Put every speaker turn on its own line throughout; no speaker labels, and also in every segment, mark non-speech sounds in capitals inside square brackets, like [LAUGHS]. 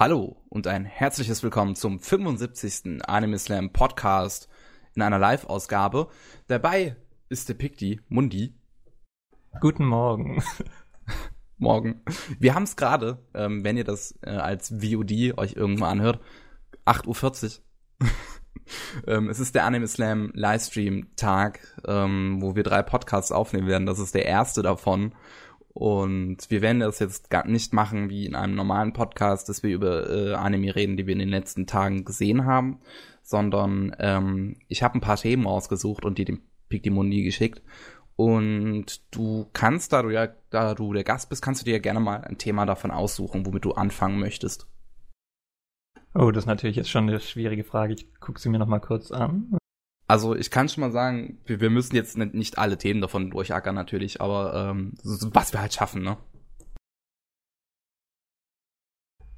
Hallo und ein herzliches Willkommen zum 75. Anime Slam Podcast in einer Live-Ausgabe. Dabei ist der Pikti, Mundi.
Guten Morgen. [LAUGHS]
Morgen. Wir haben es gerade, ähm, wenn ihr das äh, als VOD euch irgendwo anhört, 8.40 Uhr. [LAUGHS] ähm, es ist der Anime Slam Livestream Tag, ähm, wo wir drei Podcasts aufnehmen werden. Das ist der erste davon. Und wir werden das jetzt gar nicht machen wie in einem normalen Podcast, dass wir über äh, Anime reden, die wir in den letzten Tagen gesehen haben, sondern ähm, ich habe ein paar Themen ausgesucht und die dem Piktimundi geschickt. Und du kannst, da du ja, da du der Gast bist, kannst du dir gerne mal ein Thema davon aussuchen, womit du anfangen möchtest.
Oh, das ist natürlich jetzt schon eine schwierige Frage. Ich gucke sie mir noch mal kurz an.
Also ich kann schon mal sagen, wir, wir müssen jetzt nicht alle Themen davon durchackern natürlich, aber ähm, was wir halt schaffen, ne?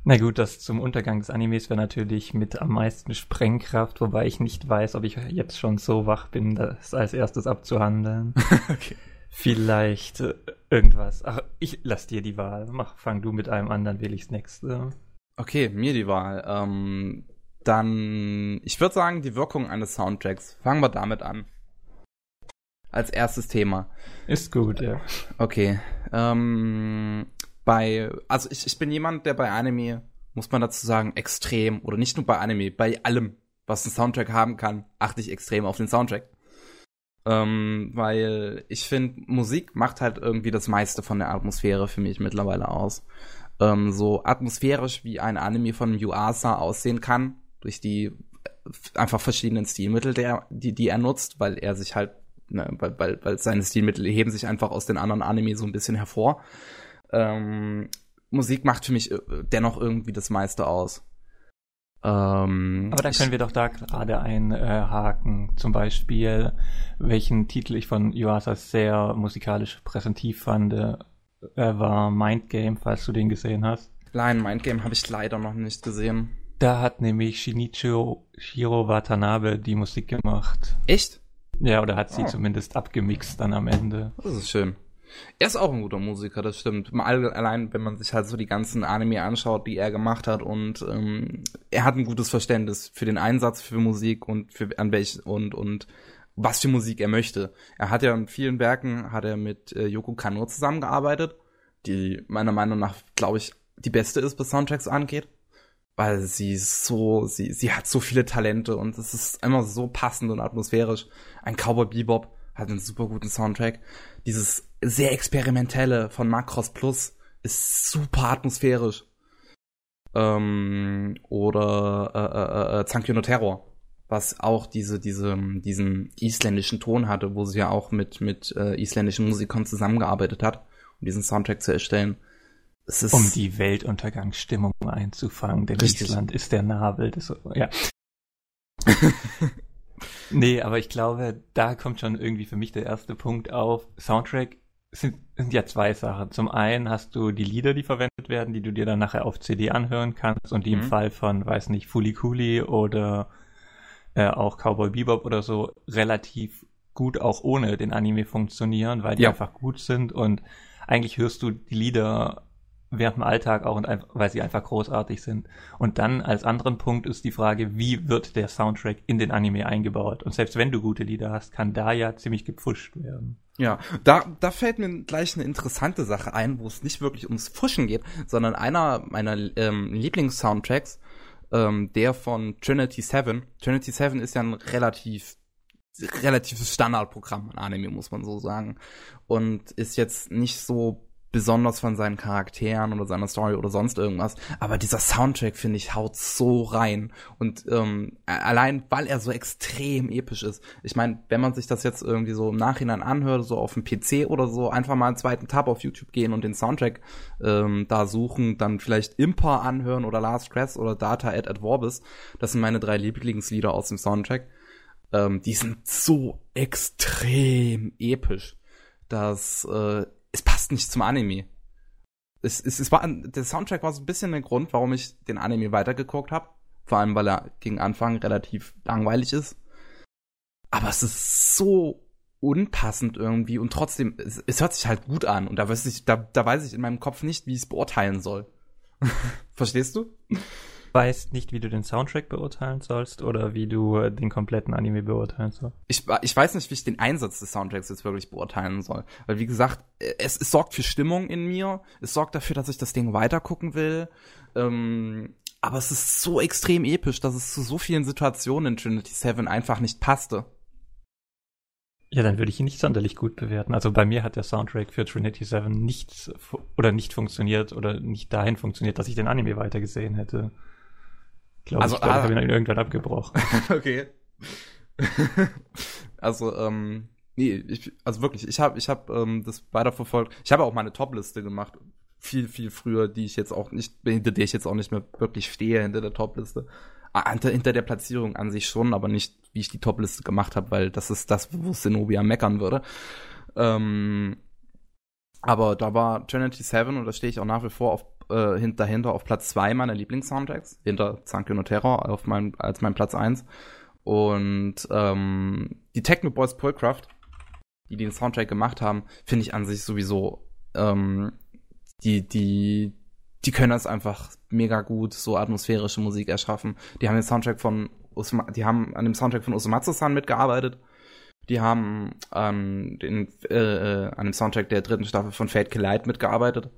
Na gut, das zum Untergang des Animes wäre natürlich mit am meisten Sprengkraft, wobei ich nicht weiß, ob ich jetzt schon so wach bin, das als erstes abzuhandeln. [LAUGHS] okay. Vielleicht äh, irgendwas. Ach, ich lass dir die Wahl. Mach, fang du mit einem an, dann wähle ich's nächste.
Okay, mir die Wahl. Ähm, dann, ich würde sagen, die Wirkung eines Soundtracks. Fangen wir damit an. Als erstes Thema.
Ist gut, ja.
Okay. Ähm, bei, also ich, ich bin jemand, der bei Anime, muss man dazu sagen, extrem, oder nicht nur bei Anime, bei allem, was ein Soundtrack haben kann, achte ich extrem auf den Soundtrack. Ähm, weil ich finde, Musik macht halt irgendwie das meiste von der Atmosphäre für mich mittlerweile aus. Ähm, so atmosphärisch wie ein Anime von Yuasa aussehen kann, durch die einfach verschiedenen Stilmittel, der, die, die er nutzt, weil er sich halt, ne, weil, weil, weil seine Stilmittel heben sich einfach aus den anderen Anime so ein bisschen hervor. Ähm, Musik macht für mich äh, dennoch irgendwie das meiste aus.
Ähm, Aber dann können wir doch da gerade einhaken. Äh, Zum Beispiel, welchen Titel ich von Yuasa sehr musikalisch präsentiv fand, äh, war Mind Game, falls du den gesehen hast.
Nein, Mind Game habe ich leider noch nicht gesehen.
Da hat nämlich Shinichiro Shiro Watanabe die Musik gemacht.
Echt?
Ja, oder hat sie oh. zumindest abgemixt dann am Ende.
Das ist schön. Er ist auch ein guter Musiker, das stimmt. Allein, wenn man sich halt so die ganzen Anime anschaut, die er gemacht hat und ähm, er hat ein gutes Verständnis für den Einsatz für Musik und für an welch und und was für Musik er möchte. Er hat ja in vielen Werken hat er mit äh, Yoko Kano zusammengearbeitet, die meiner Meinung nach, glaube ich, die beste ist, was Soundtracks angeht weil sie so, sie, sie hat so viele Talente und es ist immer so passend und atmosphärisch. Ein Cowboy Bebop hat einen super guten Soundtrack. Dieses sehr experimentelle von Macross Plus ist super atmosphärisch. Ähm, oder äh, äh, äh, Zankyo no Terror, was auch diese, diese, diesen isländischen Ton hatte, wo sie ja auch mit, mit äh, isländischen Musikern zusammengearbeitet hat, um diesen Soundtrack zu erstellen
um die Weltuntergangsstimmung einzufangen, denn richtig. Island ist der Nabel des, ja. [LAUGHS] nee, aber ich glaube, da kommt schon irgendwie für mich der erste Punkt auf. Soundtrack sind, sind ja zwei Sachen. Zum einen hast du die Lieder, die verwendet werden, die du dir dann nachher auf CD anhören kannst und die mhm. im Fall von, weiß nicht, Fully Cooley oder äh, auch Cowboy Bebop oder so relativ gut auch ohne den Anime funktionieren, weil die ja. einfach gut sind und eigentlich hörst du die Lieder während dem Alltag auch und einfach, weil sie einfach großartig sind. Und dann als anderen Punkt ist die Frage, wie wird der Soundtrack in den Anime eingebaut? Und selbst wenn du gute Lieder hast, kann da ja ziemlich gepfuscht werden.
Ja, da, da fällt mir gleich eine interessante Sache ein, wo es nicht wirklich ums Fuschen geht, sondern einer meiner ähm, Lieblings-Soundtracks, ähm, der von Trinity Seven. Trinity Seven ist ja ein relativ relatives Standardprogramm an Anime, muss man so sagen. Und ist jetzt nicht so besonders von seinen Charakteren oder seiner Story oder sonst irgendwas. Aber dieser Soundtrack, finde ich, haut so rein. Und ähm, allein, weil er so extrem episch ist. Ich meine, wenn man sich das jetzt irgendwie so im Nachhinein anhört, so auf dem PC oder so, einfach mal einen zweiten Tab auf YouTube gehen und den Soundtrack ähm, da suchen, dann vielleicht Impa anhören oder Last Crest oder Data at Advorbis. Das sind meine drei Lieblingslieder aus dem Soundtrack. Ähm, die sind so extrem episch, dass äh, es passt nicht zum Anime. Es, es, es war, der Soundtrack war so ein bisschen der Grund, warum ich den Anime weitergeguckt habe. Vor allem, weil er gegen Anfang relativ langweilig ist. Aber es ist so unpassend irgendwie und trotzdem, es, es hört sich halt gut an und da weiß ich, da, da weiß ich in meinem Kopf nicht, wie ich es beurteilen soll. [LAUGHS] Verstehst du?
Weißt nicht, wie du den Soundtrack beurteilen sollst oder wie du äh, den kompletten Anime beurteilen sollst.
Ich, ich weiß nicht, wie ich den Einsatz des Soundtracks jetzt wirklich beurteilen soll. Weil, wie gesagt, es, es sorgt für Stimmung in mir. Es sorgt dafür, dass ich das Ding weitergucken will. Ähm, aber es ist so extrem episch, dass es zu so vielen Situationen in Trinity 7 einfach nicht passte.
Ja, dann würde ich ihn nicht sonderlich gut bewerten. Also bei mir hat der Soundtrack für Trinity 7 nicht oder nicht funktioniert oder nicht dahin funktioniert, dass ich den Anime weitergesehen hätte. Glaube also, ich, glaube, ah, ich habe ihn irgendwann abgebrochen. [LAUGHS]
okay. [LAUGHS] also, ähm, nee, ich, also wirklich, ich habe ich hab, ähm, das weiterverfolgt. Ich habe auch meine Top-Liste gemacht. Viel, viel früher, die ich jetzt auch nicht, hinter der ich jetzt auch nicht mehr wirklich stehe, hinter der Top-Liste. Ah, hinter, hinter der Platzierung an sich schon, aber nicht, wie ich die Top-Liste gemacht habe, weil das ist das, wo Zenobia meckern würde. Ähm, aber da war Trinity 7 und da stehe ich auch nach wie vor auf äh, dahinter auf Platz 2 meiner Lieblings-Soundtracks, hinter Zankyo no Terror auf mein, als mein Platz 1. Und ähm, die Techno Boys Pullcraft, die den Soundtrack gemacht haben, finde ich an sich sowieso, ähm, die, die, die können das einfach mega gut, so atmosphärische Musik erschaffen. Die haben den Soundtrack von Usma die haben an dem Soundtrack von Usumatsu-san mitgearbeitet. Die haben ähm, den, äh, äh, an dem Soundtrack der dritten Staffel von Fate Collide mitgearbeitet.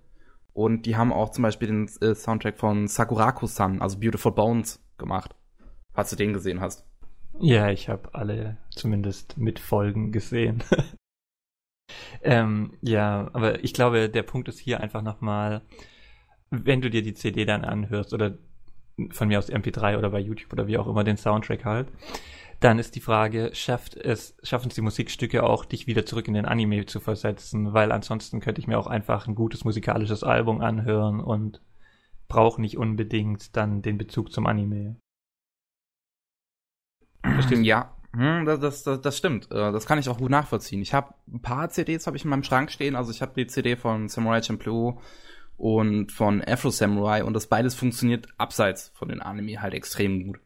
Und die haben auch zum Beispiel den äh, Soundtrack von Sakuraku-san, also Beautiful Bones, gemacht. Falls du den gesehen hast.
Ja, ich habe alle zumindest mit Folgen gesehen. [LAUGHS] ähm, ja, aber ich glaube, der Punkt ist hier einfach nochmal, wenn du dir die CD dann anhörst oder von mir aus MP3 oder bei YouTube oder wie auch immer den Soundtrack halt, dann ist die Frage, schafft es, schaffen es die Musikstücke auch, dich wieder zurück in den Anime zu versetzen? Weil ansonsten könnte ich mir auch einfach ein gutes musikalisches Album anhören und brauche nicht unbedingt dann den Bezug zum Anime.
Verstehen, ja. Hm, das, das, das stimmt. Äh, das kann ich auch gut nachvollziehen. Ich habe ein paar CDs habe ich in meinem Schrank stehen. Also ich habe die CD von Samurai Champloo und von Afro Samurai und das beides funktioniert abseits von den Anime halt extrem gut.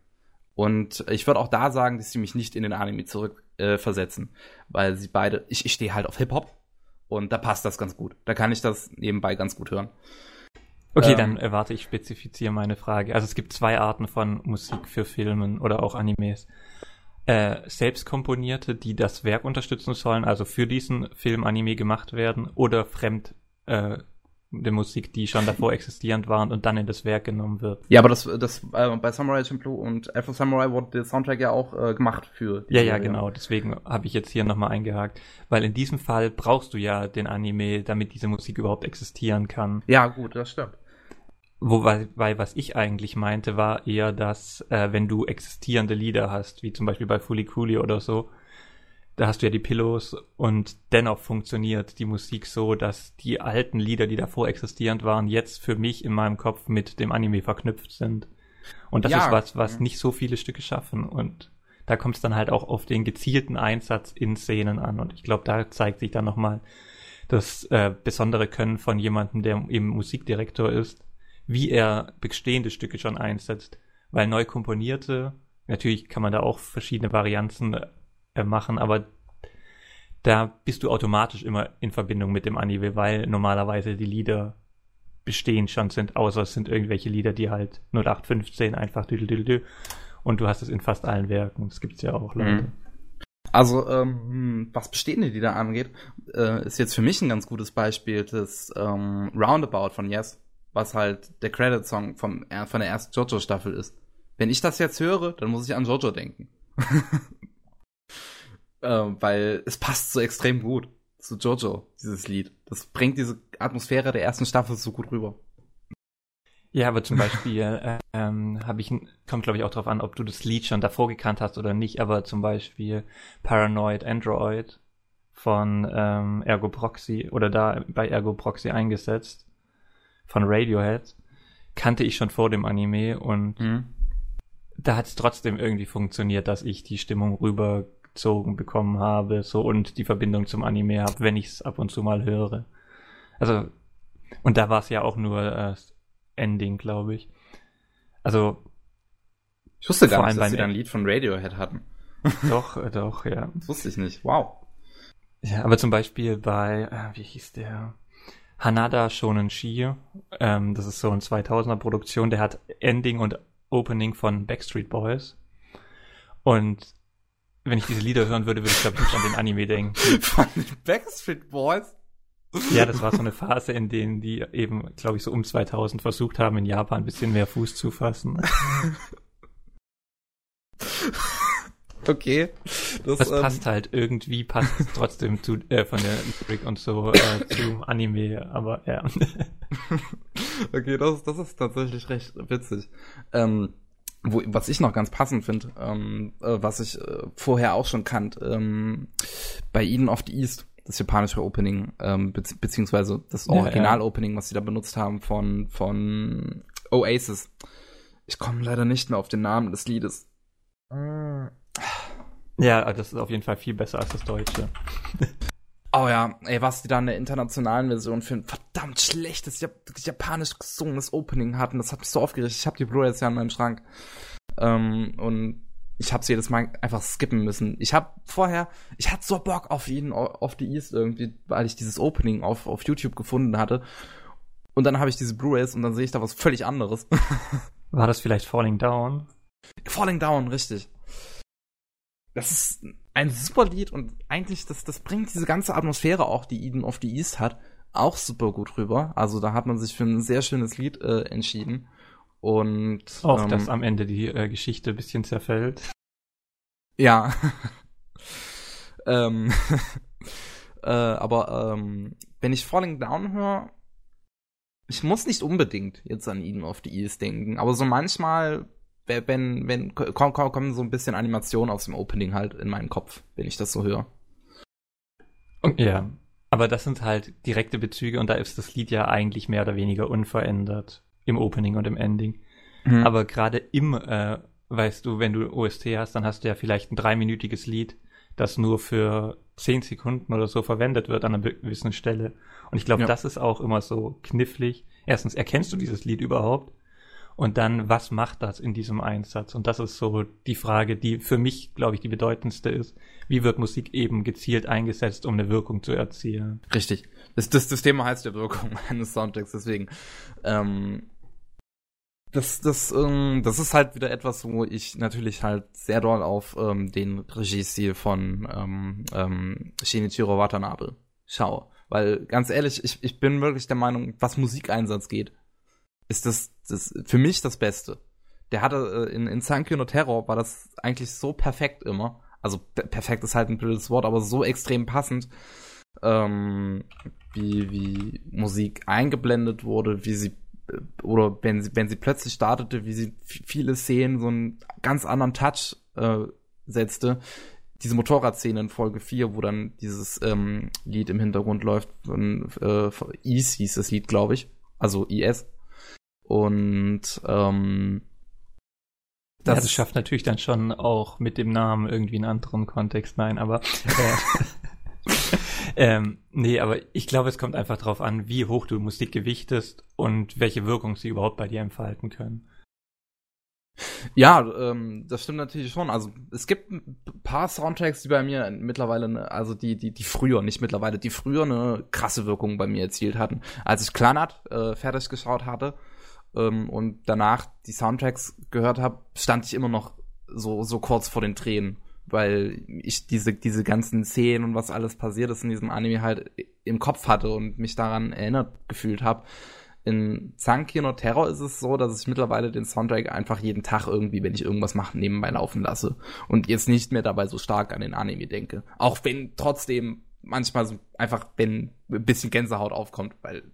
Und ich würde auch da sagen, dass sie mich nicht in den Anime zurückversetzen, äh, weil sie beide, ich, ich stehe halt auf Hip-Hop und da passt das ganz gut. Da kann ich das nebenbei ganz gut hören.
Okay, ähm, dann erwarte ich spezifiziere meine Frage. Also es gibt zwei Arten von Musik für Filmen oder auch Animes. Äh, selbst komponierte, die das Werk unterstützen sollen, also für diesen Film Anime gemacht werden, oder fremd äh, der Musik, die schon davor existierend waren und dann in das Werk genommen wird.
Ja, aber das, das äh, bei Samurai Champloo und Afro Samurai wurde der Soundtrack ja auch äh, gemacht für.
Ja, ja, genau. Deswegen habe ich jetzt hier nochmal eingehakt, weil in diesem Fall brauchst du ja den Anime, damit diese Musik überhaupt existieren kann.
Ja, gut, das stimmt.
Wobei, weil was ich eigentlich meinte, war eher, dass äh, wenn du existierende Lieder hast, wie zum Beispiel bei Fully Cooley oder so, da hast du ja die Pillows und dennoch funktioniert die Musik so, dass die alten Lieder, die davor existierend waren, jetzt für mich in meinem Kopf mit dem Anime verknüpft sind. Und das ja. ist was, was nicht so viele Stücke schaffen und da kommt es dann halt auch auf den gezielten Einsatz in Szenen an und ich glaube, da zeigt sich dann nochmal das äh, besondere Können von jemandem, der eben Musikdirektor ist, wie er bestehende Stücke schon einsetzt, weil neu komponierte Natürlich kann man da auch verschiedene Varianten äh, machen, aber da bist du automatisch immer in Verbindung mit dem Anime, weil normalerweise die Lieder bestehen schon sind, außer es sind irgendwelche Lieder, die halt 0815 einfach düdel und du hast es in fast allen Werken. Das gibt's ja auch, Leute. Mhm.
Also, ähm, was bestehende Lieder angeht, äh, ist jetzt für mich ein ganz gutes Beispiel das ähm, Roundabout von Yes, was halt der Credit-Song äh, von der ersten JoJo-Staffel ist. Wenn ich das jetzt höre, dann muss ich an JoJo denken. [LAUGHS] äh, weil es passt so extrem gut zu Jojo, dieses Lied. Das bringt diese Atmosphäre der ersten Staffel so gut rüber.
Ja, aber zum Beispiel äh, [LAUGHS] ähm, habe ich kommt glaube ich auch darauf an, ob du das Lied schon davor gekannt hast oder nicht. Aber zum Beispiel Paranoid Android von ähm, Ergo Proxy oder da bei Ergo Proxy eingesetzt von Radiohead kannte ich schon vor dem Anime und mhm. da hat es trotzdem irgendwie funktioniert, dass ich die Stimmung rüber gezogen bekommen habe, so und die Verbindung zum Anime habe, wenn ich es ab und zu mal höre. Also, und da war es ja auch nur äh, Ending, glaube ich. Also.
Ich wusste gar nicht, dass sie da ein Lied von Radiohead hatten. [LAUGHS] [LAUGHS]
Doch, äh, doch, ja.
Das wusste ich nicht. Wow.
Ja, aber zum Beispiel bei, äh, wie hieß der? Hanada Shonen Shi. Ähm, das ist so ein 2000er Produktion. Der hat Ending und Opening von Backstreet Boys. Und wenn ich diese Lieder hören würde, würde ich glaube ich nicht an den Anime denken. [LAUGHS]
Von den Backstreet Boys?
Ja, das war so eine Phase, in denen die eben, glaube ich, so um 2000 versucht haben, in Japan ein bisschen mehr Fuß zu fassen. [LAUGHS]
Okay.
Das, das ähm, passt halt irgendwie, passt trotzdem zu, äh, von der Lyric und so äh, zum Anime, aber ja. [LAUGHS]
okay, das, das ist tatsächlich recht witzig. Ähm, wo, was ich noch ganz passend finde, ähm, äh, was ich äh, vorher auch schon kannt, ähm, bei Eden of the East, das japanische Opening, ähm, be beziehungsweise das Original-Opening, was sie da benutzt haben von, von Oasis. Ich komme leider nicht mehr auf den Namen des Liedes.
Ja, das ist auf jeden Fall viel besser als das Deutsche.
Oh ja, ey, was die da in der internationalen Version für ein verdammt schlechtes Jap japanisch gesungenes Opening hatten, das hat mich so aufgeregt. Ich habe die Blu-ray jetzt ja in meinem Schrank. Ähm, und ich habe jedes Mal einfach skippen müssen. Ich habe vorher, ich hatte so Bock auf jeden auf die East irgendwie, weil ich dieses Opening auf, auf YouTube gefunden hatte. Und dann habe ich diese Blu-rays und dann sehe ich da was völlig anderes. [LAUGHS]
War das vielleicht Falling Down?
Falling Down, richtig. Das ist ein super Lied und eigentlich, das, das bringt diese ganze Atmosphäre auch, die Eden of the East hat, auch super gut rüber. Also da hat man sich für ein sehr schönes Lied äh, entschieden. Und
auch, ähm, dass am Ende die äh, Geschichte ein bisschen zerfällt.
Ja. [LAUGHS] ähm, [LAUGHS] äh, aber ähm, wenn ich Falling Down höre, ich muss nicht unbedingt jetzt an Eden of the East denken, aber so manchmal wenn, wenn, kommen, kommen so ein bisschen Animationen aus dem Opening halt in meinen Kopf, wenn ich das so höre.
Ja, aber das sind halt direkte Bezüge und da ist das Lied ja eigentlich mehr oder weniger unverändert im Opening und im Ending. Mhm. Aber gerade im, äh, weißt du, wenn du OST hast, dann hast du ja vielleicht ein dreiminütiges Lied, das nur für zehn Sekunden oder so verwendet wird an einer gewissen Stelle. Und ich glaube, ja. das ist auch immer so knifflig. Erstens, erkennst du dieses Lied überhaupt? Und dann, was macht das in diesem Einsatz? Und das ist so die Frage, die für mich, glaube ich, die bedeutendste ist. Wie wird Musik eben gezielt eingesetzt, um eine Wirkung zu erzielen?
Richtig. Das, das, das Thema heißt ja Wirkung [LAUGHS] eines Soundtracks, deswegen. Ähm, das, das, ähm, das ist halt wieder etwas, wo ich natürlich halt sehr doll auf ähm, den Regiestil von ähm, ähm, Shinichiro Watanabe schaue. Weil ganz ehrlich, ich, ich bin wirklich der Meinung, was Musikeinsatz geht, ist das, das für mich das Beste. Der hatte äh, in, in Sankyo no Terror war das eigentlich so perfekt immer. Also perfekt ist halt ein blödes Wort, aber so extrem passend, ähm, wie, wie Musik eingeblendet wurde, wie sie äh, oder wenn sie, wenn sie plötzlich startete, wie sie viele Szenen so einen ganz anderen Touch äh, setzte. Diese Motorradszene in Folge 4, wo dann dieses ähm, Lied im Hintergrund läuft, von, äh, Is hieß das Lied, glaube ich. Also IS. Und ähm,
das, ja, das schafft natürlich dann schon auch mit dem Namen irgendwie einen anderen Kontext. Nein, aber äh, [LAUGHS] ähm, nee, aber ich glaube, es kommt einfach darauf an, wie hoch du Musik gewichtest und welche Wirkung sie überhaupt bei dir entfalten können.
Ja, ähm, das stimmt natürlich schon. Also es gibt ein paar Soundtracks, die bei mir mittlerweile, ne, also die, die, die früher, nicht mittlerweile, die früher eine krasse Wirkung bei mir erzielt hatten. Als ich Clanat äh, fertig geschaut hatte, ähm, und danach die Soundtracks gehört habe, stand ich immer noch so, so kurz vor den Tränen, weil ich diese, diese ganzen Szenen und was alles passiert ist in diesem Anime halt im Kopf hatte und mich daran erinnert gefühlt habe. In Sankyo no Terror ist es so, dass ich mittlerweile den Soundtrack einfach jeden Tag irgendwie, wenn ich irgendwas mache, nebenbei laufen lasse und jetzt nicht mehr dabei so stark an den Anime denke. Auch wenn trotzdem manchmal so einfach, wenn ein bisschen Gänsehaut aufkommt, weil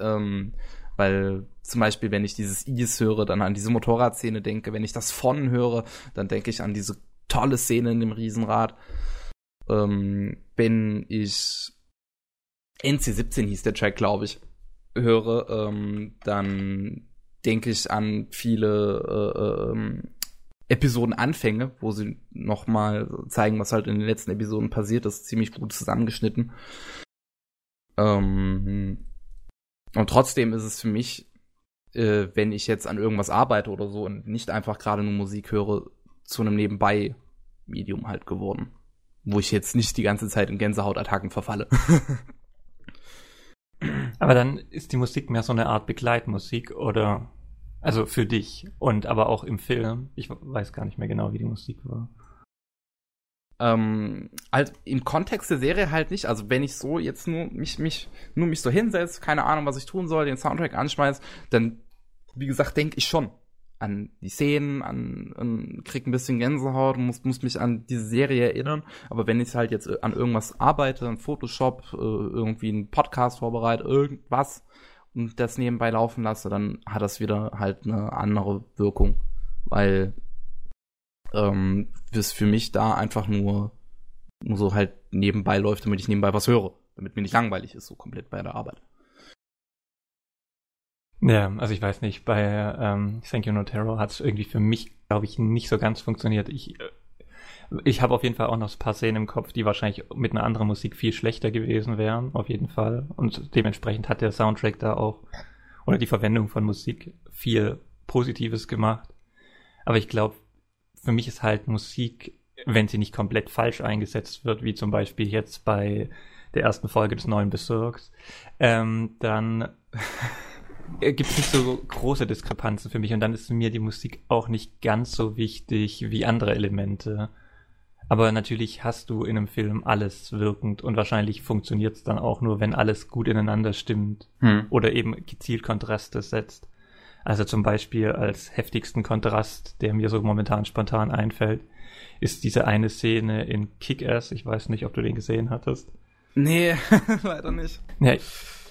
ähm, weil zum Beispiel, wenn ich dieses Is höre, dann an diese Motorradszene denke. Wenn ich das von höre, dann denke ich an diese tolle Szene in dem Riesenrad. Ähm, wenn ich NC17 hieß der Track, glaube ich, höre, ähm, dann denke ich an viele äh, ähm, Episodenanfänge, wo sie nochmal zeigen, was halt in den letzten Episoden passiert ist, ziemlich gut zusammengeschnitten. Ähm, und trotzdem ist es für mich, äh, wenn ich jetzt an irgendwas arbeite oder so und nicht einfach gerade nur Musik höre, zu einem Nebenbei-Medium halt geworden. Wo ich jetzt nicht die ganze Zeit in Gänsehautattacken verfalle. [LAUGHS]
Aber dann ist die Musik mehr so eine Art Begleitmusik oder also für dich und aber auch im Film. Ich weiß gar nicht mehr genau, wie die Musik war.
Ähm, halt im Kontext der Serie halt nicht. Also wenn ich so jetzt nur mich, mich, nur mich so hinsetze, keine Ahnung, was ich tun soll, den Soundtrack anschmeiß, dann, wie gesagt, denke ich schon an die Szenen, an, an krieg ein bisschen Gänsehaut, muss, muss mich an diese Serie erinnern. Aber wenn ich halt jetzt an irgendwas arbeite, an Photoshop, äh, irgendwie einen Podcast vorbereite, irgendwas und das nebenbei laufen lasse, dann hat das wieder halt eine andere Wirkung. Weil ähm, es für mich da einfach nur, nur so halt nebenbei läuft, damit ich nebenbei was höre. Damit mir nicht langweilig ist, so komplett bei der Arbeit.
Ja, also ich weiß nicht, bei ähm, Thank You No Terror hat es irgendwie für mich, glaube ich, nicht so ganz funktioniert. Ich, äh, ich habe auf jeden Fall auch noch ein paar Szenen im Kopf, die wahrscheinlich mit einer anderen Musik viel schlechter gewesen wären, auf jeden Fall. Und dementsprechend hat der Soundtrack da auch, oder die Verwendung von Musik viel Positives gemacht. Aber ich glaube, für mich ist halt Musik, wenn sie nicht komplett falsch eingesetzt wird, wie zum Beispiel jetzt bei der ersten Folge des neuen Bezirks, ähm, dann [LAUGHS] Äh, gibt es nicht so große Diskrepanzen für mich und dann ist mir die Musik auch nicht ganz so wichtig wie andere Elemente. Aber natürlich hast du in einem Film alles wirkend und wahrscheinlich funktioniert es dann auch nur, wenn alles gut ineinander stimmt hm. oder eben gezielt Kontraste setzt. Also zum Beispiel als heftigsten Kontrast, der mir so momentan spontan einfällt, ist diese eine Szene in Kick-Ass. Ich weiß nicht, ob du den gesehen hattest.
Nee, [LAUGHS] leider nicht.
Ja,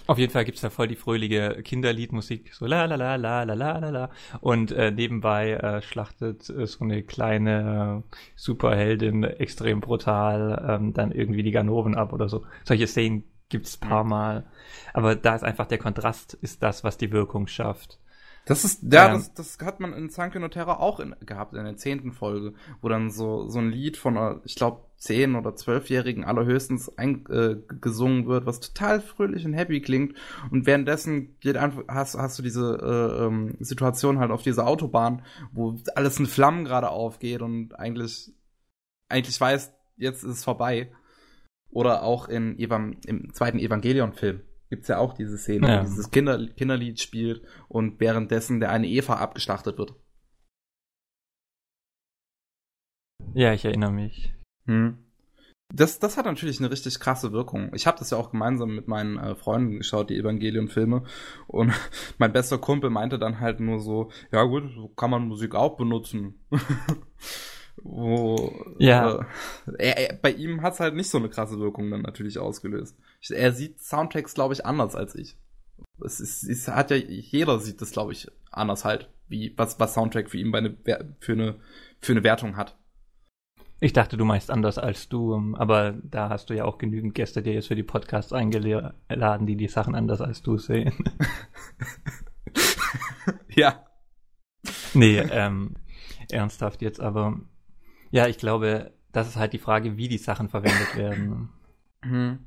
auf jeden Fall gibt's da voll die fröhliche Kinderliedmusik, so la la la la la la la la. Und äh, nebenbei äh, schlachtet äh, so eine kleine äh, Superheldin extrem brutal ähm, dann irgendwie die Ganoven ab oder so. Solche Szenen gibt's paar Mal. Aber da ist einfach der Kontrast, ist das, was die Wirkung schafft.
Das ist, ja, ja. Das, das hat man in Sanke no Terra auch in, gehabt, in der zehnten Folge, wo dann so, so ein Lied von einer, ich glaube, zehn- oder zwölfjährigen allerhöchstens ein, äh, gesungen wird, was total fröhlich und happy klingt. Und währenddessen geht einfach, hast, hast du diese äh, ähm, Situation halt auf dieser Autobahn, wo alles in Flammen gerade aufgeht und eigentlich, eigentlich weiß, jetzt ist es vorbei. Oder auch in, im zweiten Evangelion-Film gibt's ja auch diese Szene, ja. wo dieses Kinder, Kinderlied spielt und währenddessen der eine Eva abgeschlachtet wird.
Ja, ich erinnere mich.
Hm. Das, das hat natürlich eine richtig krasse Wirkung. Ich habe das ja auch gemeinsam mit meinen äh, Freunden geschaut, die Evangelion-Filme. Und [LAUGHS] mein bester Kumpel meinte dann halt nur so, ja gut, so kann man Musik auch benutzen. [LAUGHS] wo
ja.
Äh, er, er, bei ihm hat's halt nicht so eine krasse Wirkung dann natürlich ausgelöst. Er sieht Soundtracks, glaube ich, anders als ich. Es, ist, es hat ja jeder sieht das, glaube ich, anders halt, wie was was Soundtrack für ihn bei eine, für eine für eine Wertung hat.
Ich dachte, du meinst anders als du, ähm, aber da hast du ja auch genügend Gäste dir jetzt für die Podcasts eingeladen, die die Sachen anders als du sehen. [LAUGHS]
ja.
Nee, ähm, ernsthaft jetzt, aber ja, ich glaube, das ist halt die Frage, wie die Sachen verwendet werden.
Mhm.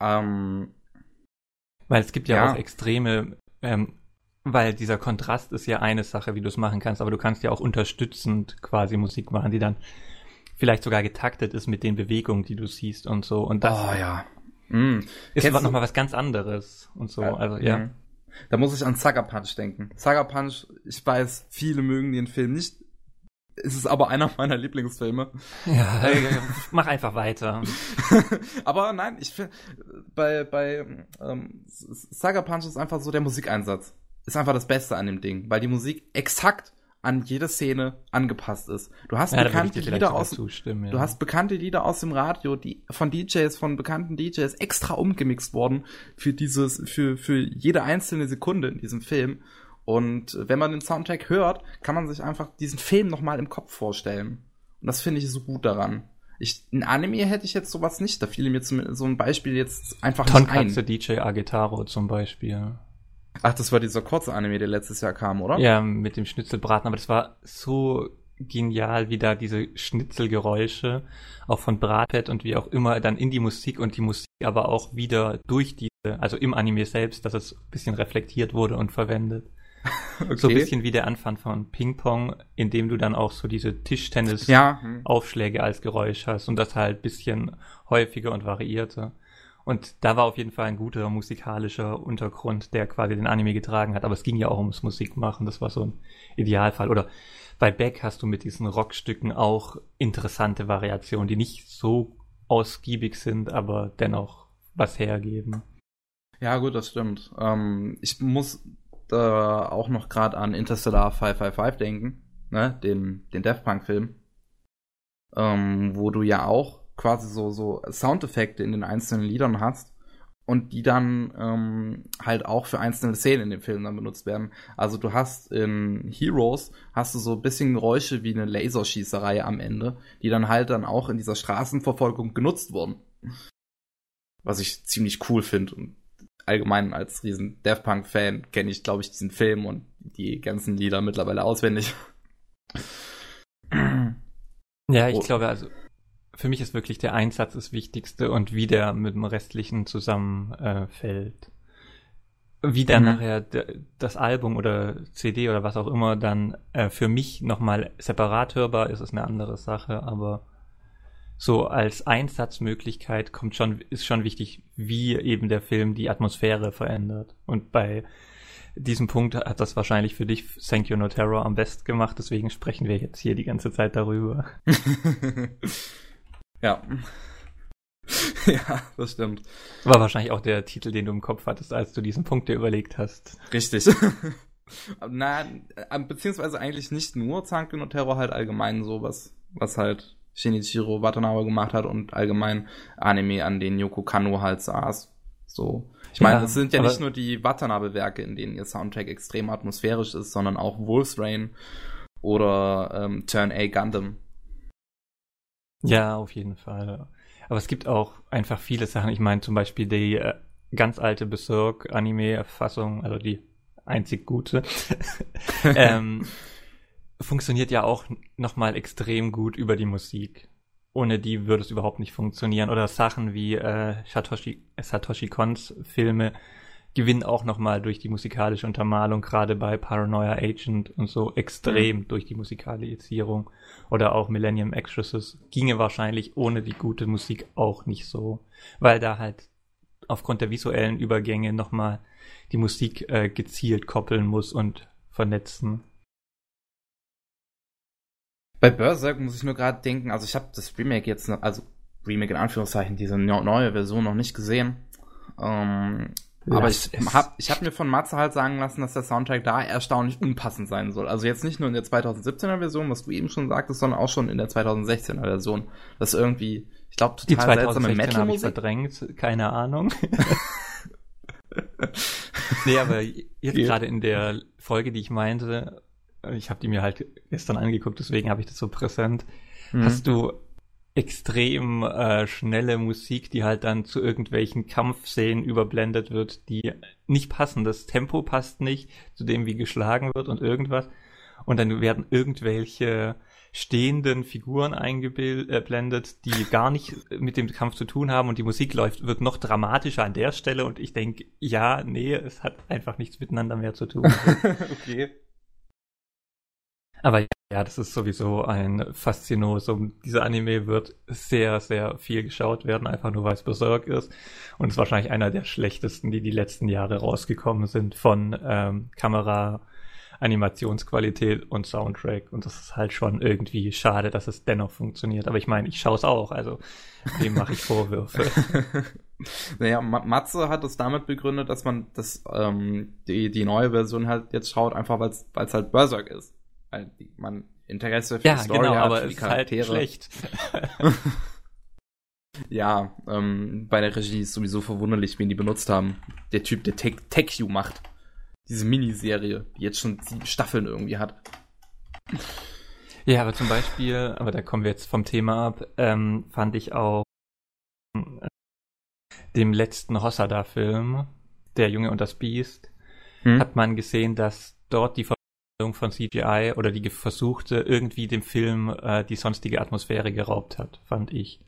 Ähm,
weil es gibt ja, ja. auch extreme, ähm, weil dieser Kontrast ist ja eine Sache, wie du es machen kannst, aber du kannst ja auch unterstützend quasi Musik machen, die dann vielleicht sogar getaktet ist mit den Bewegungen, die du siehst und so. Und das
oh, ja.
Mm. ist nochmal was ganz anderes und so. Ja. Also ja. Mhm.
Da muss ich an Sucker Punch denken. Sucker Punch, ich weiß, viele mögen den Film nicht es ist aber einer meiner Lieblingsfilme.
Ja, [LAUGHS] mach einfach weiter. [LAUGHS]
aber nein, ich finde, bei, bei ähm, Saga Punch ist einfach so der Musikeinsatz. Ist einfach das Beste an dem Ding, weil die Musik exakt an jede Szene angepasst ist. Du hast ja, bekannte Lieder aus ja. Du hast bekannte Lieder aus dem Radio, die von DJs, von bekannten DJs extra umgemixt worden für dieses für für jede einzelne Sekunde in diesem Film und wenn man den Soundtrack hört, kann man sich einfach diesen Film nochmal im Kopf vorstellen. Und das finde ich so gut daran. Ich, in Anime hätte ich jetzt sowas nicht. Da fiel mir zum, so ein Beispiel jetzt einfach
Tonkatsu nicht ein. DJ Agitaro zum Beispiel.
Ach, das war dieser kurze Anime, der letztes Jahr kam, oder?
Ja, mit dem Schnitzelbraten. Aber das war so genial, wie da diese Schnitzelgeräusche auch von Bratpet und wie auch immer dann in die Musik und die Musik aber auch wieder durch diese, also im Anime selbst, dass es ein bisschen reflektiert wurde und verwendet. [LAUGHS] Okay. So ein bisschen wie der Anfang von Ping-Pong, in dem du dann auch so diese Tischtennis-Aufschläge ja. als Geräusch hast und das halt bisschen häufiger und variierter. Und da war auf jeden Fall ein guter musikalischer Untergrund, der quasi den Anime getragen hat. Aber es ging ja auch ums Musikmachen. Das war so ein Idealfall. Oder bei Beck hast du mit diesen Rockstücken auch interessante Variationen, die nicht so ausgiebig sind, aber dennoch was hergeben.
Ja, gut, das stimmt. Ähm, ich muss da auch noch gerade an Interstellar 555 denken, ne? den, den Death Punk-Film, ähm, wo du ja auch quasi so, so Soundeffekte in den einzelnen Liedern hast und die dann ähm, halt auch für einzelne Szenen in dem Film dann benutzt werden. Also du hast in Heroes hast du so ein bisschen Geräusche wie eine Laserschießerei am Ende, die dann halt dann auch in dieser Straßenverfolgung genutzt wurden. Was ich ziemlich cool finde und allgemein als riesen Death Punk Fan kenne ich glaube ich diesen Film und die ganzen Lieder mittlerweile auswendig. [CLEARS THROAT]
Ja, ich oh. glaube also für mich ist wirklich der Einsatz das Wichtigste und wie der mit dem Restlichen zusammenfällt. Äh, wie dann mhm. nachher das Album oder CD oder was auch immer dann äh, für mich nochmal separat hörbar ist, ist eine andere Sache, aber so als Einsatzmöglichkeit kommt schon, ist schon wichtig, wie eben der Film die Atmosphäre verändert. Und bei diesem Punkt hat das wahrscheinlich für dich Thank You No Terror am besten gemacht, deswegen sprechen wir jetzt hier die ganze Zeit darüber. [LAUGHS]
Ja. [LAUGHS] ja, das stimmt.
War wahrscheinlich auch der Titel, den du im Kopf hattest, als du diesen Punkt dir überlegt hast.
Richtig. [LAUGHS] Na, äh, beziehungsweise eigentlich nicht nur Zanken und Terror, halt allgemein sowas, was halt Shinichiro Watanabe gemacht hat und allgemein Anime, an denen Yoko Kano halt saß. So. Ich meine, ja, es sind ja nicht nur die Watanabe-Werke, in denen ihr Soundtrack extrem atmosphärisch ist, sondern auch Wolf's Rain oder ähm, Turn A Gundam.
Ja, auf jeden Fall. Aber es gibt auch einfach viele Sachen. Ich meine zum Beispiel die äh, ganz alte Berserk-Anime-Fassung, also die einzig gute, [LAUGHS] ähm, funktioniert ja auch nochmal extrem gut über die Musik. Ohne die würde es überhaupt nicht funktionieren. Oder Sachen wie äh, Satoshi, Satoshi Kons Filme, gewinnen auch nochmal durch die musikalische Untermalung, gerade bei Paranoia Agent und so extrem mhm. durch die Musikalisierung. Oder auch Millennium Exorcist ginge wahrscheinlich ohne die gute Musik auch nicht so, weil da halt aufgrund der visuellen Übergänge nochmal die Musik äh, gezielt koppeln muss und vernetzen.
Bei Berserk muss ich nur gerade denken, also ich habe das Remake jetzt, noch, also Remake in Anführungszeichen, diese neue Version noch nicht gesehen. Ähm, aber ich habe ich hab mir von Matze halt sagen lassen, dass der Soundtrack da erstaunlich unpassend sein soll. Also jetzt nicht nur in der 2017er Version, was du eben schon sagtest, sondern auch schon in der 2016er Version. Das irgendwie, ich glaube,
total seltsame Metal-Musik. verdrängt, keine Ahnung. [LAUGHS] nee, aber jetzt gerade in der Folge, die ich meinte, ich habe die mir halt gestern angeguckt, deswegen habe ich das so präsent. Mhm. Hast du extrem äh, schnelle Musik, die halt dann zu irgendwelchen Kampfszenen überblendet wird, die nicht passen. Das Tempo passt nicht zu dem, wie geschlagen wird und irgendwas. Und dann werden irgendwelche stehenden Figuren eingeblendet, äh, die gar nicht mit dem Kampf zu tun haben und die Musik läuft, wird noch dramatischer an der Stelle und ich denke, ja, nee, es hat einfach nichts miteinander mehr zu tun. [LAUGHS] okay. Aber ja, das ist sowieso ein Faszinosum. Dieser Anime wird sehr, sehr viel geschaut werden, einfach nur weil es Berserk ist. Und ist wahrscheinlich einer der schlechtesten, die die letzten Jahre rausgekommen sind von ähm, Kamera, Animationsqualität und Soundtrack. Und das ist halt schon irgendwie schade, dass es dennoch funktioniert. Aber ich meine, ich schaue es auch, also dem mache ich Vorwürfe. [LAUGHS]
naja, Matze hat es damit begründet, dass man das, ähm, die, die neue Version halt jetzt schaut, einfach weil es halt Berserk ist man Interesse
für ja, die Story genau, hat, aber für die Charaktere. Ist halt schlecht. [LAUGHS]
ja, ähm, bei der Regie ist sowieso verwunderlich, wen die benutzt haben. Der Typ, der Tech, Tech You macht. Diese Miniserie, die jetzt schon sieben Staffeln irgendwie hat.
Ja, aber zum Beispiel, aber da kommen wir jetzt vom Thema ab, ähm, fand ich auch äh, dem letzten Hossada-Film, Der Junge und das Biest, hm? hat man gesehen, dass dort die von CGI oder die versuchte irgendwie dem Film äh, die sonstige Atmosphäre geraubt hat, fand ich.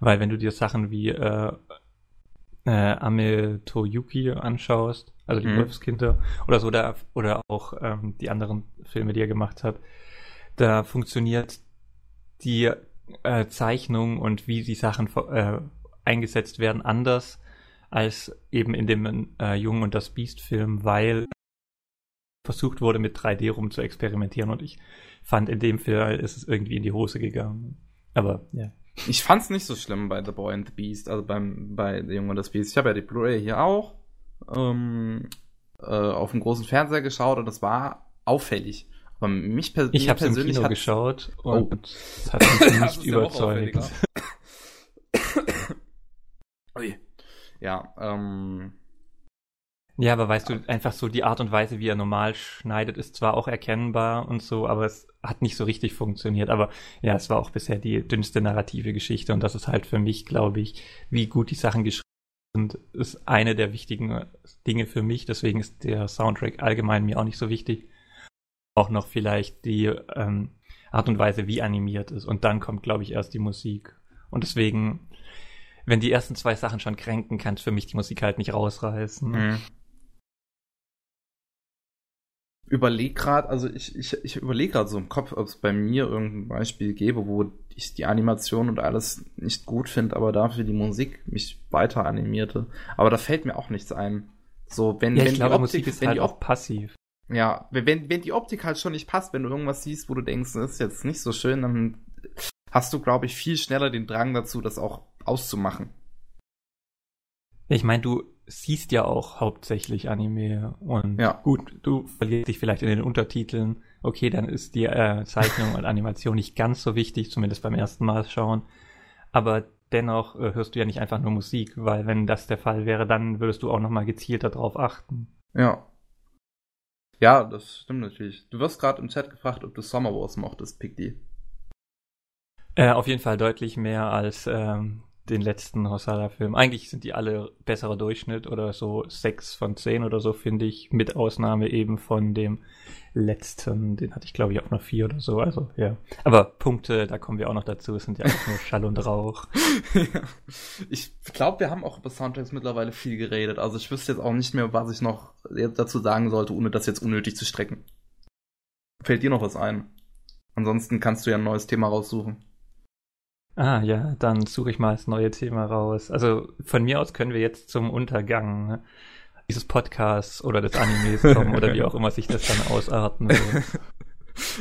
Weil wenn du dir Sachen wie äh, äh, Ame Toyuki anschaust, also die mhm. Wolfskinder oder so, da, oder auch ähm, die anderen Filme, die er gemacht hat, da funktioniert die äh, Zeichnung und wie die Sachen äh, eingesetzt werden, anders als eben in dem äh, Jungen und das Biest-Film, weil versucht wurde, mit 3D rum zu experimentieren und ich fand, in dem Fall ist es irgendwie in die Hose gegangen. Aber ja.
Ich fand's nicht so schlimm bei The Boy and the Beast, also beim bei The Junge und das Beast. Ich habe ja die Blu-ray hier auch ähm, äh, auf dem großen Fernseher geschaut und das war auffällig. Aber mich
per ich habe persönlich im Kino hat... geschaut und oh. es hat mich [LAUGHS] nicht überzeugt. [COUGHS]
Ui. Ja, ähm.
Ja, aber weißt du, einfach so die Art und Weise, wie er normal schneidet, ist zwar auch erkennbar und so, aber es hat nicht so richtig funktioniert. Aber ja, es war auch bisher die dünnste narrative Geschichte und das ist halt für mich, glaube ich, wie gut die Sachen geschrieben sind, ist eine der wichtigen Dinge für mich. Deswegen ist der Soundtrack allgemein mir auch nicht so wichtig. Auch noch vielleicht die ähm, Art und Weise, wie animiert ist. Und dann kommt, glaube ich, erst die Musik. Und deswegen wenn die ersten zwei Sachen schon kränken, kann es für mich die Musik halt nicht rausreißen. Mhm.
Überleg gerade, also ich, ich, ich überlege gerade so im Kopf, ob es bei mir irgendein Beispiel gäbe, wo ich die Animation und alles nicht gut finde, aber dafür die Musik mich weiter animierte. Aber da fällt mir auch nichts ein. So, wenn,
ja,
wenn
ich glaube, die Optik, Musik ist wenn halt die auch passiv.
Ja, wenn, wenn die Optik halt schon nicht passt, wenn du irgendwas siehst, wo du denkst, das ist jetzt nicht so schön, dann hast du, glaube ich, viel schneller den Drang dazu, das auch auszumachen.
Ich meine, du siehst ja auch hauptsächlich Anime und ja. gut, du verlierst dich vielleicht in den Untertiteln. Okay, dann ist die äh, Zeichnung und Animation nicht ganz so wichtig, zumindest beim ersten Mal schauen. Aber dennoch äh, hörst du ja nicht einfach nur Musik, weil wenn das der Fall wäre, dann würdest du auch nochmal gezielter darauf achten.
Ja. Ja, das stimmt natürlich. Du wirst gerade im Chat gefragt, ob du Summer Wars mochtest, Piggy.
Äh, auf jeden Fall deutlich mehr als ähm, den letzten Hossada-Film. Eigentlich sind die alle besserer Durchschnitt oder so sechs von zehn oder so, finde ich, mit Ausnahme eben von dem letzten, den hatte ich glaube ich auch noch vier oder so, also ja. Aber Punkte, da kommen wir auch noch dazu, es sind ja auch nur [LAUGHS] Schall und Rauch.
ja. Ich glaube, wir haben auch über Soundtracks mittlerweile viel geredet, also ich wüsste jetzt auch nicht mehr, was ich noch dazu sagen sollte, ohne das jetzt unnötig zu strecken. Fällt dir noch was ein? Ansonsten kannst du ja ein neues Thema raussuchen.
Ah ja, dann suche ich mal das neue Thema raus. Also von mir aus können wir jetzt zum Untergang ne, dieses Podcasts oder des Animes kommen oder wie auch immer sich das dann ausarten wird. [LAUGHS]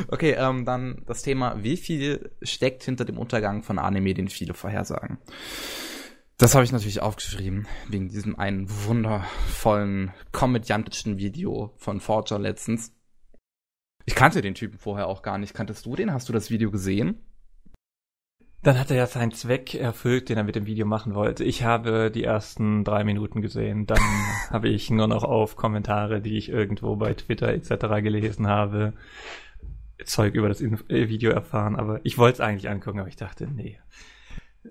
Okay, ähm, dann das Thema, wie viel steckt hinter dem Untergang von Anime, den viele vorhersagen? Das habe ich natürlich aufgeschrieben, wegen diesem einen wundervollen, komödiantischen Video von Forger letztens. Ich kannte den Typen vorher auch gar nicht. Kanntest du den? Hast du das Video gesehen?
Dann hat er ja seinen Zweck erfüllt, den er mit dem Video machen wollte. Ich habe die ersten drei Minuten gesehen. Dann [LAUGHS] habe ich nur noch auf Kommentare, die ich irgendwo bei Twitter etc. gelesen habe, Zeug über das äh, Video erfahren. Aber ich wollte es eigentlich angucken, aber ich dachte, nee.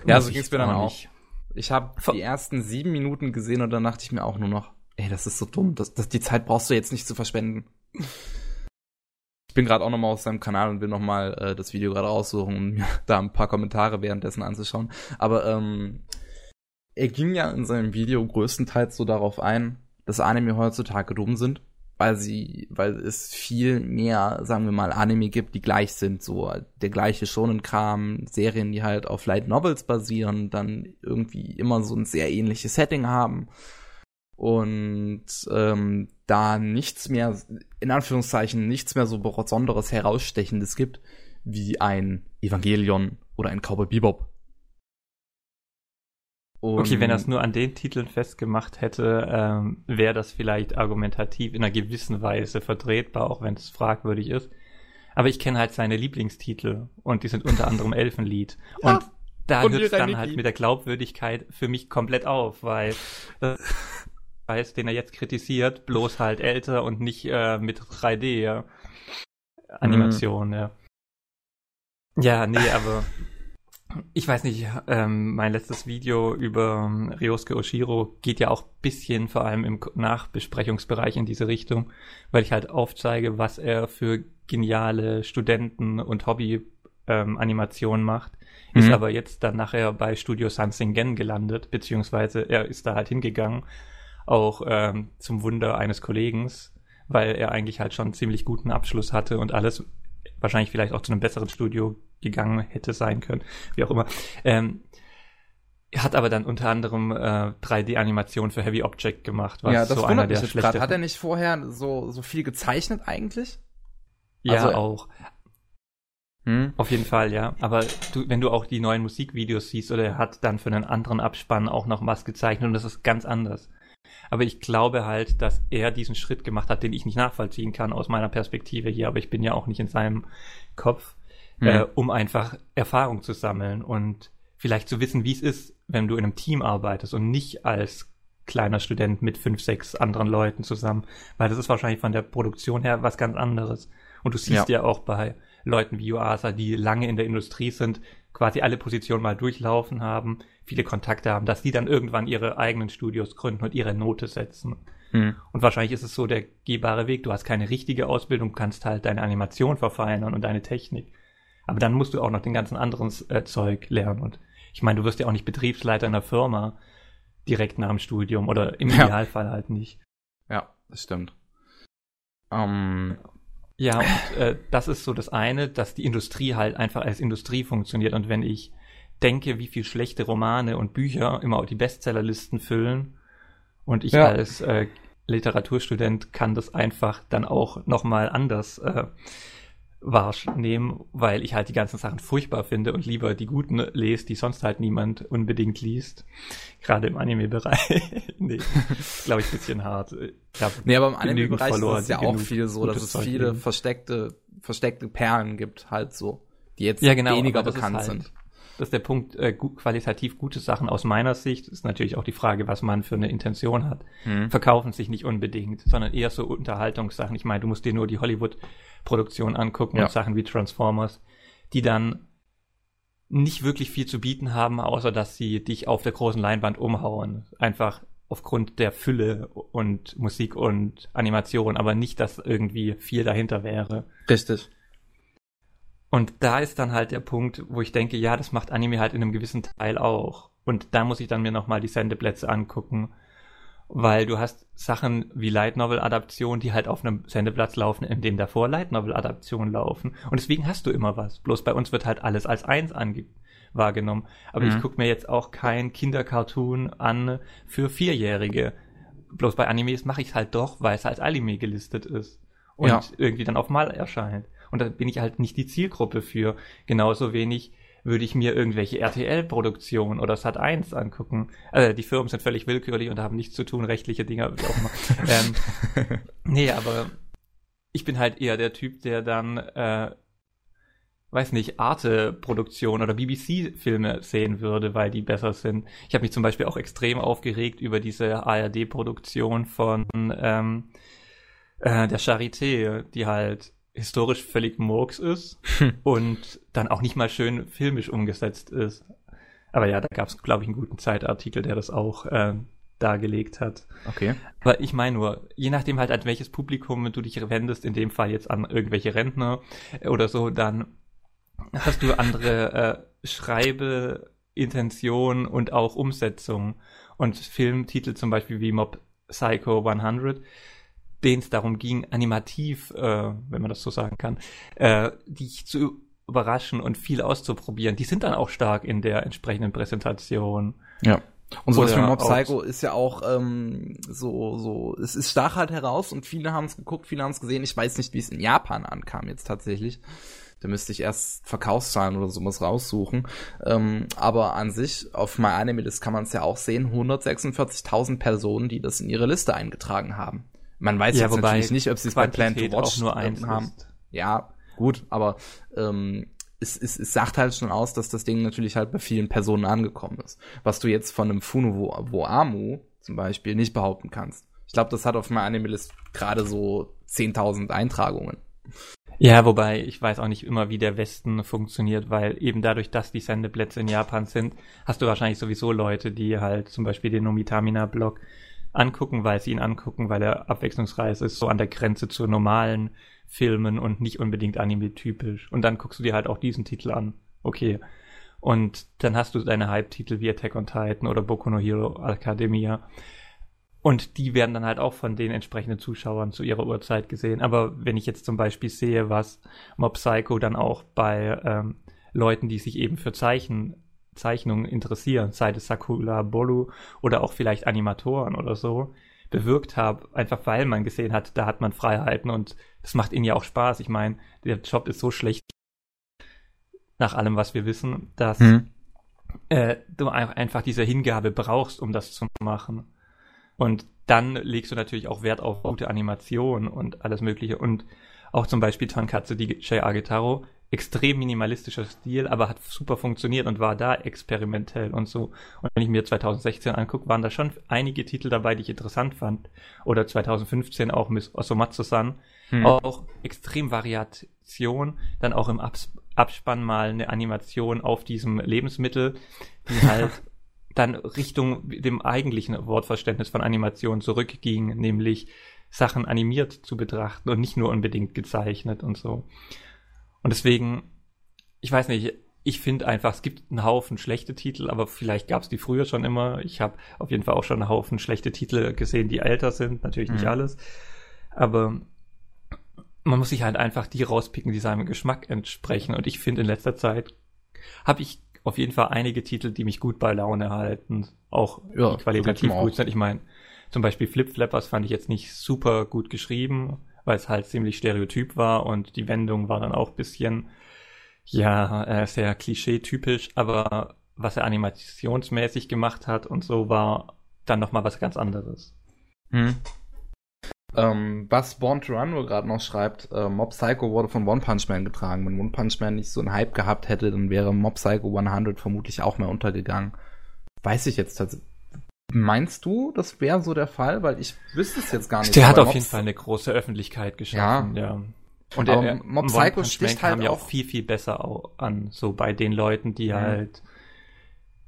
Ja, so ging es mir dann auch. Nicht. Ich habe die ersten sieben Minuten gesehen und dann dachte ich mir auch nur noch, ey, das ist so dumm. Das, das, die Zeit brauchst du jetzt nicht zu verschwenden. Ich bin gerade auch nochmal auf seinem Kanal und will nochmal äh, das Video gerade raussuchen, um mir [LAUGHS] da ein paar Kommentare währenddessen anzuschauen. Aber ähm, er ging ja in seinem Video größtenteils so darauf ein, dass Anime heutzutage dumm sind, weil sie, weil es viel mehr, sagen wir mal, Anime gibt, die gleich sind, so der gleiche Shonen-Kram, Serien, die halt auf Light Novels basieren, dann irgendwie immer so ein sehr ähnliches Setting haben und ähm, da nichts mehr, in Anführungszeichen, nichts mehr so besonderes Herausstechendes gibt, wie ein Evangelion oder ein Cowboy Bebop.
Und okay, wenn er es nur an den Titeln festgemacht hätte, ähm, wäre das vielleicht argumentativ in einer gewissen Weise vertretbar, auch wenn es fragwürdig ist. Aber ich kenne halt seine Lieblingstitel und die sind unter anderem [LAUGHS] Elfenlied. Ja, und da hört es dann halt mit der Glaubwürdigkeit für mich komplett auf, weil äh, [LAUGHS] Preis, den er jetzt kritisiert, bloß halt älter und nicht äh, mit 3D Animation, mhm. ja. Ja, nee, aber ich weiß nicht, ähm, mein letztes Video über ähm, Ryosuke Oshiro geht ja auch bisschen vor allem im Nachbesprechungsbereich in diese Richtung, weil ich halt aufzeige, was er für geniale Studenten- und Hobby-Animationen ähm, macht. Mhm. Ist aber jetzt dann nachher bei Studio Sansingen gelandet, beziehungsweise er ist da halt hingegangen auch ähm, zum Wunder eines Kollegen, weil er eigentlich halt schon einen ziemlich guten Abschluss hatte und alles wahrscheinlich vielleicht auch zu einem besseren Studio gegangen hätte sein können, wie auch immer. Ähm, hat aber dann unter anderem äh, 3D-Animation für Heavy Object gemacht,
was ja, das so einer der schlechten. Hat er nicht vorher so, so viel gezeichnet eigentlich?
Ja, also, auch. Hm? Auf jeden Fall, ja. Aber du, wenn du auch die neuen Musikvideos siehst, oder er hat dann für einen anderen Abspann auch noch was gezeichnet und das ist ganz anders. Aber ich glaube halt, dass er diesen Schritt gemacht hat, den ich nicht nachvollziehen kann aus meiner Perspektive hier, aber ich bin ja auch nicht in seinem Kopf, hm. äh, um einfach Erfahrung zu sammeln und vielleicht zu wissen, wie es ist, wenn du in einem Team arbeitest und nicht als kleiner Student mit fünf, sechs anderen Leuten zusammen, weil das ist wahrscheinlich von der Produktion her was ganz anderes. Und du siehst ja, ja auch bei Leuten wie Uasa, die lange in der Industrie sind, quasi alle Positionen mal durchlaufen haben, viele Kontakte haben, dass die dann irgendwann ihre eigenen Studios gründen und ihre Note setzen. Hm. Und wahrscheinlich ist es so der gehbare Weg. Du hast keine richtige Ausbildung, kannst halt deine Animation verfeinern und deine Technik. Aber dann musst du auch noch den ganzen anderen äh, Zeug lernen. Und ich meine, du wirst ja auch nicht Betriebsleiter einer Firma direkt nach dem Studium oder im ja. Idealfall halt nicht.
Ja, das stimmt. Um,
ähm, ja, und äh, das ist so das eine, dass die Industrie halt einfach als Industrie funktioniert. Und wenn ich denke, wie viel schlechte Romane und Bücher immer auch die Bestsellerlisten füllen und ich ja. als äh, Literaturstudent kann das einfach dann auch nochmal anders äh, wahrnehmen, weil ich halt die ganzen Sachen furchtbar finde und lieber die guten lese, die sonst halt niemand unbedingt liest. Gerade im Anime-Bereich. [LAUGHS] nee, glaube ich, ein bisschen hart.
nee, aber im Anime-Bereich ist es ja auch viel so, dass es viele versteckte, versteckte Perlen gibt, halt so, die jetzt ja, genau, weniger bekannt halt, sind.
Das ist der Punkt, äh, gut, qualitativ gute Sachen aus meiner Sicht, ist natürlich auch die Frage, was man für eine Intention hat. Hm. Verkaufen sich nicht unbedingt, sondern eher so Unterhaltungssachen. Ich meine, du musst dir nur die Hollywood Produktion angucken ja. und Sachen wie Transformers, die dann nicht wirklich viel zu bieten haben, außer dass sie dich auf der großen Leinwand umhauen. Einfach aufgrund der Fülle und Musik und Animation, aber nicht, dass irgendwie viel dahinter wäre.
Richtig.
Und da ist dann halt der Punkt, wo ich denke, ja, das macht Anime halt in einem gewissen Teil auch. Und da muss ich dann mir nochmal die Sendeplätze angucken weil du hast Sachen wie Light Novel Adaptionen, die halt auf einem Sendeplatz laufen, in dem davor Light Novel Adaptionen laufen. Und deswegen hast du immer was. Bloß bei uns wird halt alles als eins ange wahrgenommen. Aber mhm. ich gucke mir jetzt auch kein Kindercartoon an für Vierjährige. Bloß bei Animes mache ich es halt doch, weil es als Anime gelistet ist. Und ja. irgendwie dann auf Mal erscheint. Und da bin ich halt nicht die Zielgruppe für. Genauso wenig würde ich mir irgendwelche RTL-Produktionen oder Sat1 angucken. Also die Firmen sind völlig willkürlich und haben nichts zu tun, rechtliche Dinge, wie auch immer. [LAUGHS] ähm, nee, aber ich bin halt eher der Typ, der dann, äh, weiß nicht, Arte-Produktion oder BBC-Filme sehen würde, weil die besser sind. Ich habe mich zum Beispiel auch extrem aufgeregt über diese ARD-Produktion von ähm, äh, der Charité, die halt historisch völlig Murks ist hm. und dann auch nicht mal schön filmisch umgesetzt ist. Aber ja, da gab es, glaube ich, einen guten Zeitartikel, der das auch äh, dargelegt hat.
Okay.
Aber ich meine nur, je nachdem halt, an welches Publikum du dich wendest, in dem Fall jetzt an irgendwelche Rentner oder so, dann hast du andere äh, Schreibeintention und auch Umsetzung. Und Filmtitel zum Beispiel wie Mob Psycho 100 denen es darum ging, animativ, äh, wenn man das so sagen kann, äh, dich zu überraschen und viel auszuprobieren. Die sind dann auch stark in der entsprechenden Präsentation.
Ja. Und sowas wie Mob Psycho ist ja auch ähm, so, so, es, es stach halt heraus und viele haben es geguckt, viele haben es gesehen. Ich weiß nicht, wie es in Japan ankam jetzt tatsächlich. Da müsste ich erst Verkaufszahlen oder sowas raussuchen. Ähm, aber an sich, auf MyAnimeList kann man es ja auch sehen, 146.000 Personen, die das in ihre Liste eingetragen haben. Man weiß ja, jetzt natürlich nicht, ob sie es bei Plan to Watch
nur eins
haben. Ist. Ja, gut, aber ähm, es, es, es sagt halt schon aus, dass das Ding natürlich halt bei vielen Personen angekommen ist. Was du jetzt von einem Funo Woamu zum Beispiel nicht behaupten kannst. Ich glaube, das hat auf meinem Anime-List gerade so 10.000 Eintragungen.
Ja, wobei ich weiß auch nicht immer, wie der Westen funktioniert, weil eben dadurch, dass die Sendeplätze in Japan sind, hast du wahrscheinlich sowieso Leute, die halt zum Beispiel den Nomitamina-Blog angucken, weil sie ihn angucken, weil er abwechslungsreich ist, so an der Grenze zu normalen Filmen und nicht unbedingt anime-typisch. Und dann guckst du dir halt auch diesen Titel an. Okay. Und dann hast du deine Hype-Titel wie Attack on Titan oder Boku no Hero Academia. Und die werden dann halt auch von den entsprechenden Zuschauern zu ihrer Uhrzeit gesehen. Aber wenn ich jetzt zum Beispiel sehe, was Mob Psycho dann auch bei ähm, Leuten, die sich eben für Zeichen Zeichnungen interessieren, sei es Sakura Bolu oder auch vielleicht Animatoren oder so, bewirkt habe, einfach weil man gesehen hat, da hat man Freiheiten und das macht ihnen ja auch Spaß. Ich meine, der Job ist so schlecht, nach allem, was wir wissen, dass hm. äh, du einfach diese Hingabe brauchst, um das zu machen. Und dann legst du natürlich auch Wert auf gute Animation und alles Mögliche. Und auch zum Beispiel Tonkatsu DJ Agitaro extrem minimalistischer Stil, aber hat super funktioniert und war da experimentell und so. Und wenn ich mir 2016 angucke, waren da schon einige Titel dabei, die ich interessant fand. Oder 2015 auch Miss Osomatsu-san. Hm. Auch extrem Variation. Dann auch im Abs Abspann mal eine Animation auf diesem Lebensmittel, die [LAUGHS] halt dann Richtung dem eigentlichen Wortverständnis von Animation zurückging, nämlich Sachen animiert zu betrachten und nicht nur unbedingt gezeichnet und so. Und deswegen, ich weiß nicht, ich finde einfach, es gibt einen Haufen schlechte Titel, aber vielleicht gab es die früher schon immer. Ich habe auf jeden Fall auch schon einen Haufen schlechte Titel gesehen, die älter sind, natürlich nicht mhm. alles. Aber man muss sich halt einfach die rauspicken, die seinem Geschmack entsprechen. Und ich finde, in letzter Zeit habe ich auf jeden Fall einige Titel, die mich gut bei Laune halten, auch ja, qualitativ gut sind. Ich meine, zum Beispiel Flip Flappers fand ich jetzt nicht super gut geschrieben, weil es halt ziemlich stereotyp war und die Wendung war dann auch bisschen, ja, äh, sehr klischee-typisch, aber was er animationsmäßig gemacht hat und so war dann nochmal was ganz anderes. Hm.
Ähm, was Born to Run wohl gerade noch schreibt, äh, Mob Psycho wurde von One Punch Man getragen. Wenn One Punch Man nicht so einen Hype gehabt hätte, dann wäre Mob Psycho 100 vermutlich auch mehr untergegangen. Weiß ich jetzt tatsächlich. Meinst du, das wäre so der Fall? Weil ich wüsste es jetzt gar nicht.
Der hat auf jeden Fall eine große Öffentlichkeit geschaffen, ja. ja.
Und der Mob Psycho sticht halt
ja auch viel, viel besser an, so bei den Leuten, die mhm. halt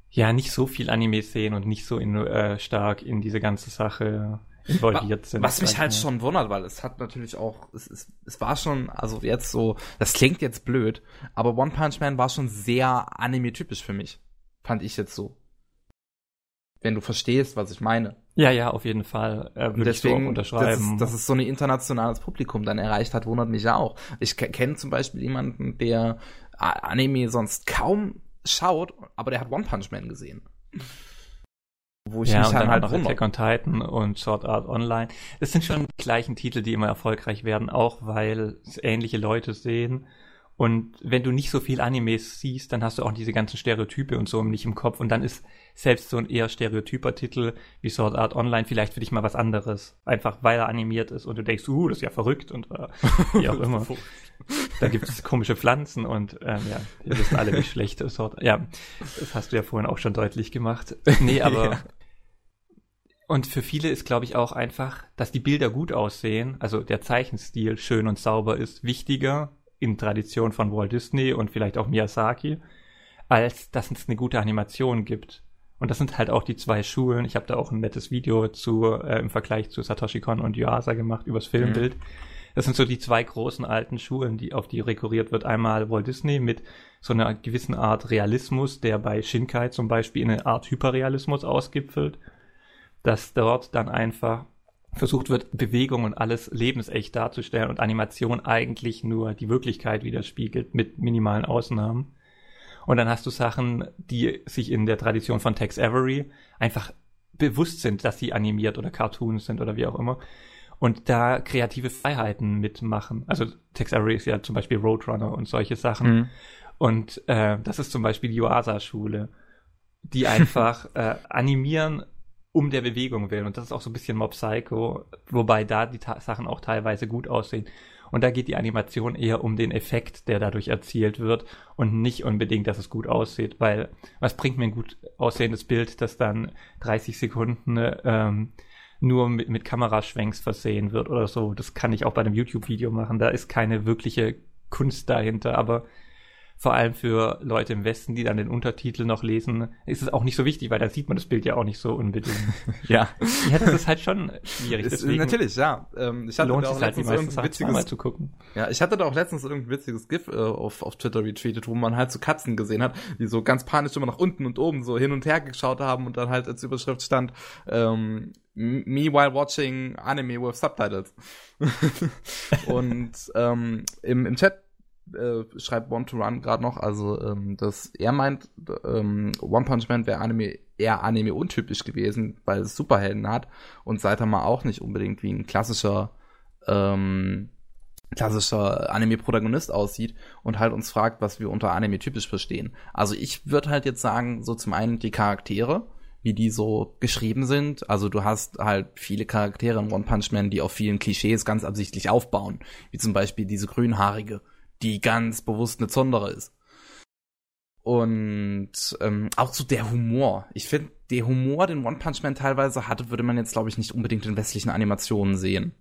ja nicht so viel Anime sehen und nicht so in, äh, stark in diese ganze Sache involviert sind.
Was mich halt mal. schon wundert, weil es hat natürlich auch, es, es, es war schon, also jetzt so, das klingt jetzt blöd, aber One Punch Man war schon sehr anime-typisch für mich. Fand ich jetzt so wenn du verstehst, was ich meine.
Ja, ja, auf jeden Fall.
Äh, würde deswegen, ich so unterschreiben. Dass es, dass es so ein internationales Publikum dann erreicht hat, wundert mich ja auch. Ich kenne zum Beispiel jemanden, der Anime sonst kaum schaut, aber der hat One Punch Man gesehen.
Wo ich ja, mich und dann halt noch Attack on Titan und Sword Art Online. Das sind schon die gleichen Titel, die immer erfolgreich werden, auch weil es ähnliche Leute sehen und wenn du nicht so viel Animes siehst, dann hast du auch diese ganzen Stereotype und so nicht im Kopf. Und dann ist selbst so ein eher stereotyper Titel wie Sword Art Online vielleicht für dich mal was anderes. Einfach weil er animiert ist und du denkst, uh, das ist ja verrückt und äh, wie auch [LAUGHS] immer. da gibt es komische Pflanzen und ähm, ja, wir wissen alle, wie schlecht Sword Ja, das hast du ja vorhin auch schon deutlich gemacht. Nee, aber [LAUGHS] ja. Und für viele ist, glaube ich, auch einfach, dass die Bilder gut aussehen, also der Zeichenstil schön und sauber ist, wichtiger in Tradition von Walt Disney und vielleicht auch Miyazaki, als dass es eine gute Animation gibt. Und das sind halt auch die zwei Schulen. Ich habe da auch ein nettes Video zu äh, im Vergleich zu Satoshi Kon und Yuasa gemacht übers Filmbild. Mhm. Das sind so die zwei großen alten Schulen, die auf die rekurriert wird. Einmal Walt Disney mit so einer gewissen Art Realismus, der bei Shinkai zum Beispiel in eine Art Hyperrealismus ausgipfelt, dass dort dann einfach versucht wird, Bewegung und alles lebensecht darzustellen und Animation eigentlich nur die Wirklichkeit widerspiegelt mit minimalen Ausnahmen. Und dann hast du Sachen, die sich in der Tradition von Tex Avery einfach bewusst sind, dass sie animiert oder Cartoons sind oder wie auch immer. Und da kreative Freiheiten mitmachen. Also Tex Avery ist ja zum Beispiel Roadrunner und solche Sachen. Mhm. Und äh, das ist zum Beispiel die Oasa-Schule, die einfach äh, animieren um der Bewegung willen. Und das ist auch so ein bisschen Mob Psycho, wobei da die Ta Sachen auch teilweise gut aussehen. Und da geht die Animation eher um den Effekt, der dadurch erzielt wird und nicht unbedingt, dass es gut aussieht, weil was bringt mir ein gut aussehendes Bild, das dann 30 Sekunden ähm, nur mit, mit Kameraschwenks versehen wird oder so. Das kann ich auch bei einem YouTube-Video machen. Da ist keine wirkliche Kunst dahinter, aber vor allem für Leute im Westen, die dann den Untertitel noch lesen, ist es auch nicht so wichtig, weil da sieht man das Bild ja auch nicht so unbedingt. [LAUGHS]
ja.
Ja, das ist halt schon schwierig.
Ist, natürlich, ja.
Ähm, ich hatte lohnt da auch halt letztens halt irgendein witziges zu gucken.
Ja, ich hatte da auch letztens irgendein witziges GIF äh, auf, auf Twitter retweetet, wo man halt so Katzen gesehen hat, die so ganz panisch immer nach unten und oben so hin und her geschaut haben und dann halt als Überschrift stand, ähm, me while watching anime with subtitles. [LAUGHS] und ähm, im, im Chat äh, schreibt One to Run gerade noch, also ähm, dass er meint, ähm, One Punch Man wäre Anime eher Anime untypisch gewesen, weil es Superhelden hat und Saitama auch nicht unbedingt wie ein klassischer ähm, klassischer Anime-Protagonist aussieht und halt uns fragt, was wir unter Anime typisch verstehen. Also ich würde halt jetzt sagen, so zum einen die Charaktere, wie die so geschrieben sind. Also du hast halt viele Charaktere in One Punch Man, die auf vielen Klischees ganz absichtlich aufbauen. Wie zum Beispiel diese grünhaarige, die ganz bewusst eine Zondere ist. Und ähm, auch so der Humor. Ich finde, der Humor, den One Punch Man teilweise hatte, würde man jetzt, glaube ich, nicht unbedingt in westlichen Animationen sehen.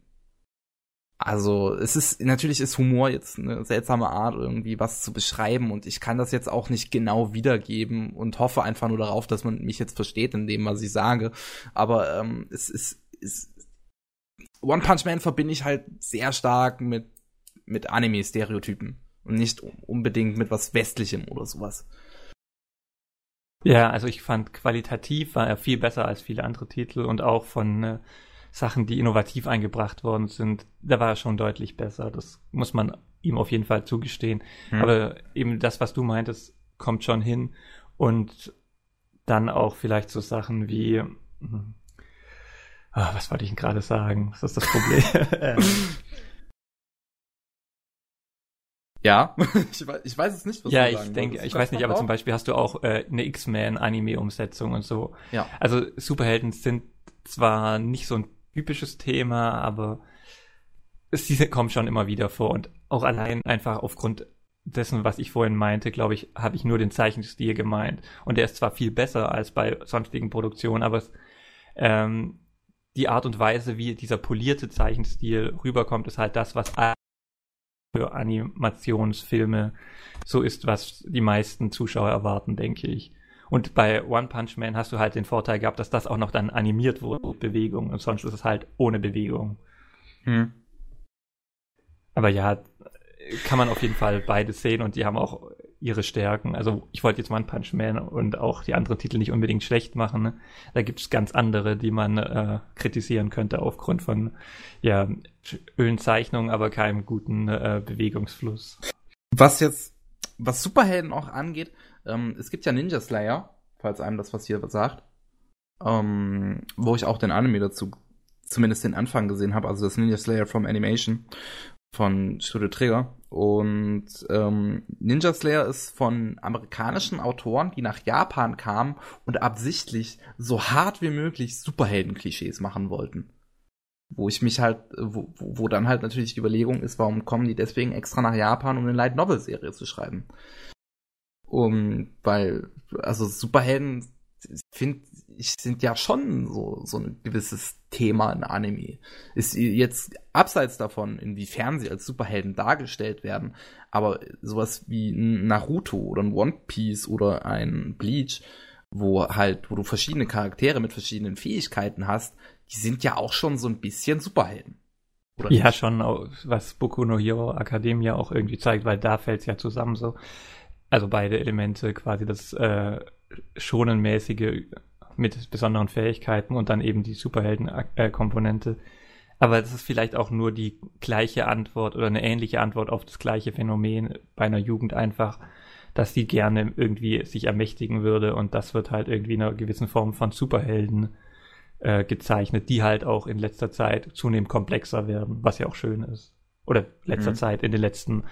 Also es ist natürlich ist Humor jetzt eine seltsame Art irgendwie was zu beschreiben und ich kann das jetzt auch nicht genau wiedergeben und hoffe einfach nur darauf, dass man mich jetzt versteht in dem, was ich sage. Aber ähm, es ist One Punch Man verbinde ich halt sehr stark mit mit Anime-Stereotypen und nicht unbedingt mit was Westlichem oder sowas.
Ja, also ich fand qualitativ war er viel besser als viele andere Titel und auch von äh, Sachen, die innovativ eingebracht worden sind, da war er schon deutlich besser. Das muss man ihm auf jeden Fall zugestehen. Hm. Aber eben das, was du meintest, kommt schon hin. Und dann auch vielleicht so Sachen wie, oh, was wollte ich denn gerade sagen? Was ist das Problem? [LAUGHS] [LAUGHS]
Ja, [LAUGHS] ich, weiß, ich weiß es nicht,
was ja, du sagen ich denke, ich weiß nicht, aber auch? zum Beispiel hast du auch äh, eine X-Men-Anime-Umsetzung und so. Ja. Also Superhelden sind zwar nicht so ein typisches Thema, aber es, diese kommen schon immer wieder vor und auch allein einfach aufgrund dessen, was ich vorhin meinte, glaube ich, habe ich nur den Zeichenstil gemeint. Und der ist zwar viel besser als bei sonstigen Produktionen, aber es, ähm, die Art und Weise, wie dieser polierte Zeichenstil rüberkommt, ist halt das, was für Animationsfilme so ist, was die meisten Zuschauer erwarten, denke ich. Und bei One Punch Man hast du halt den Vorteil gehabt, dass das auch noch dann animiert wurde mit Bewegung und sonst ist es halt ohne Bewegung. Hm. Aber ja, kann man auf jeden Fall beides sehen und die haben auch ihre Stärken. Also ich wollte jetzt One Punch Man und auch die anderen Titel nicht unbedingt schlecht machen. Ne? Da gibt es ganz andere, die man äh, kritisieren könnte aufgrund von ja ölen Zeichnungen, aber keinem guten äh, Bewegungsfluss.
Was jetzt, was Superhelden auch angeht, ähm, es gibt ja Ninja Slayer, falls einem das was hier sagt, ähm, wo ich auch den Anime dazu, zumindest den Anfang gesehen habe, also das Ninja Slayer from Animation von Studio Trigger. Und ähm, Ninja Slayer ist von amerikanischen Autoren, die nach Japan kamen und absichtlich so hart wie möglich Superhelden-Klischees machen wollten. Wo ich mich halt, wo, wo dann halt natürlich die Überlegung ist, warum kommen die deswegen extra nach Japan, um eine Light Novel Serie zu schreiben? Um, weil, also Superhelden, finde ich, sind ja schon so, so ein gewisses Thema in Anime. Ist jetzt abseits davon, inwiefern sie als Superhelden dargestellt werden, aber sowas wie ein Naruto oder ein One Piece oder ein Bleach, wo halt, wo du verschiedene Charaktere mit verschiedenen Fähigkeiten hast, die sind ja auch schon so ein bisschen Superhelden.
Oder ja, nicht? schon, was Boku no Hero Academia auch irgendwie zeigt, weil da fällt es ja zusammen so. Also beide Elemente, quasi das äh, schonenmäßige mit besonderen Fähigkeiten und dann eben die Superhelden-Komponente. Aber das ist vielleicht auch nur die gleiche Antwort oder eine ähnliche Antwort auf das gleiche Phänomen bei einer Jugend einfach, dass sie gerne irgendwie sich ermächtigen würde und das wird halt irgendwie in einer gewissen Form von Superhelden äh, gezeichnet, die halt auch in letzter Zeit zunehmend komplexer werden, was ja auch schön ist. Oder letzter mhm. Zeit in den letzten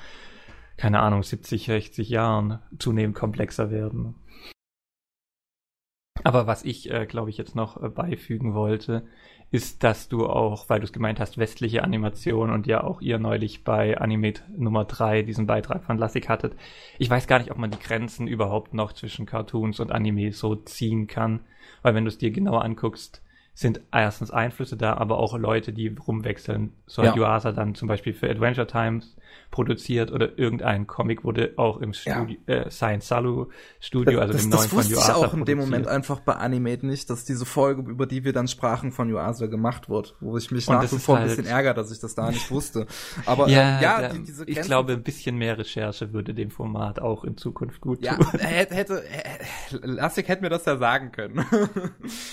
keine Ahnung, 70, 60 Jahren zunehmend komplexer werden. Aber was ich, äh, glaube ich, jetzt noch äh, beifügen wollte, ist, dass du auch, weil du es gemeint hast, westliche Animation und ja auch ihr neulich bei Animate Nummer 3 diesen Beitrag von Lassig hattet. Ich weiß gar nicht, ob man die Grenzen überhaupt noch zwischen Cartoons und Anime so ziehen kann, weil wenn du es dir genauer anguckst, sind erstens Einflüsse da, aber auch Leute, die rumwechseln. So hat ja. Yuasa dann zum Beispiel für Adventure Times produziert oder irgendein Comic wurde auch im Studio, ja. äh, Science Salu Studio, also
das, dem neuen von Yuasa. Das wusste ich auch in dem Moment einfach bei Animate nicht, dass diese Folge, über die wir dann sprachen, von Yuasa gemacht wird, wo ich mich Und nach wie vor halt ein bisschen ärgere, dass ich das da nicht wusste. [LAUGHS] Aber
ja, ähm, ja die, diese ich glaube, ein bisschen mehr Recherche würde dem Format auch in Zukunft gut
tun. Ja, [LAUGHS] hätte, hätte, Lassig hätte mir das ja sagen können.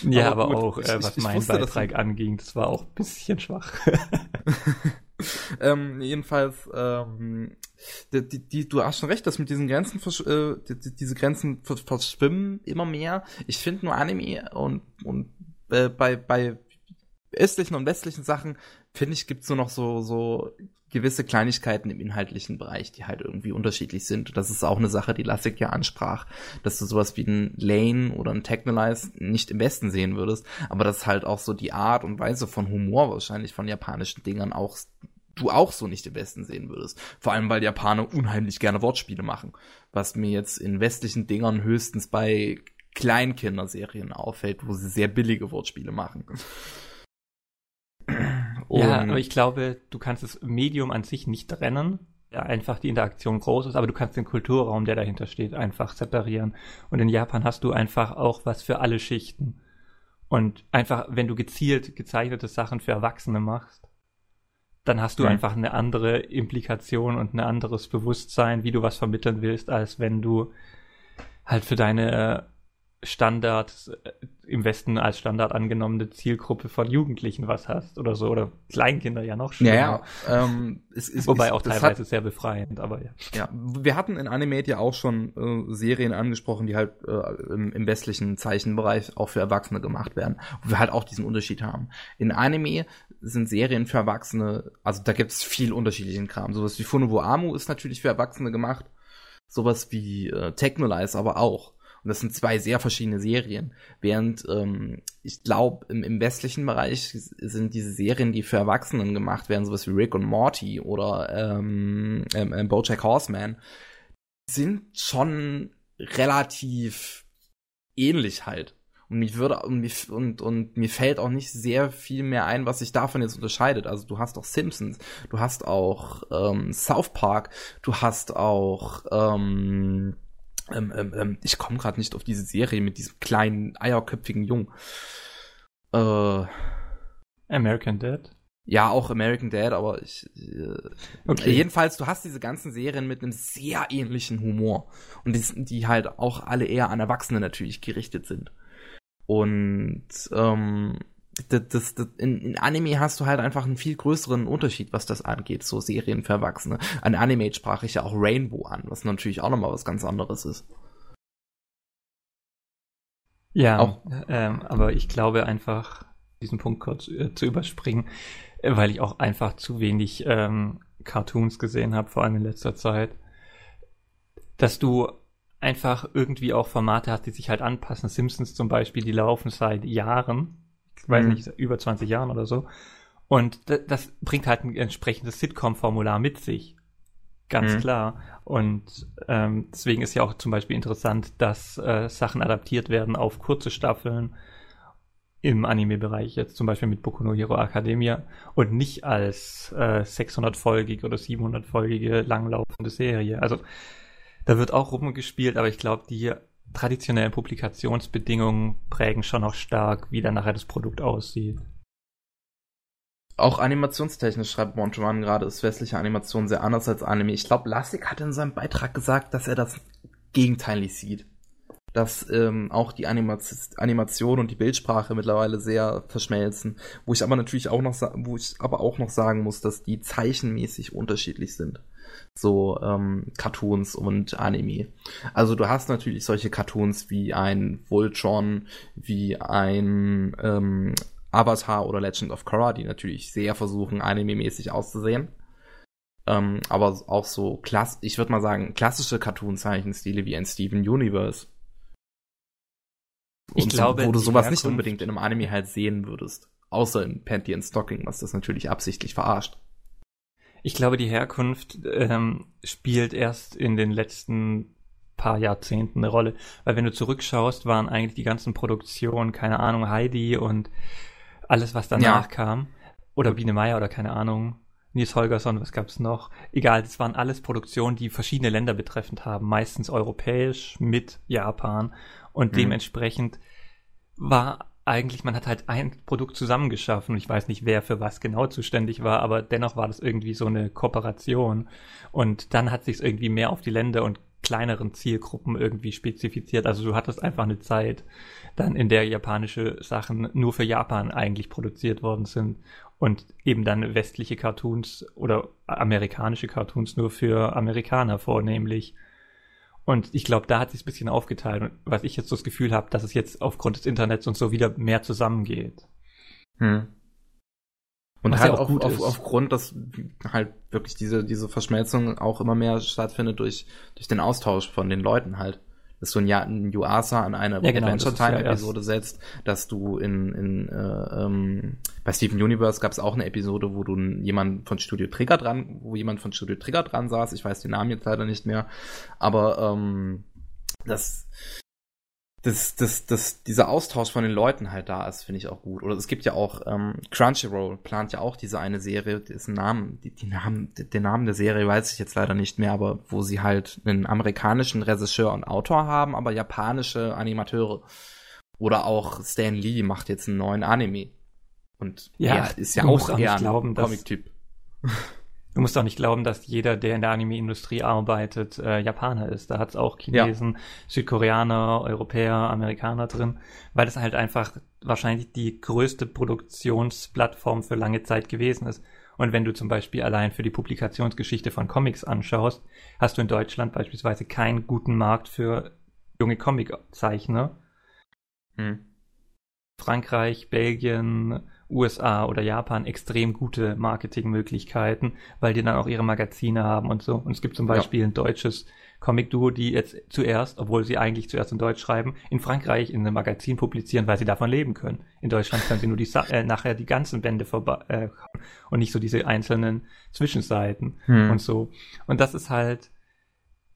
ja, aber, aber auch, äh, was ich, ich mein Beitrag anging, das war auch ein bisschen schwach. [LAUGHS] [LAUGHS]
Ähm, jedenfalls, ähm, die, die, die, du hast schon recht, dass mit diesen Grenzen, äh, die, diese Grenzen verschwimmen immer mehr. Ich finde nur Anime und, und äh, bei, bei östlichen und westlichen Sachen, finde ich, gibt's nur noch so, so gewisse Kleinigkeiten im inhaltlichen Bereich, die halt irgendwie unterschiedlich sind. Das ist auch eine Sache, die Lassig ja ansprach, dass du sowas wie ein Lane oder ein Technolize nicht im Westen sehen würdest, aber dass halt auch so die Art und Weise von Humor wahrscheinlich von japanischen Dingern auch du auch so nicht im Westen sehen würdest. Vor allem, weil Japaner unheimlich gerne Wortspiele machen. Was mir jetzt in westlichen Dingern höchstens bei Kleinkinderserien auffällt, wo sie sehr billige Wortspiele machen.
Und ja, aber ich glaube, du kannst das Medium an sich nicht trennen, ja, einfach die Interaktion groß ist, aber du kannst den Kulturraum, der dahinter steht, einfach separieren. Und in Japan hast du einfach auch was für alle Schichten. Und einfach, wenn du gezielt gezeichnete Sachen für Erwachsene machst, dann hast du mhm. einfach eine andere Implikation und ein anderes Bewusstsein, wie du was vermitteln willst, als wenn du halt für deine Standard äh, im Westen als Standard angenommene Zielgruppe von Jugendlichen was hast oder so oder Kleinkinder ja noch
schlimmer. Ja, ja. Ähm,
es, es, Wobei es, auch teilweise hat, sehr befreiend, aber ja.
Ja, wir hatten in Animate ja auch schon äh, Serien angesprochen, die halt äh, im, im, westlichen Zeichenbereich auch für Erwachsene gemacht werden, wo wir halt auch diesen Unterschied haben. In Anime sind Serien für Erwachsene, also da gibt es viel unterschiedlichen Kram. Sowas wie Funobo Amu ist natürlich für Erwachsene gemacht, sowas wie äh, Technolize aber auch. Und das sind zwei sehr verschiedene Serien. Während ähm, ich glaube, im, im westlichen Bereich sind diese Serien, die für Erwachsenen gemacht werden, sowas wie Rick und Morty oder ähm, ähm, ähm Bojack Horseman, sind schon relativ ähnlich halt. Und mir würde und, und, und mir fällt auch nicht sehr viel mehr ein, was sich davon jetzt unterscheidet. Also du hast auch Simpsons, du hast auch ähm, South Park, du hast auch ähm, ähm, ähm, ähm, ich komme gerade nicht auf diese Serie mit diesem kleinen eierköpfigen Jungen.
Äh, American Dad?
Ja, auch American Dad, aber ich. Äh, okay. Jedenfalls, du hast diese ganzen Serien mit einem sehr ähnlichen Humor. Und die, die halt auch alle eher an Erwachsene natürlich gerichtet sind. Und ähm, das, das, das, in, in Anime hast du halt einfach einen viel größeren Unterschied, was das angeht, so Serien für Erwachsene. An Anime sprach ich ja auch Rainbow an, was natürlich auch nochmal was ganz anderes ist.
Ja, auch. Ähm, aber ich glaube einfach, diesen Punkt kurz äh, zu überspringen, äh, weil ich auch einfach zu wenig ähm, Cartoons gesehen habe, vor allem in letzter Zeit, dass du einfach irgendwie auch Formate hast, die sich halt anpassen. Simpsons zum Beispiel, die laufen seit Jahren weiß mhm. nicht, über 20 Jahren oder so. Und das bringt halt ein entsprechendes Sitcom-Formular mit sich. Ganz mhm. klar. Und ähm, deswegen ist ja auch zum Beispiel interessant, dass äh, Sachen adaptiert werden auf kurze Staffeln im Anime-Bereich, jetzt zum Beispiel mit Boku no Hero Academia und nicht als äh, 600-folgige oder 700-folgige langlaufende Serie. Also da wird auch rumgespielt, aber ich glaube, die traditionellen Publikationsbedingungen prägen schon auch stark, wie dann nachher das Produkt aussieht.
Auch animationstechnisch schreibt Montuan gerade, ist westliche Animation sehr anders als Anime. Ich glaube, Lassig hat in seinem Beitrag gesagt, dass er das gegenteilig sieht. Dass ähm, auch die Anima Animation und die Bildsprache mittlerweile sehr verschmelzen. Wo ich aber natürlich auch noch, wo ich aber auch noch sagen muss, dass die zeichenmäßig unterschiedlich sind so ähm, Cartoons und Anime. Also du hast natürlich solche Cartoons wie ein Voltron, wie ein ähm, Avatar oder Legend of Korra, die natürlich sehr versuchen, anime-mäßig auszusehen. Ähm, aber auch so klass ich würde mal sagen, klassische Cartoon-Zeichenstile wie ein Steven Universe. Und ich glaube, so, wo du sowas Herkunft... nicht unbedingt in einem Anime halt sehen würdest. Außer in Panty and Stocking, was das natürlich absichtlich verarscht.
Ich glaube, die Herkunft ähm, spielt erst in den letzten paar Jahrzehnten eine Rolle. Weil wenn du zurückschaust, waren eigentlich die ganzen Produktionen, keine Ahnung, Heidi und alles, was danach ja. kam. Oder Biene Meier oder keine Ahnung, Nils Holgersson, was gab's noch? Egal, das waren alles Produktionen, die verschiedene Länder betreffend haben, meistens europäisch mit Japan. Und mhm. dementsprechend war eigentlich, man hat halt ein Produkt zusammengeschaffen. Ich weiß nicht, wer für was genau zuständig war, aber dennoch war das irgendwie so eine Kooperation. Und dann hat sich irgendwie mehr auf die Länder und kleineren Zielgruppen irgendwie spezifiziert. Also du hattest einfach eine Zeit, dann in der japanische Sachen nur für Japan eigentlich produziert worden sind und eben dann westliche Cartoons oder amerikanische Cartoons nur für Amerikaner vornehmlich. Und ich glaube, da hat sich ein bisschen aufgeteilt. Und was ich jetzt so das Gefühl habe, dass es jetzt aufgrund des Internets und so wieder mehr zusammengeht.
Hm. Und Was halt ja auf, auf, aufgrund, dass halt wirklich diese, diese Verschmelzung auch immer mehr stattfindet durch, durch den Austausch von den Leuten halt. Dass du ein, ja, ein Yuasa an eine ja, genau, Adventure Time ja Episode setzt, dass du in, in äh, ähm, bei Steven Universe gab es auch eine Episode, wo du jemand von Studio Trigger dran, wo jemand von Studio Trigger dran saß. Ich weiß den Namen jetzt leider nicht mehr, aber ähm, das dass, dass, dass dieser Austausch von den Leuten halt da ist, finde ich auch gut. Oder es gibt ja auch, ähm, Crunchyroll plant ja auch diese eine Serie, dessen Namen, die, die Namen, den Namen der Serie weiß ich jetzt leider nicht mehr, aber wo sie halt einen amerikanischen Regisseur und Autor haben, aber japanische Animateure. Oder auch Stan Lee macht jetzt einen neuen Anime. Und ja, er ist ja auch eher ein Comic-Typ. [LAUGHS]
Du musst auch nicht glauben, dass jeder, der in der Anime-Industrie arbeitet, äh, Japaner ist. Da hat es auch Chinesen, ja. Südkoreaner, Europäer, Amerikaner drin, weil das halt einfach wahrscheinlich die größte Produktionsplattform für lange Zeit gewesen ist. Und wenn du zum Beispiel allein für die Publikationsgeschichte von Comics anschaust, hast du in Deutschland beispielsweise keinen guten Markt für junge Comiczeichner. Hm. Frankreich, Belgien, USA oder Japan extrem gute Marketingmöglichkeiten, weil die dann auch ihre Magazine haben und so. Und es gibt zum Beispiel ja. ein deutsches Comic-Duo, die jetzt zuerst, obwohl sie eigentlich zuerst in Deutsch schreiben, in Frankreich in einem Magazin publizieren, weil sie davon leben können. In Deutschland können sie nur die äh, nachher die ganzen Bände vorbei äh, und nicht so diese einzelnen Zwischenseiten hm. und so. Und das ist halt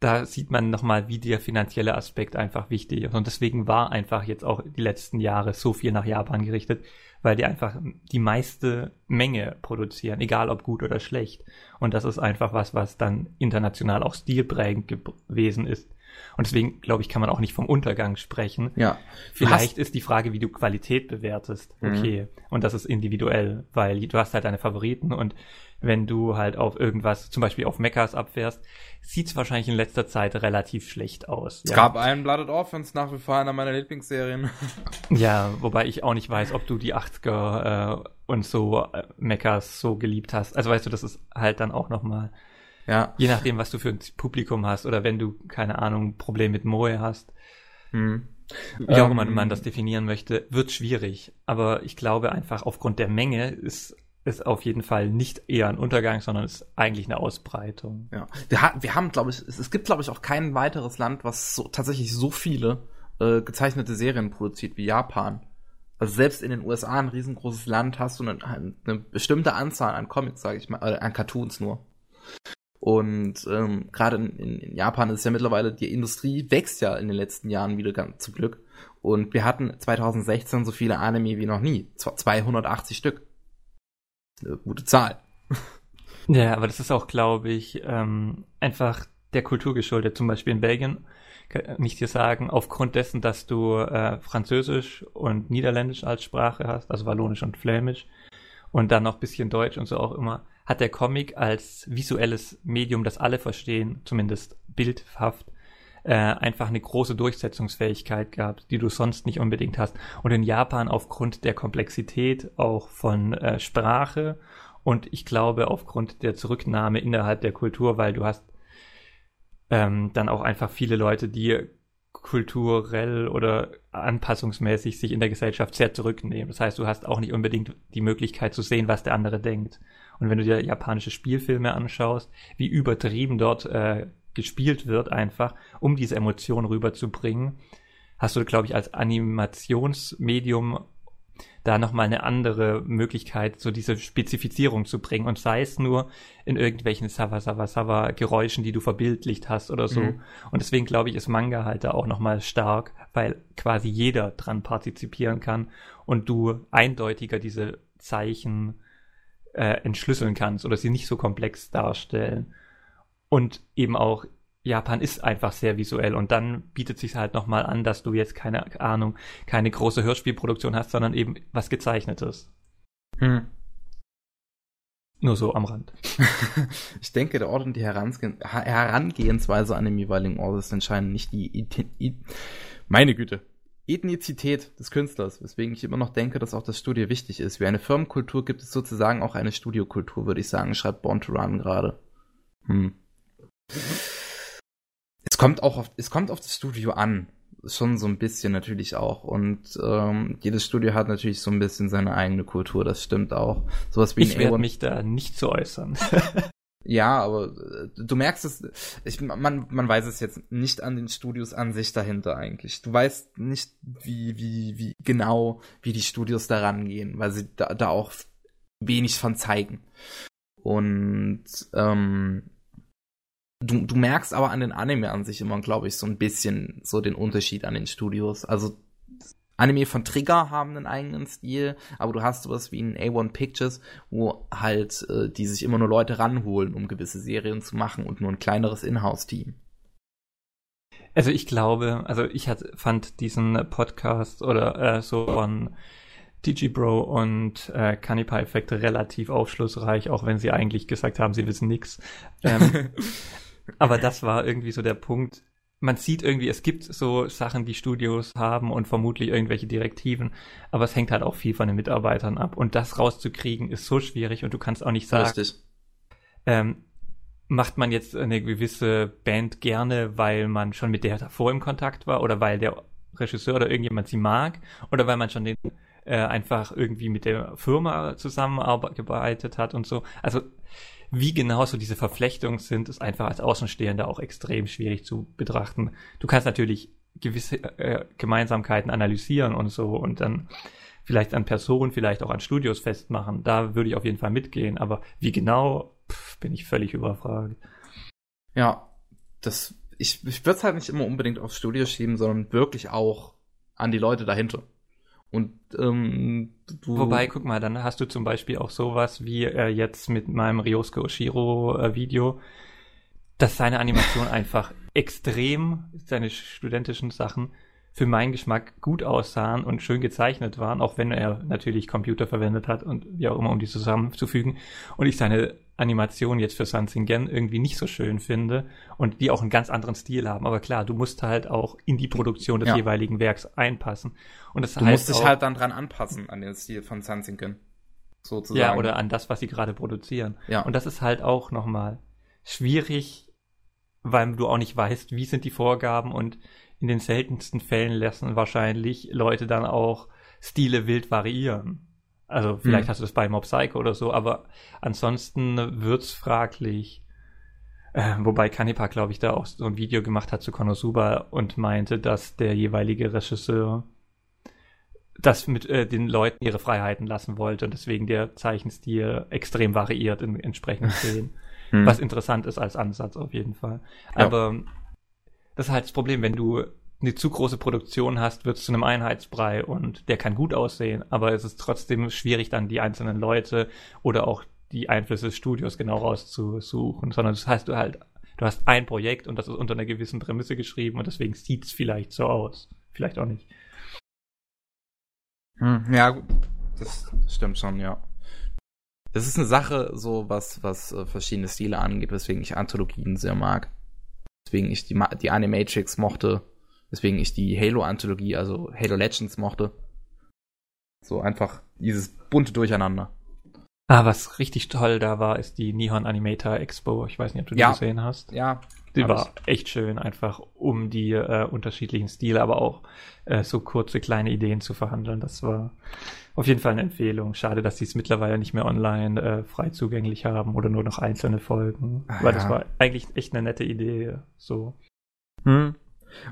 da sieht man nochmal, wie der finanzielle Aspekt einfach wichtig ist. Und deswegen war einfach jetzt auch die letzten Jahre so viel nach Japan gerichtet, weil die einfach die meiste Menge produzieren, egal ob gut oder schlecht. Und das ist einfach was, was dann international auch stilprägend gewesen ist. Und deswegen, glaube ich, kann man auch nicht vom Untergang sprechen.
Ja.
Vielleicht ist die Frage, wie du Qualität bewertest. Mhm. Okay. Mhm. Und das ist individuell, weil du hast halt deine Favoriten und wenn du halt auf irgendwas, zum Beispiel auf Mechas abfährst, sieht es wahrscheinlich in letzter Zeit relativ schlecht aus.
Es ja. gab einen Blooded Orphans nach wie vor einer meiner Lieblingsserien. [LAUGHS]
Ja, wobei ich auch nicht weiß, ob du die 80er äh, und so äh, Mechas so geliebt hast. Also weißt du, das ist halt dann auch nochmal, ja. je nachdem, was du für ein Publikum hast oder wenn du, keine Ahnung, Problem mit Moe hast. Hm. Wie auch immer ähm, man das definieren möchte, wird schwierig. Aber ich glaube einfach aufgrund der Menge ist ist auf jeden Fall nicht eher ein Untergang, sondern ist eigentlich eine Ausbreitung.
Ja, wir, ha wir haben, glaube ich, es, es gibt, glaube ich, auch kein weiteres Land, was so, tatsächlich so viele äh, gezeichnete Serien produziert wie Japan. Also selbst in den USA, ein riesengroßes Land, hast du eine, eine bestimmte Anzahl an Comics, sage ich mal, äh, an Cartoons nur. Und ähm, gerade in, in, Japan ist ja mittlerweile, die Industrie wächst ja in den letzten Jahren wieder ganz zum Glück. Und wir hatten 2016 so viele Anime wie noch nie. 280 Stück eine gute Zahl. [LAUGHS]
Ja, aber das ist auch, glaube ich, ähm, einfach der Kultur geschuldet. Zum Beispiel in Belgien kann ich dir sagen, aufgrund dessen, dass du äh, Französisch und Niederländisch als Sprache hast, also Wallonisch und Flämisch, und dann noch bisschen Deutsch und so auch immer, hat der Comic als visuelles Medium, das alle verstehen, zumindest bildhaft, äh, einfach eine große Durchsetzungsfähigkeit gehabt, die du sonst nicht unbedingt hast. Und in Japan aufgrund der Komplexität auch von äh, Sprache und ich glaube aufgrund der Zurücknahme innerhalb der Kultur, weil du hast ähm, dann auch einfach viele Leute, die kulturell oder anpassungsmäßig sich in der Gesellschaft sehr zurücknehmen. Das heißt, du hast auch nicht unbedingt die Möglichkeit zu sehen, was der andere denkt. Und wenn du dir japanische Spielfilme anschaust, wie übertrieben dort äh, gespielt wird, einfach, um diese Emotion rüberzubringen, hast du, glaube ich, als Animationsmedium da nochmal eine andere Möglichkeit, so diese Spezifizierung zu bringen. Und sei es nur in irgendwelchen Sava Sava Sava Geräuschen, die du verbildlicht hast oder so. Mhm. Und deswegen glaube ich, ist Manga halt da auch nochmal stark, weil quasi jeder dran partizipieren kann und du eindeutiger diese Zeichen äh, entschlüsseln kannst oder sie nicht so komplex darstellen. Und eben auch Japan ist einfach sehr visuell und dann bietet sich halt nochmal an, dass du jetzt keine Ahnung, keine große Hörspielproduktion hast, sondern eben was gezeichnetes. Hm. Nur so am Rand. [LAUGHS]
ich denke, der Ort und die Herangehensweise an dem jeweiligen Ort ist entscheidend, nicht die I I meine Güte. Ethnizität des Künstlers, weswegen ich immer noch denke, dass auch das Studio wichtig ist. Wie eine Firmenkultur gibt es sozusagen auch eine Studiokultur, würde ich sagen, schreibt Born to Run gerade. Hm. Es kommt auch auf, es kommt auf das Studio an schon so ein bisschen natürlich auch. Und ähm, jedes Studio hat natürlich so ein bisschen seine eigene Kultur, das stimmt auch.
Sowas wie ich werde mich da nicht zu äußern. [LAUGHS]
ja, aber äh, du merkst es, ich, man, man weiß es jetzt nicht an den Studios an sich dahinter eigentlich. Du weißt nicht, wie, wie, wie genau, wie die Studios da rangehen, weil sie da, da auch wenig von zeigen. Und ähm, du, du merkst aber an den Anime an sich immer, glaube ich, so ein bisschen so den Unterschied an den Studios. Also Anime von Trigger haben einen eigenen Stil, aber du hast sowas wie ein A1 Pictures, wo halt äh, die sich immer nur Leute ranholen, um gewisse Serien zu machen und nur ein kleineres Inhouse-Team.
Also ich glaube, also ich hat, fand diesen Podcast oder äh, so von DigiBro und äh, Canipa Effekt relativ aufschlussreich, auch wenn sie eigentlich gesagt haben, sie wissen nix. Ähm, [LAUGHS] Aber das war irgendwie so der Punkt. Man sieht irgendwie, es gibt so Sachen, die Studios haben und vermutlich irgendwelche Direktiven, aber es hängt halt auch viel von den Mitarbeitern ab. Und das rauszukriegen ist so schwierig und du kannst auch nicht sagen. Ähm, macht man jetzt eine gewisse Band gerne, weil man schon mit der davor im Kontakt war oder weil der Regisseur oder irgendjemand sie mag oder weil man schon den äh, einfach irgendwie mit der Firma zusammengearbeitet hat und so. Also wie genau so diese Verflechtungen sind, ist einfach als Außenstehender auch extrem schwierig zu betrachten. Du kannst natürlich gewisse äh, Gemeinsamkeiten analysieren und so und dann vielleicht an Personen, vielleicht auch an Studios festmachen. Da würde ich auf jeden Fall mitgehen, aber wie genau, pff, bin ich völlig überfragt.
Ja, das, ich, ich würde es halt nicht immer unbedingt aufs Studio schieben, sondern wirklich auch an die Leute dahinter. Und ähm,
du Wobei, guck mal, dann hast du zum Beispiel auch sowas wie äh, jetzt mit meinem Ryosuke Oshiro äh, Video, dass seine Animation [LAUGHS] einfach extrem, seine studentischen Sachen, für meinen Geschmack gut aussahen und schön gezeichnet waren, auch wenn er natürlich Computer verwendet hat und wie auch immer, um die zusammenzufügen. Und ich seine Animation jetzt für Sansingen irgendwie nicht so schön finde und die auch einen ganz anderen Stil haben. Aber klar, du musst halt auch in die Produktion des ja. jeweiligen Werks einpassen. Und das
du heißt musst dich halt dann dran anpassen an den Stil von Sansingen.
Sozusagen. Ja, oder an das, was sie gerade produzieren. Ja. Und das ist halt auch nochmal schwierig, weil du auch nicht weißt, wie sind die Vorgaben und in den seltensten Fällen lassen wahrscheinlich Leute dann auch Stile wild variieren. Also vielleicht hm. hast du das bei Mob Psycho oder so, aber ansonsten wird's fraglich. Äh, wobei Kanipa, glaube ich, da auch so ein Video gemacht hat zu Konosuba und meinte, dass der jeweilige Regisseur das mit äh, den Leuten ihre Freiheiten lassen wollte und deswegen der Zeichenstil extrem variiert in entsprechenden [LAUGHS] Szenen. hm. Was interessant ist als Ansatz auf jeden Fall. Ja. Aber das ist halt das Problem, wenn du eine zu große Produktion hast, wird es zu einem Einheitsbrei und der kann gut aussehen, aber es ist trotzdem schwierig, dann die einzelnen Leute oder auch die Einflüsse des Studios genau rauszusuchen, sondern das heißt, du halt, du hast ein Projekt und das ist unter einer gewissen Prämisse geschrieben und deswegen sieht es vielleicht so aus. Vielleicht auch nicht.
Hm, ja, das stimmt schon, ja. Das ist eine Sache, so was, was äh, verschiedene Stile angeht, weswegen ich Anthologien sehr mag. Deswegen ich die, die Animatrix mochte weswegen ich die Halo-Anthologie, also Halo Legends mochte. So einfach dieses bunte Durcheinander.
Ah, was richtig toll da war, ist die Nihon Animator Expo. Ich weiß nicht, ob du die gesehen hast.
Ja.
Die war echt schön, einfach um die äh, unterschiedlichen Stile, aber auch äh, so kurze kleine Ideen zu verhandeln. Das war auf jeden Fall eine Empfehlung. Schade, dass sie es mittlerweile nicht mehr online äh, frei zugänglich haben oder nur noch einzelne Folgen. Ah, weil ja. das war eigentlich echt eine nette Idee. So.
Hm.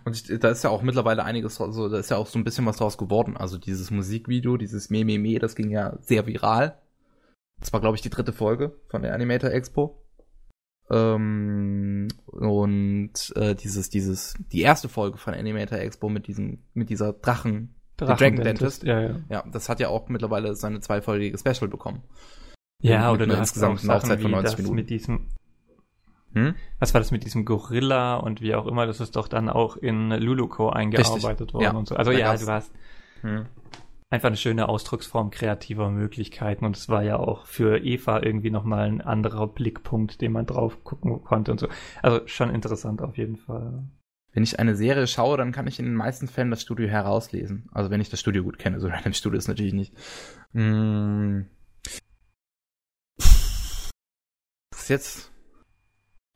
Und ich, da ist ja auch mittlerweile einiges, also da ist ja auch so ein bisschen was draus geworden. Also dieses Musikvideo, dieses Me Me Me, das ging ja sehr viral. Das war, glaube ich, die dritte Folge von der Animator Expo. Ähm, und äh, dieses, dieses, die erste Folge von Animator Expo mit diesem, mit dieser Drachen,
Drachen Dragon Dentist.
Ja, ja. ja, das hat ja auch mittlerweile seine zweifolgige Special bekommen.
Ja, oder du insgesamt eine Laufzeit von 90 Minuten. Mit diesem hm? Was war das mit diesem Gorilla und wie auch immer? Das ist doch dann auch in Luluco eingearbeitet Richtig. worden ja. und so. Also da ja, du hast. Hm. Einfach eine schöne Ausdrucksform kreativer Möglichkeiten und es war ja auch für Eva irgendwie nochmal ein anderer Blickpunkt, den man drauf gucken konnte und so. Also schon interessant auf jeden Fall.
Wenn ich eine Serie schaue, dann kann ich in den meisten Fällen das Studio herauslesen. Also wenn ich das Studio gut kenne, so [LAUGHS] Random Studio ist natürlich nicht. Hm. Das ist jetzt.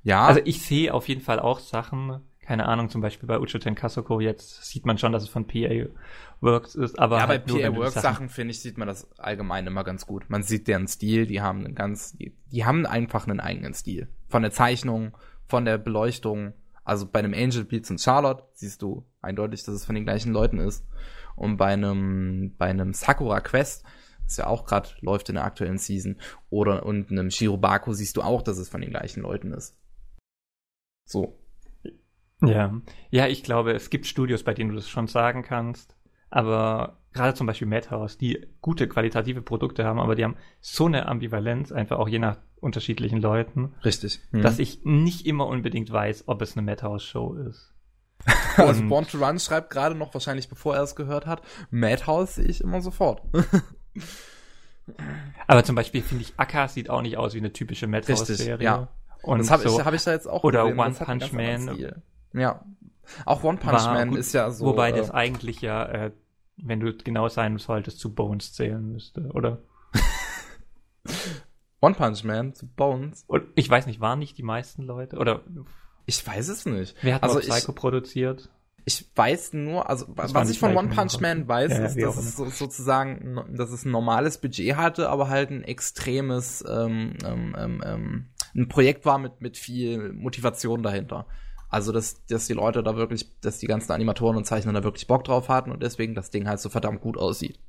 Ja.
Also ich sehe auf jeden Fall auch Sachen, keine Ahnung, zum Beispiel bei Ucho Tenkasoko jetzt sieht man schon, dass es von PA Works ist, aber.
Ja, halt bei PA Works Sachen, finde ich, sieht man das allgemein immer ganz gut. Man sieht deren Stil, die haben einen ganz, die, die haben einfach einen eigenen Stil. Von der Zeichnung, von der Beleuchtung. Also bei einem Angel Beats und Charlotte siehst du eindeutig, dass es von den gleichen Leuten ist. Und bei einem, bei einem Sakura Quest, das ja auch gerade läuft in der aktuellen Season, oder und einem Shirobako siehst du auch, dass es von den gleichen Leuten ist. So.
Ja, ja, ich glaube, es gibt Studios, bei denen du das schon sagen kannst, aber gerade zum Beispiel Madhouse, die gute qualitative Produkte haben, aber die haben so eine Ambivalenz, einfach auch je nach unterschiedlichen Leuten.
Richtig.
Mhm. Dass ich nicht immer unbedingt weiß, ob es eine Madhouse-Show ist. [LAUGHS]
also Born to Run schreibt gerade noch, wahrscheinlich bevor er es gehört hat, Madhouse sehe ich immer sofort. [LAUGHS]
aber zum Beispiel finde ich, Akka sieht auch nicht aus wie eine typische Madhouse-Serie.
Ja. Und das habe so, ich, hab ich da jetzt auch
Oder gesehen. One Punch Man.
Ja. Auch One Punch Man gut, ist ja so.
Wobei äh, das eigentlich ja, äh, wenn du genau sein solltest, zu Bones zählen müsste, oder? [LAUGHS]
One Punch Man zu Bones?
Und ich weiß nicht, waren nicht die meisten Leute? Oder?
Ich weiß es nicht.
Wer hat also Psycho ich, produziert?
Ich weiß nur, also das was ich von One Punch Man weiß, ja, ist, dass es so, sozusagen, dass es ein normales Budget hatte, aber halt ein extremes ähm, ähm, ähm, ähm ein Projekt war mit mit viel Motivation dahinter. Also, dass, dass die Leute da wirklich, dass die ganzen Animatoren und Zeichner da wirklich Bock drauf hatten und deswegen das Ding halt so verdammt gut aussieht.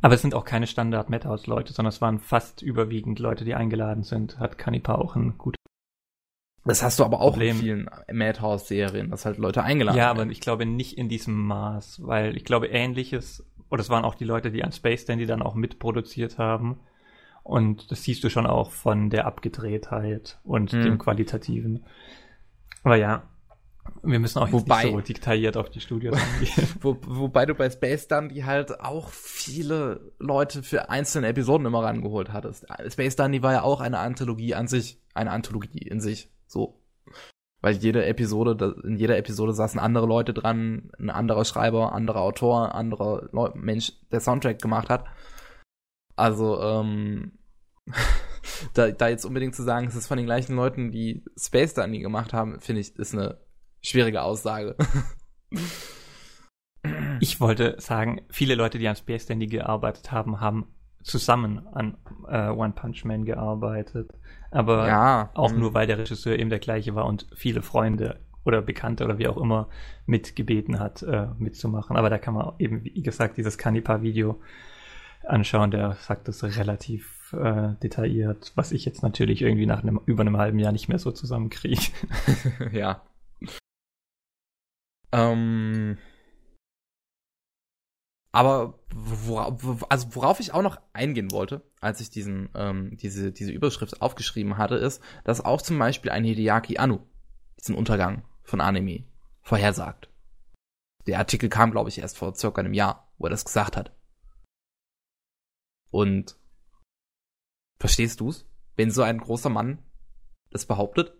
Aber es sind auch keine Standard-Madhouse-Leute, sondern es waren fast überwiegend Leute, die eingeladen sind. Hat Kanipa auch ein gutes.
Das hast du aber auch Problem. in vielen Madhouse-Serien, dass halt Leute eingeladen
Ja, werden. aber ich glaube nicht in diesem Maß, weil ich glaube ähnliches, oder es waren auch die Leute, die an Space Dandy dann auch mitproduziert haben. Und das siehst du schon auch von der Abgedrehtheit und hm. dem Qualitativen. Aber ja, wir müssen auch wobei, nicht so detailliert auf die Studios [LAUGHS]
eingehen. Wo, wobei du bei Space Dandy halt auch viele Leute für einzelne Episoden immer rangeholt hattest. Space Dandy war ja auch eine Anthologie an sich, eine Anthologie in sich, so. Weil jede Episode, in jeder Episode saßen andere Leute dran, ein anderer Schreiber, anderer Autor, anderer Mensch, der Soundtrack gemacht hat. Also, ähm, [LAUGHS] da, da jetzt unbedingt zu sagen, es ist von den gleichen Leuten, die Space Dandy gemacht haben, finde ich, ist eine schwierige Aussage.
ich wollte sagen, viele Leute, die an Space Dandy gearbeitet haben, haben zusammen an äh, One Punch Man gearbeitet. Aber ja, auch mhm. nur, weil der Regisseur eben der gleiche war und viele Freunde oder Bekannte oder wie auch immer mitgebeten hat, äh, mitzumachen. Aber da kann man eben, wie gesagt, dieses Kanipa-Video anschauen, der sagt das relativ äh, detailliert, was ich jetzt natürlich irgendwie nach einem, über einem halben Jahr nicht mehr so zusammenkriege. [LAUGHS] [LAUGHS]
ja. Ähm, aber worauf, also worauf ich auch noch eingehen wollte, als ich diesen, ähm, diese, diese Überschrift aufgeschrieben hatte, ist, dass auch zum Beispiel ein Hideaki Anno diesen Untergang von Anime vorhersagt. Der Artikel kam, glaube ich, erst vor circa einem Jahr, wo er das gesagt hat. Und Verstehst du's? Wenn so ein großer Mann das behauptet?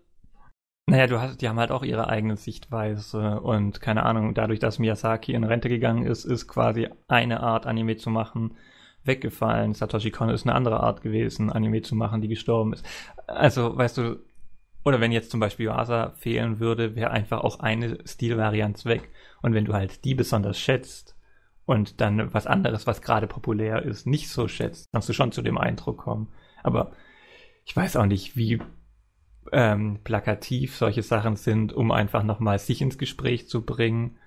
Naja, du hast, die haben halt auch ihre eigene Sichtweise und keine Ahnung, dadurch, dass Miyazaki in Rente gegangen ist, ist quasi eine Art Anime zu machen weggefallen. Satoshi Kon ist eine andere Art gewesen, Anime zu machen, die gestorben ist. Also, weißt du, oder wenn jetzt zum Beispiel Yuasa fehlen würde, wäre einfach auch eine Stilvarianz weg. Und wenn du halt die besonders schätzt und dann was anderes, was gerade populär ist, nicht so schätzt, kannst du schon zu dem Eindruck kommen. Aber ich weiß auch nicht, wie ähm, plakativ solche Sachen sind, um einfach nochmal sich ins Gespräch zu bringen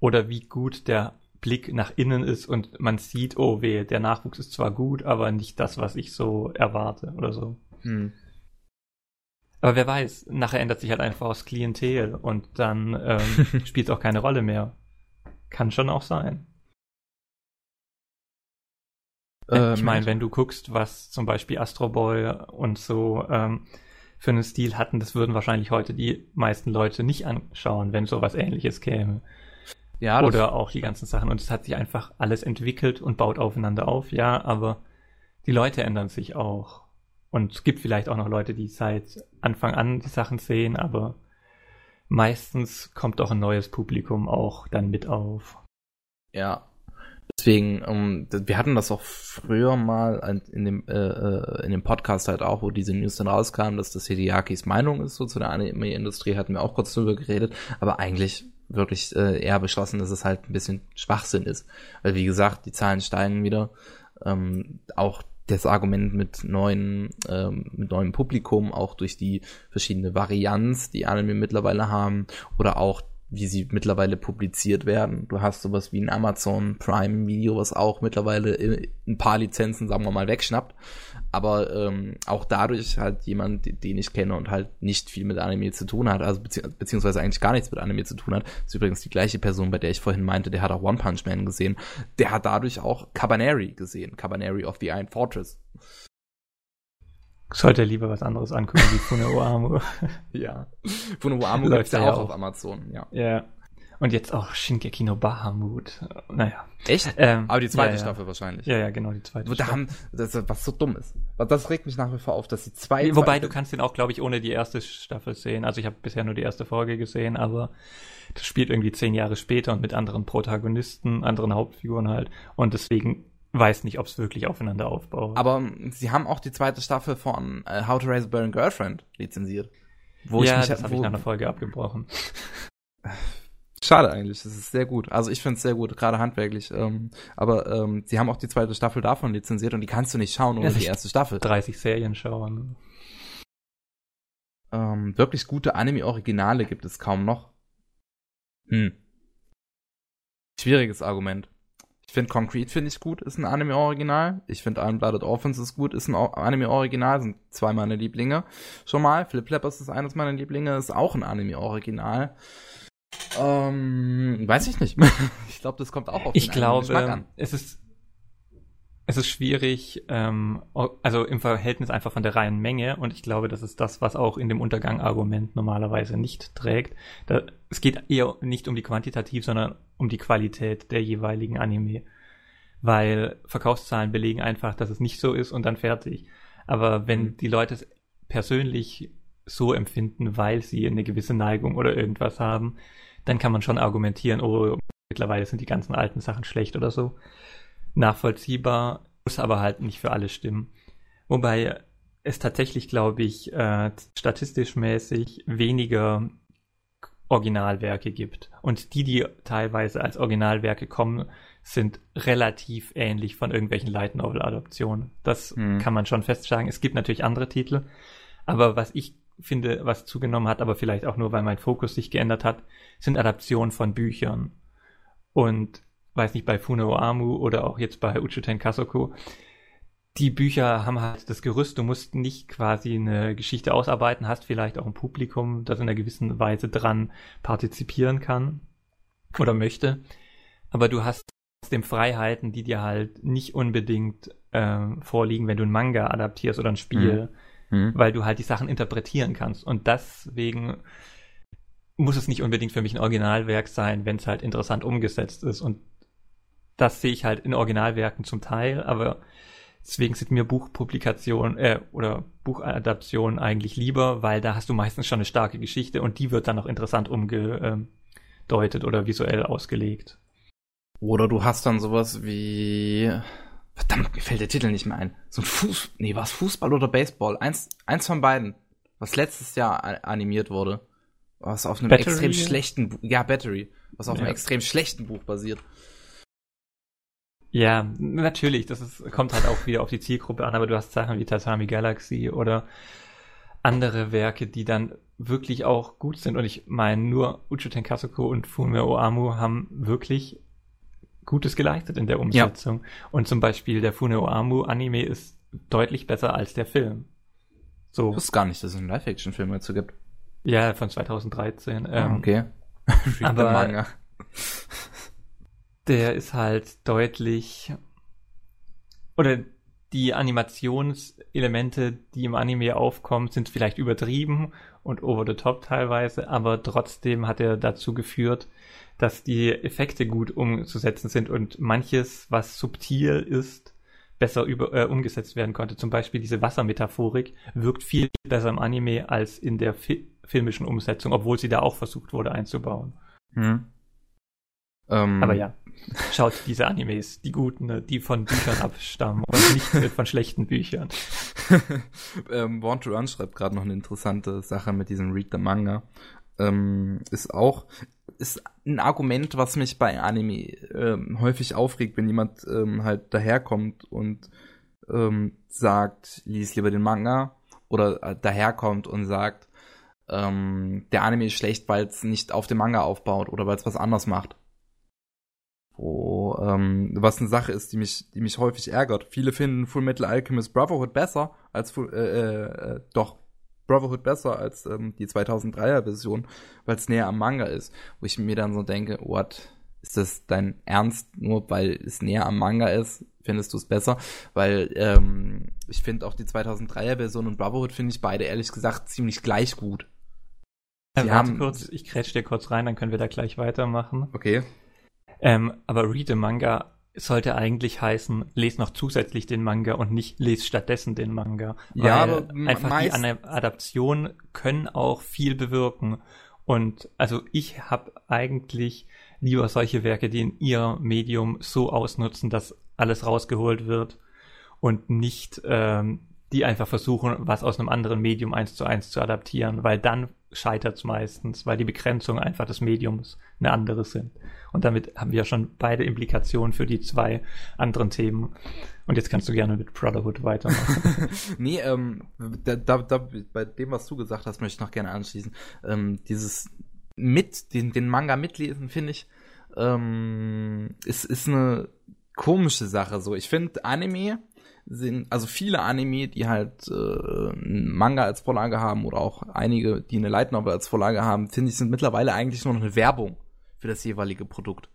oder wie gut der Blick nach innen ist und man sieht, oh weh, der Nachwuchs ist zwar gut, aber nicht das, was ich so erwarte oder so. Hm. Aber wer weiß, nachher ändert sich halt einfach das Klientel und dann ähm, [LAUGHS] spielt es auch keine Rolle mehr. Kann schon auch sein. Ähm, ich meine, wenn du guckst, was zum Beispiel Astro Boy und so ähm, für einen Stil hatten, das würden wahrscheinlich heute die meisten Leute nicht anschauen, wenn sowas ähnliches käme. Ja, Oder auch die ganzen Sachen. Und es hat sich einfach alles entwickelt und baut aufeinander auf, ja, aber die Leute ändern sich auch. Und es gibt vielleicht auch noch Leute, die seit Anfang an die Sachen sehen, aber meistens kommt auch ein neues Publikum auch dann mit auf.
Ja. Deswegen, um, ähm, wir hatten das auch früher mal in dem, äh, äh, in dem Podcast halt auch, wo diese News dann rauskam, dass das Hideakis Meinung ist, so zu der Anime-Industrie, hatten wir auch kurz drüber geredet, aber eigentlich wirklich äh, eher beschlossen, dass es halt ein bisschen Schwachsinn ist. Weil wie gesagt, die Zahlen steigen wieder. Ähm, auch das Argument mit neuen, ähm, mit neuem Publikum, auch durch die verschiedene Varianz, die Anime mittlerweile haben, oder auch wie sie mittlerweile publiziert werden. Du hast sowas wie ein Amazon Prime Video, was auch mittlerweile ein paar Lizenzen, sagen wir mal, wegschnappt. Aber ähm, auch dadurch halt jemand, den ich kenne und halt nicht viel mit Anime zu tun hat, also bezieh beziehungsweise eigentlich gar nichts mit Anime zu tun hat, ist übrigens die gleiche Person, bei der ich vorhin meinte, der hat auch One Punch Man gesehen. Der hat dadurch auch Cabaneri gesehen, Cabaneri of the Iron Fortress.
Sollte er lieber was anderes angucken wie Funeoamu. [LAUGHS]
ja. Funeoamu läuft ja auch auf Amazon, ja.
Ja. Und jetzt auch Shingeki no Bahamut. Naja.
Echt? Ähm, Aber die zweite ja, Staffel wahrscheinlich.
Ja, ja, genau, die zweite
da Staffel. Haben, das, was so dumm ist. Das regt mich nach wie vor auf, dass die
zwei. Wobei, du kannst den auch, glaube ich, ohne die erste Staffel sehen. Also ich habe bisher nur die erste Folge gesehen, aber das spielt irgendwie zehn Jahre später und mit anderen Protagonisten, anderen Hauptfiguren halt. Und deswegen weiß nicht, ob es wirklich aufeinander aufbaut.
Aber sie haben auch die zweite Staffel von uh, How to Raise a Burning Girlfriend lizenziert.
Wo ja, ich mich, das habe ich nach einer Folge abgebrochen. [LAUGHS]
Schade eigentlich, das ist sehr gut. Also ich finde es sehr gut, gerade handwerklich. Ähm, aber ähm, sie haben auch die zweite Staffel davon lizenziert und die kannst du nicht schauen ohne ja, die erste Staffel.
30 Serien schauen.
Ähm, wirklich gute Anime-Originale gibt es kaum noch. Hm. Schwieriges Argument. Ich finde Concrete finde ich gut, ist ein Anime-Original. Ich finde Unblooded Orphans ist gut, ist ein Anime-Original, sind zwei meiner Lieblinge. Schon mal. Flip Flappers ist eines meiner Lieblinge, ist auch ein Anime-Original. Ähm, weiß ich nicht. [LAUGHS] ich glaube, das kommt auch auf
ich den glaube, an. Es ist es ist schwierig, ähm, also im Verhältnis einfach von der reinen Menge und ich glaube, das ist das, was auch in dem Untergang-Argument normalerweise nicht trägt. Da, es geht eher nicht um die Quantitativ, sondern um die Qualität der jeweiligen Anime. Weil Verkaufszahlen belegen einfach, dass es nicht so ist und dann fertig. Aber wenn mhm. die Leute es persönlich so empfinden, weil sie eine gewisse Neigung oder irgendwas haben, dann kann man schon argumentieren, oh, mittlerweile sind die ganzen alten Sachen schlecht oder so nachvollziehbar, muss aber halt nicht für alle stimmen. Wobei es tatsächlich, glaube ich, äh, statistisch mäßig weniger Originalwerke gibt. Und die, die teilweise als Originalwerke kommen, sind relativ ähnlich von irgendwelchen Light Novel Adaptionen. Das hm. kann man schon festschlagen. Es gibt natürlich andere Titel, aber was ich finde, was zugenommen hat, aber vielleicht auch nur, weil mein Fokus sich geändert hat, sind Adaptionen von Büchern. Und weiß nicht, bei Funo Amu oder auch jetzt bei Uchuten Kasoku, die Bücher haben halt das Gerüst, du musst nicht quasi eine Geschichte ausarbeiten, hast vielleicht auch ein Publikum, das in einer gewissen Weise dran partizipieren kann oder möchte, aber du hast trotzdem Freiheiten, die dir halt nicht unbedingt äh, vorliegen, wenn du ein Manga adaptierst oder ein Spiel, mhm. mhm. weil du halt die Sachen interpretieren kannst und deswegen muss es nicht unbedingt für mich ein Originalwerk sein, wenn es halt interessant umgesetzt ist und das sehe ich halt in Originalwerken zum Teil, aber deswegen sind mir Buchpublikationen äh, oder Buchadaptionen eigentlich lieber, weil da hast du meistens schon eine starke Geschichte und die wird dann auch interessant umgedeutet oder visuell ausgelegt.
Oder du hast dann sowas wie verdammt, mir fällt der Titel nicht mehr ein. So ein Fuß, nee, war es Fußball oder Baseball? Eins, eins von beiden, was letztes Jahr animiert wurde. Was auf einem Battery? extrem schlechten, Buch, ja, Battery, was auf ja. einem extrem schlechten Buch basiert.
Ja, natürlich, das ist, kommt halt auch wieder auf die Zielgruppe an, aber du hast Sachen wie Tatami Galaxy oder andere Werke, die dann wirklich auch gut sind. Und ich meine, nur Uchu Tenkasuko und Fumio Oamu haben wirklich Gutes geleistet in der Umsetzung. Ja. Und zum Beispiel der Funeo Amu Anime ist deutlich besser als der Film.
So. Ich wusste gar nicht, dass es einen Live-Action-Film dazu gibt.
Ja, von 2013.
Ah, ähm, okay. [LAUGHS]
aber der ist halt deutlich oder die Animationselemente, die im Anime aufkommen, sind vielleicht übertrieben und over the top teilweise, aber trotzdem hat er dazu geführt, dass die Effekte gut umzusetzen sind und manches, was subtil ist, besser über, äh, umgesetzt werden konnte. Zum Beispiel diese Wassermetaphorik wirkt viel besser im Anime als in der fi filmischen Umsetzung, obwohl sie da auch versucht wurde einzubauen. Hm. Ähm, Aber ja, schaut diese Animes, die guten, ne, die von Büchern abstammen und nicht von schlechten Büchern. [LAUGHS]
ähm, Born to Run schreibt gerade noch eine interessante Sache mit diesem Read the Manga. Ähm, ist auch ist ein Argument, was mich bei Anime ähm, häufig aufregt, wenn jemand ähm, halt daherkommt und ähm, sagt, lies lieber den Manga oder äh, daherkommt und sagt, ähm, der Anime ist schlecht, weil es nicht auf dem Manga aufbaut oder weil es was anderes macht. Wo, ähm, was eine Sache ist, die mich, die mich häufig ärgert. Viele finden Full Metal Alchemist Brotherhood besser als Full, äh, äh, äh doch Brotherhood besser als ähm, die 2003er Version, weil es näher am Manga ist. Wo ich mir dann so denke, what, ist das dein Ernst? Nur weil es näher am Manga ist, findest du es besser? Weil ähm, ich finde auch die 2003er Version und Brotherhood finde ich beide ehrlich gesagt ziemlich gleich gut.
Sie haben kurz, ich kretsch dir kurz rein, dann können wir da gleich weitermachen.
Okay.
Ähm, aber Read the Manga sollte eigentlich heißen, lese noch zusätzlich den Manga und nicht lese stattdessen den Manga. Ja, aber einfach die Adaptionen können auch viel bewirken. Und also ich habe eigentlich lieber solche Werke, die in ihr Medium so ausnutzen, dass alles rausgeholt wird und nicht ähm, die einfach versuchen, was aus einem anderen Medium eins zu eins zu adaptieren, weil dann scheitert es meistens, weil die Begrenzungen einfach des Mediums eine andere sind. Und damit haben wir schon beide Implikationen für die zwei anderen Themen. Und jetzt kannst du gerne mit Brotherhood weitermachen. [LAUGHS]
nee, ähm, da, da, bei dem, was du gesagt hast, möchte ich noch gerne anschließen. Ähm, dieses mit, den, den Manga mitlesen, finde ich, ähm, ist, ist eine komische Sache. So, ich finde Anime sind, also viele Anime, die halt äh, Manga als Vorlage haben oder auch einige, die eine Light Novel als Vorlage haben, finde ich, sind mittlerweile eigentlich nur noch eine Werbung für das jeweilige Produkt.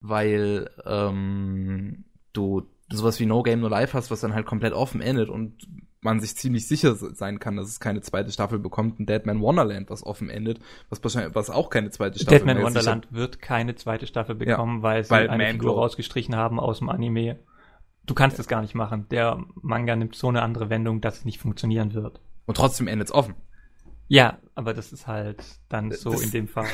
Weil ähm, du sowas wie No Game No Life hast, was dann halt komplett offen endet und man sich ziemlich sicher sein kann, dass es keine zweite Staffel bekommt. Ein Deadman Wonderland, was offen endet, was wahrscheinlich, was auch keine zweite Staffel
Deadman Wonderland wird keine zweite Staffel bekommen, ja, weil sie weil eine Figur rausgestrichen haben aus dem Anime du kannst es gar nicht machen. Der Manga nimmt so eine andere Wendung, dass es nicht funktionieren wird.
Und trotzdem endet es offen.
Ja, aber das ist halt dann so das, in dem Fall.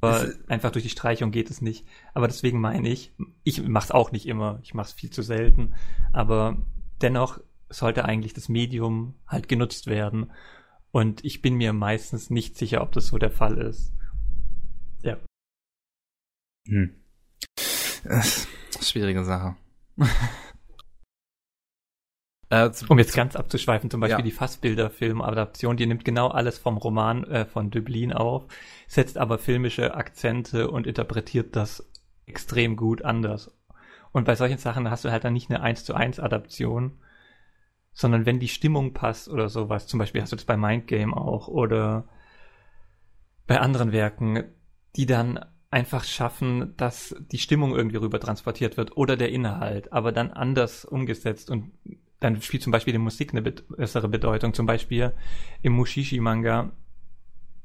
Aber einfach durch die Streichung geht es nicht. Aber deswegen meine ich, ich mache es auch nicht immer, ich mache es viel zu selten. Aber dennoch sollte eigentlich das Medium halt genutzt werden. Und ich bin mir meistens nicht sicher, ob das so der Fall ist. Ja.
Hm. Schwierige Sache.
Äh, um jetzt ganz abzuschweifen, zum Beispiel ja. die Fassbilder-Film-Adaption, die nimmt genau alles vom Roman äh, von Dublin auf, setzt aber filmische Akzente und interpretiert das extrem gut anders. Und bei solchen Sachen hast du halt dann nicht eine 1 zu 1 Adaption, sondern wenn die Stimmung passt oder sowas, zum Beispiel hast du das bei Mindgame auch oder bei anderen Werken, die dann einfach schaffen, dass die Stimmung irgendwie rüber transportiert wird oder der Inhalt, aber dann anders umgesetzt und dann spielt zum Beispiel die Musik eine bessere Bedeutung. Zum Beispiel im Mushishi-Manga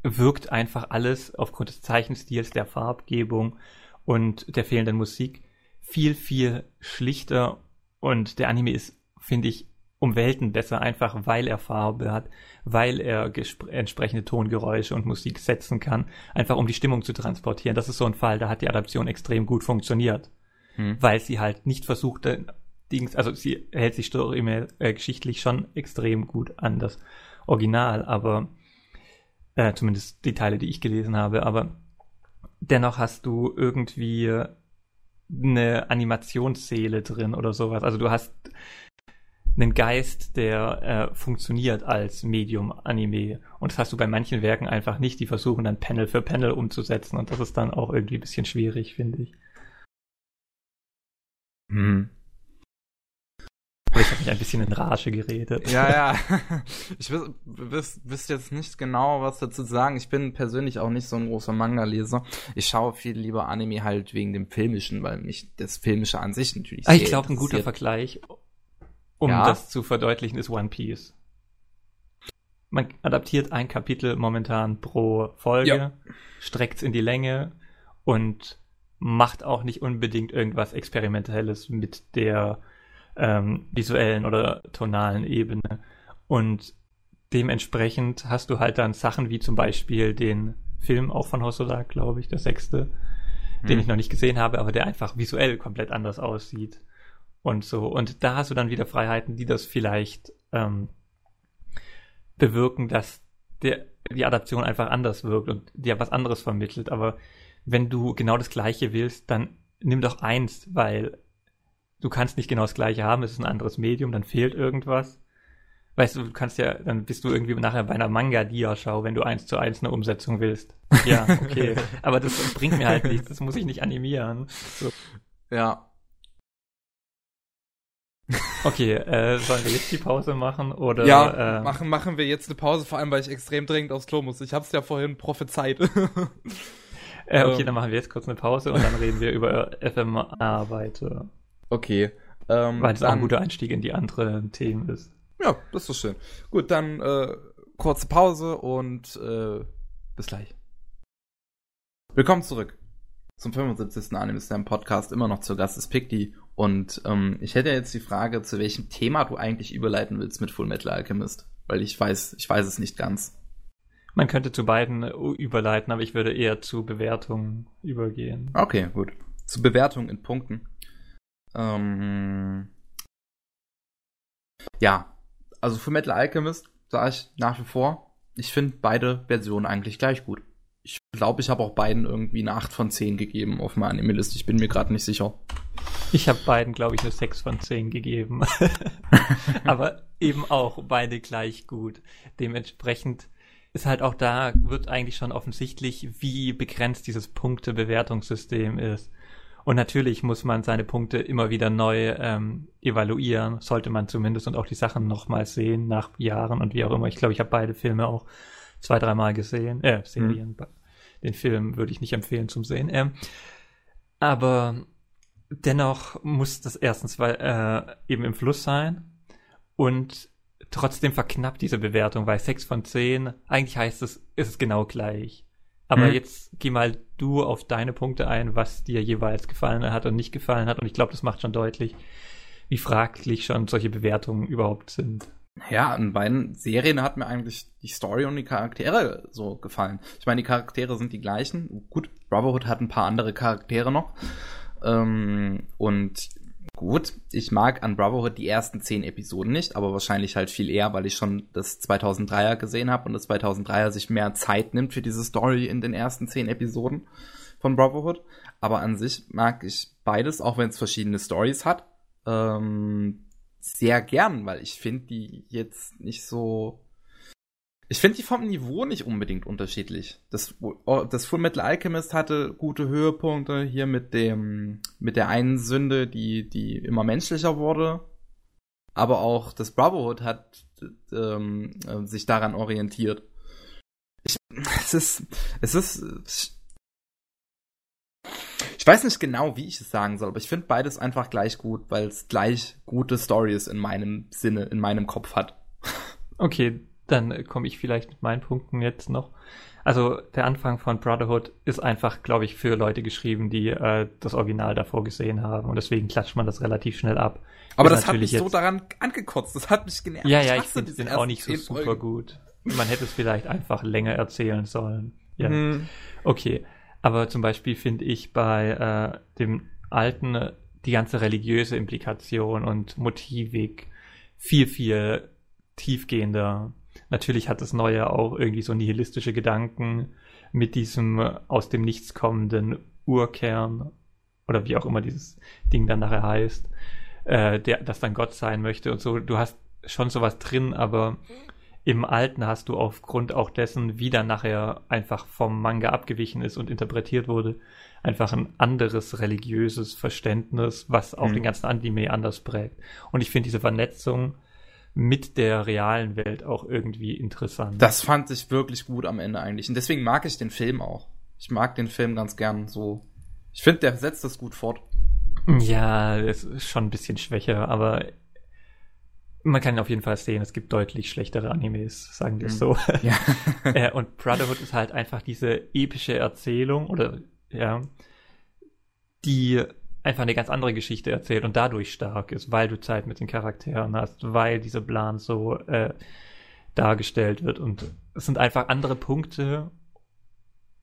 wirkt einfach alles aufgrund des Zeichenstils, der Farbgebung und der fehlenden Musik viel, viel schlichter und der Anime ist, finde ich, um Welten besser, einfach weil er Farbe hat, weil er entsprechende Tongeräusche und Musik setzen kann, einfach um die Stimmung zu transportieren. Das ist so ein Fall, da hat die Adaption extrem gut funktioniert, hm. weil sie halt nicht versuchte, Dings, also sie hält sich story äh, geschichtlich schon extrem gut an das Original, aber äh, zumindest die Teile, die ich gelesen habe, aber dennoch hast du irgendwie eine Animationsseele drin oder sowas. Also du hast einen Geist, der äh, funktioniert als Medium Anime. Und das hast du bei manchen Werken einfach nicht. Die versuchen dann Panel für Panel umzusetzen und das ist dann auch irgendwie ein bisschen schwierig, finde ich. Hm. Aber ich habe mich ein bisschen in Rage geredet.
Ja, ja. [LAUGHS] Ich wüsste jetzt nicht genau, was dazu sagen. Ich bin persönlich auch nicht so ein großer Manga-Leser. Ich schaue viel lieber Anime halt wegen dem Filmischen, weil mich das Filmische an sich natürlich
ah, Ich glaube, ein guter Vergleich um
Ja.
das zu verdeutlichen, ist One Piece. Man adaptiert ein Kapitel momentan pro Folge,
Ja.
streckt es in die Länge und macht auch nicht unbedingt irgendwas Experimentelles mit der ähm, visuellen oder tonalen Ebene. Und dementsprechend hast du halt dann Sachen wie zum Beispiel den Film auch von Hosoda, glaube ich, der sechste, den
Hm.
ich noch nicht gesehen habe, aber der einfach visuell komplett anders aussieht. Und so. Und da hast du dann wieder Freiheiten, die das vielleicht ähm, bewirken, dass der, die Adaption einfach anders wirkt und dir was anderes vermittelt. Aber wenn du genau das Gleiche willst, dann nimm doch eins, weil du kannst nicht genau das Gleiche haben, es ist ein anderes Medium, dann fehlt irgendwas. Weißt du, du kannst ja, dann bist du irgendwie nachher bei einer Manga-Dia-Schau, wenn du eins zu eins eine Umsetzung willst. Ja, okay. [LAUGHS] Aber das bringt mir halt nichts, das muss ich nicht animieren. So.
Ja.
Okay, äh, sollen wir jetzt die Pause machen oder?
ja,
äh,
machen, machen wir jetzt eine Pause, vor allem, weil ich extrem dringend aufs Klo muss. Ich hab's ja vorhin prophezeit. [LAUGHS]
Äh, okay,
Ähm.
dann machen wir jetzt kurz eine Pause und dann reden wir über FMA weiter.
Okay. Ähm,
Weil es auch ein guter Einstieg in die anderen Themen ist.
Ja, das ist schön. Gut, dann äh, kurze Pause und äh, bis gleich. Willkommen zurück zum 75. Anime Slam Podcast. Immer noch zu Gast ist Picti. Und ähm, ich hätte jetzt die Frage, zu welchem Thema du eigentlich überleiten willst mit Full Metal Alchemist. Weil ich weiß, ich weiß es nicht ganz.
Man könnte zu beiden äh, überleiten, aber ich würde eher zu Bewertungen übergehen.
Okay, gut. Zur Bewertung in Punkten. Ähm, ja, also für Metal Alchemist sage ich nach wie vor, ich finde beide Versionen eigentlich gleich gut. Ich glaube, ich habe auch beiden irgendwie eine 8 von 10 gegeben auf meiner Anime-Liste. Ich bin mir gerade nicht sicher.
Ich habe beiden, glaube ich, eine 6 von 10 gegeben. [LAUGHS] [LAUGHS] aber eben auch beide gleich gut. Dementsprechend ist halt auch da, wird eigentlich schon offensichtlich, wie begrenzt dieses Punktebewertungssystem ist. Und natürlich muss man seine Punkte immer wieder neu ähm, evaluieren, sollte man zumindest und auch die Sachen nochmal sehen nach Jahren und wie auch immer. Ich glaube, ich habe beide Filme auch zwei, dreimal gesehen, äh, Serien. Den Film würde ich nicht empfehlen zum Sehen. Ähm, aber dennoch muss das erstens weil, äh, eben im Fluss sein und trotzdem verknappt diese Bewertung, weil 6 von 10, eigentlich heißt es, ist es genau gleich. Aber
Mhm.
jetzt geh mal du auf deine Punkte ein, was dir jeweils gefallen hat und nicht gefallen hat. Und ich glaube, das macht schon deutlich, wie fraglich schon solche Bewertungen überhaupt sind.
Ja, in beiden Serien hat mir eigentlich die Story und die Charaktere so gefallen. Ich meine, die Charaktere sind die gleichen. Gut, Brotherhood hat ein paar andere Charaktere noch. Ähm, und gut, ich mag an Brotherhood die ersten zehn Episoden nicht, aber wahrscheinlich halt viel eher, weil ich schon das 2003er gesehen habe und das 2003er sich mehr Zeit nimmt für diese Story in den ersten zehn Episoden von Brotherhood. Aber an sich mag ich beides, auch wenn es verschiedene Stories hat. Ähm, sehr gern, weil ich finde die jetzt nicht so. Ich finde die vom Niveau nicht unbedingt unterschiedlich. Das, das Full Metal Alchemist hatte gute Höhepunkte hier mit dem, mit der einen Sünde, die, die immer menschlicher wurde. Aber auch das Brotherhood hat ähm, äh, sich daran orientiert. Ich, [LAUGHS] es ist, es ist, ich weiß nicht genau, wie ich es sagen soll, aber ich finde beides einfach gleich gut, weil es gleich gute Stories in meinem Sinne, in meinem Kopf hat. [LAUGHS]
Okay, dann komme ich vielleicht mit meinen Punkten jetzt noch. Also der Anfang von Brotherhood ist einfach, glaube ich, für Leute geschrieben, die äh, das Original davor gesehen haben und deswegen klatscht man das relativ schnell ab.
Aber
Ist
das hat mich
natürlich
so
jetzt-
daran angekotzt, das hat mich genervt.
Ja, ja, ich
hasse
finde den auch nicht so super
Folgen.
gut. Man hätte es vielleicht einfach länger erzählen sollen. Ja.
Hm.
Okay, aber zum Beispiel finde ich bei äh, dem alten die ganze religiöse Implikation und Motivik viel, viel tiefgehender. Natürlich hat das Neue auch irgendwie so nihilistische Gedanken mit diesem äh, aus dem Nichts kommenden Urkern oder wie auch immer dieses Ding dann nachher heißt, äh, der, das dann Gott sein möchte und so. Du hast schon sowas drin, aber im Alten hast du aufgrund auch dessen, wie dann nachher einfach vom Manga abgewichen ist und interpretiert wurde, einfach ein anderes religiöses Verständnis, was auch
Mhm.
den ganzen Anime anders prägt. Und ich finde diese Vernetzung mit der realen Welt auch irgendwie interessant.
Das fand ich wirklich gut am Ende eigentlich. Und deswegen mag ich den Film auch. Ich mag den Film ganz gern so. Ich finde, der setzt das gut fort.
Ja, es ist schon ein bisschen schwächer, aber man kann auf jeden Fall sehen, es gibt deutlich schlechtere Animes, sagen wir es
Mhm.
so. [LAUGHS]
Ja. [LAUGHS]
äh, und Brotherhood ist halt einfach diese epische Erzählung oder ja, die einfach eine ganz andere Geschichte erzählt und dadurch stark ist, weil du Zeit mit den Charakteren hast, weil dieser Plan so äh, dargestellt wird und es sind einfach andere Punkte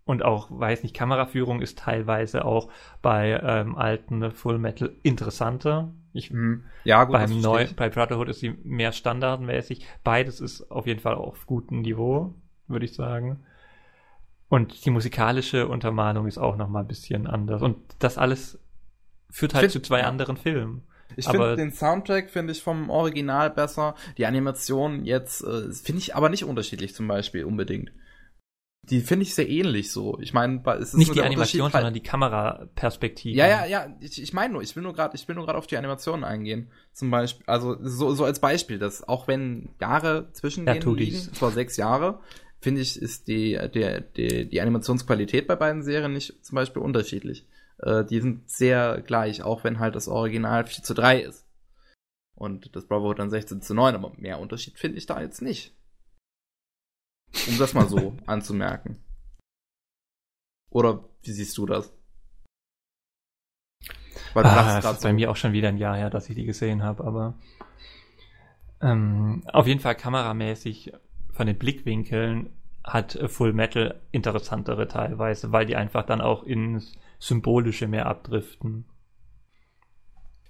und auch, weiß nicht, Kameraführung ist teilweise auch bei ähm, alten Full Metal interessanter. Ich,
Mhm. Ja, gut,
beim neu, bei Brotherhood ist sie mehr standardmäßig. Beides ist auf jeden Fall auf gutem Niveau, würde ich sagen. Und die musikalische Untermalung ist auch noch mal ein bisschen anders. Und das alles führt halt
find-
zu zwei
ja.
anderen Filmen.
Ich finde den Soundtrack finde ich vom Original besser. Die Animation jetzt äh, finde ich aber nicht unterschiedlich zum Beispiel unbedingt. Die finde ich sehr ähnlich so. Ich meine, es ist
Nicht die Animation, sondern die Kameraperspektive.
Ja, ja, ja. Ich, ich meine nur, ich will nur gerade, ich will nur gerade auf die Animationen eingehen. Zum Beispiel, also so, so als Beispiel, dass auch wenn Jahre zwischen
Ja,
denen liegen, zwar sechs Jahre, finde ich, ist die, der, die, die Animationsqualität bei beiden Serien nicht zum Beispiel unterschiedlich. Äh, die sind sehr gleich, auch wenn halt das Original 4 zu 3 ist. Und das Brotherhood dann 16 zu 9, aber mehr Unterschied finde ich da jetzt nicht. Um das mal so [LAUGHS] anzumerken. Oder wie siehst du das? Weil
Ah, das ist bei mir auch schon wieder ein Jahr her, dass ich die gesehen habe, aber ähm, auf jeden Fall kameramäßig von den Blickwinkeln hat Full Metal interessantere teilweise, weil die einfach dann auch ins Symbolische mehr abdriften.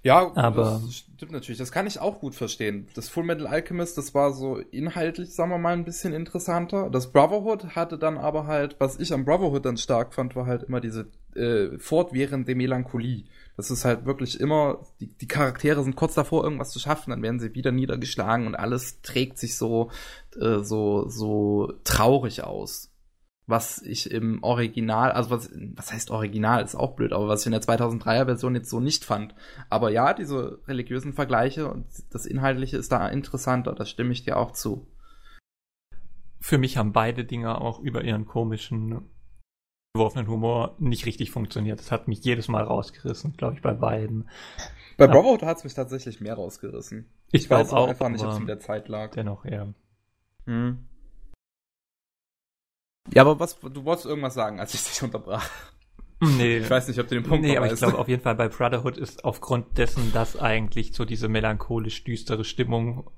Ja,
Aber-
das stimmt natürlich. Das kann ich auch gut verstehen. Das Full Metal Alchemist, das war so inhaltlich, sagen wir mal, ein bisschen interessanter. Das Brotherhood hatte dann aber halt, was ich am Brotherhood dann stark fand, war halt immer diese äh, fortwährende Melancholie. Das ist halt wirklich immer, die, die Charaktere sind kurz davor, irgendwas zu schaffen, dann werden sie wieder niedergeschlagen und alles trägt sich so, äh, so, so traurig aus was ich im Original, also was, was heißt Original, ist auch blöd, aber was ich in der 2003er Version jetzt so nicht fand. Aber ja, diese religiösen Vergleiche und das Inhaltliche ist da interessanter, da stimme ich dir auch zu.
Für mich haben beide Dinge auch über ihren komischen, geworfenen Humor nicht richtig funktioniert. Das hat mich jedes Mal rausgerissen, glaube ich, bei beiden.
Bei
Ja.
Brotherhood hat es mich tatsächlich mehr rausgerissen.
Ich,
Ich weiß auch einfach nicht, ob es mit der Zeit lag.
dennoch eher.
Hm. Ja, aber was, du wolltest irgendwas sagen, als ich dich unterbrach.
Nee,
Ich weiß nicht, ob du den Punkt
nee, aber ich glaube auf jeden Fall bei Brotherhood ist aufgrund dessen, dass eigentlich so diese melancholisch düstere Stimmung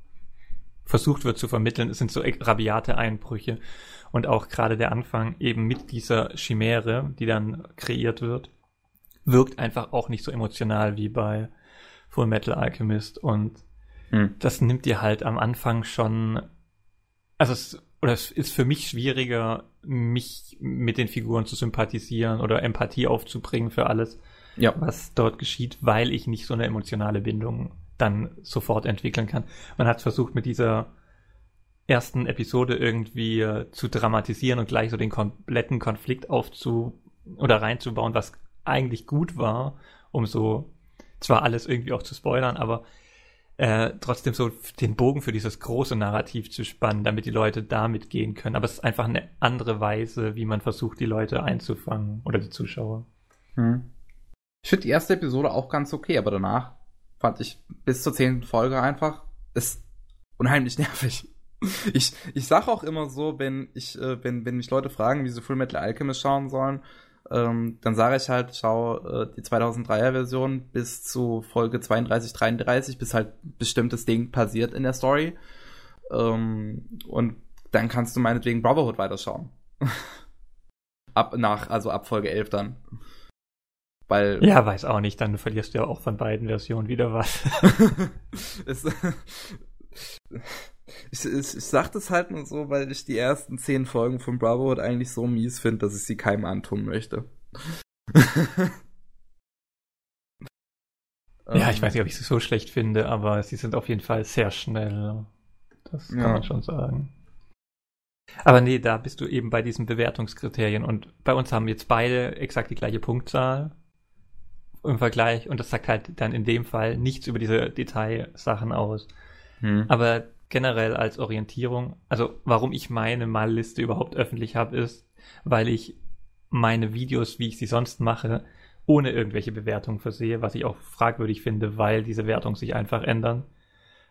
versucht wird zu vermitteln, es sind so rabiate Einbrüche und auch gerade der Anfang eben mit dieser Chimäre, die dann kreiert wird, wirkt einfach auch nicht so emotional wie bei Full Metal Alchemist und
Hm.
das nimmt dir halt am Anfang schon, also es, oder es ist für mich schwieriger, mich mit den Figuren zu sympathisieren oder Empathie aufzubringen für alles,
Ja.
was dort geschieht, weil ich nicht so eine emotionale Bindung dann sofort entwickeln kann. Man hat versucht mit dieser ersten Episode irgendwie äh, zu dramatisieren und gleich so den kompletten Konflikt aufzu oder reinzubauen, was eigentlich gut war, um so zwar alles irgendwie auch zu spoilern, aber äh, trotzdem so den Bogen für dieses große Narrativ zu spannen, damit die Leute damit gehen können. Aber es ist einfach eine andere Weise, wie man versucht, die Leute einzufangen oder die Zuschauer.
Hm. Ich finde die erste Episode auch ganz okay, aber danach fand ich bis zur zehnten Folge einfach ist unheimlich [LAUGHS] nervig. Ich, ich sag auch immer so, wenn ich, äh, wenn, wenn mich Leute fragen, wie sie Full Metal Alchemist schauen sollen, ähm, dann sage ich halt, schau äh, die 2003er Version bis zu Folge 32, 33, bis halt bestimmtes Ding passiert in der Story. Ähm, und dann kannst du meinetwegen Brotherhood weiterschauen. [LAUGHS] ab nach, also ab Folge 11 dann. Weil
Ja, weiß auch nicht, dann verlierst du ja auch von beiden Versionen wieder was. [LAUGHS]
es, ich, ich, ich sag das halt nur so, weil ich die ersten zehn Folgen von Brotherhood eigentlich so mies finde, dass ich sie keinem antun möchte. [LAUGHS]
ja, ich
Ähm,
weiß nicht, ob ich sie so schlecht finde, aber sie sind auf jeden Fall sehr schnell. Das kann
Ja.
man schon sagen. Aber nee, da bist du eben bei diesen Bewertungskriterien und bei uns haben jetzt beide exakt die gleiche Punktzahl im Vergleich und das sagt halt dann in dem Fall nichts über diese Detailsachen aus.
Hm.
Aber generell als Orientierung, also warum ich meine Malliste überhaupt öffentlich habe, ist, weil ich meine Videos, wie ich sie sonst mache, ohne irgendwelche Bewertungen versehe, was ich auch fragwürdig finde, weil diese Wertungen sich einfach ändern.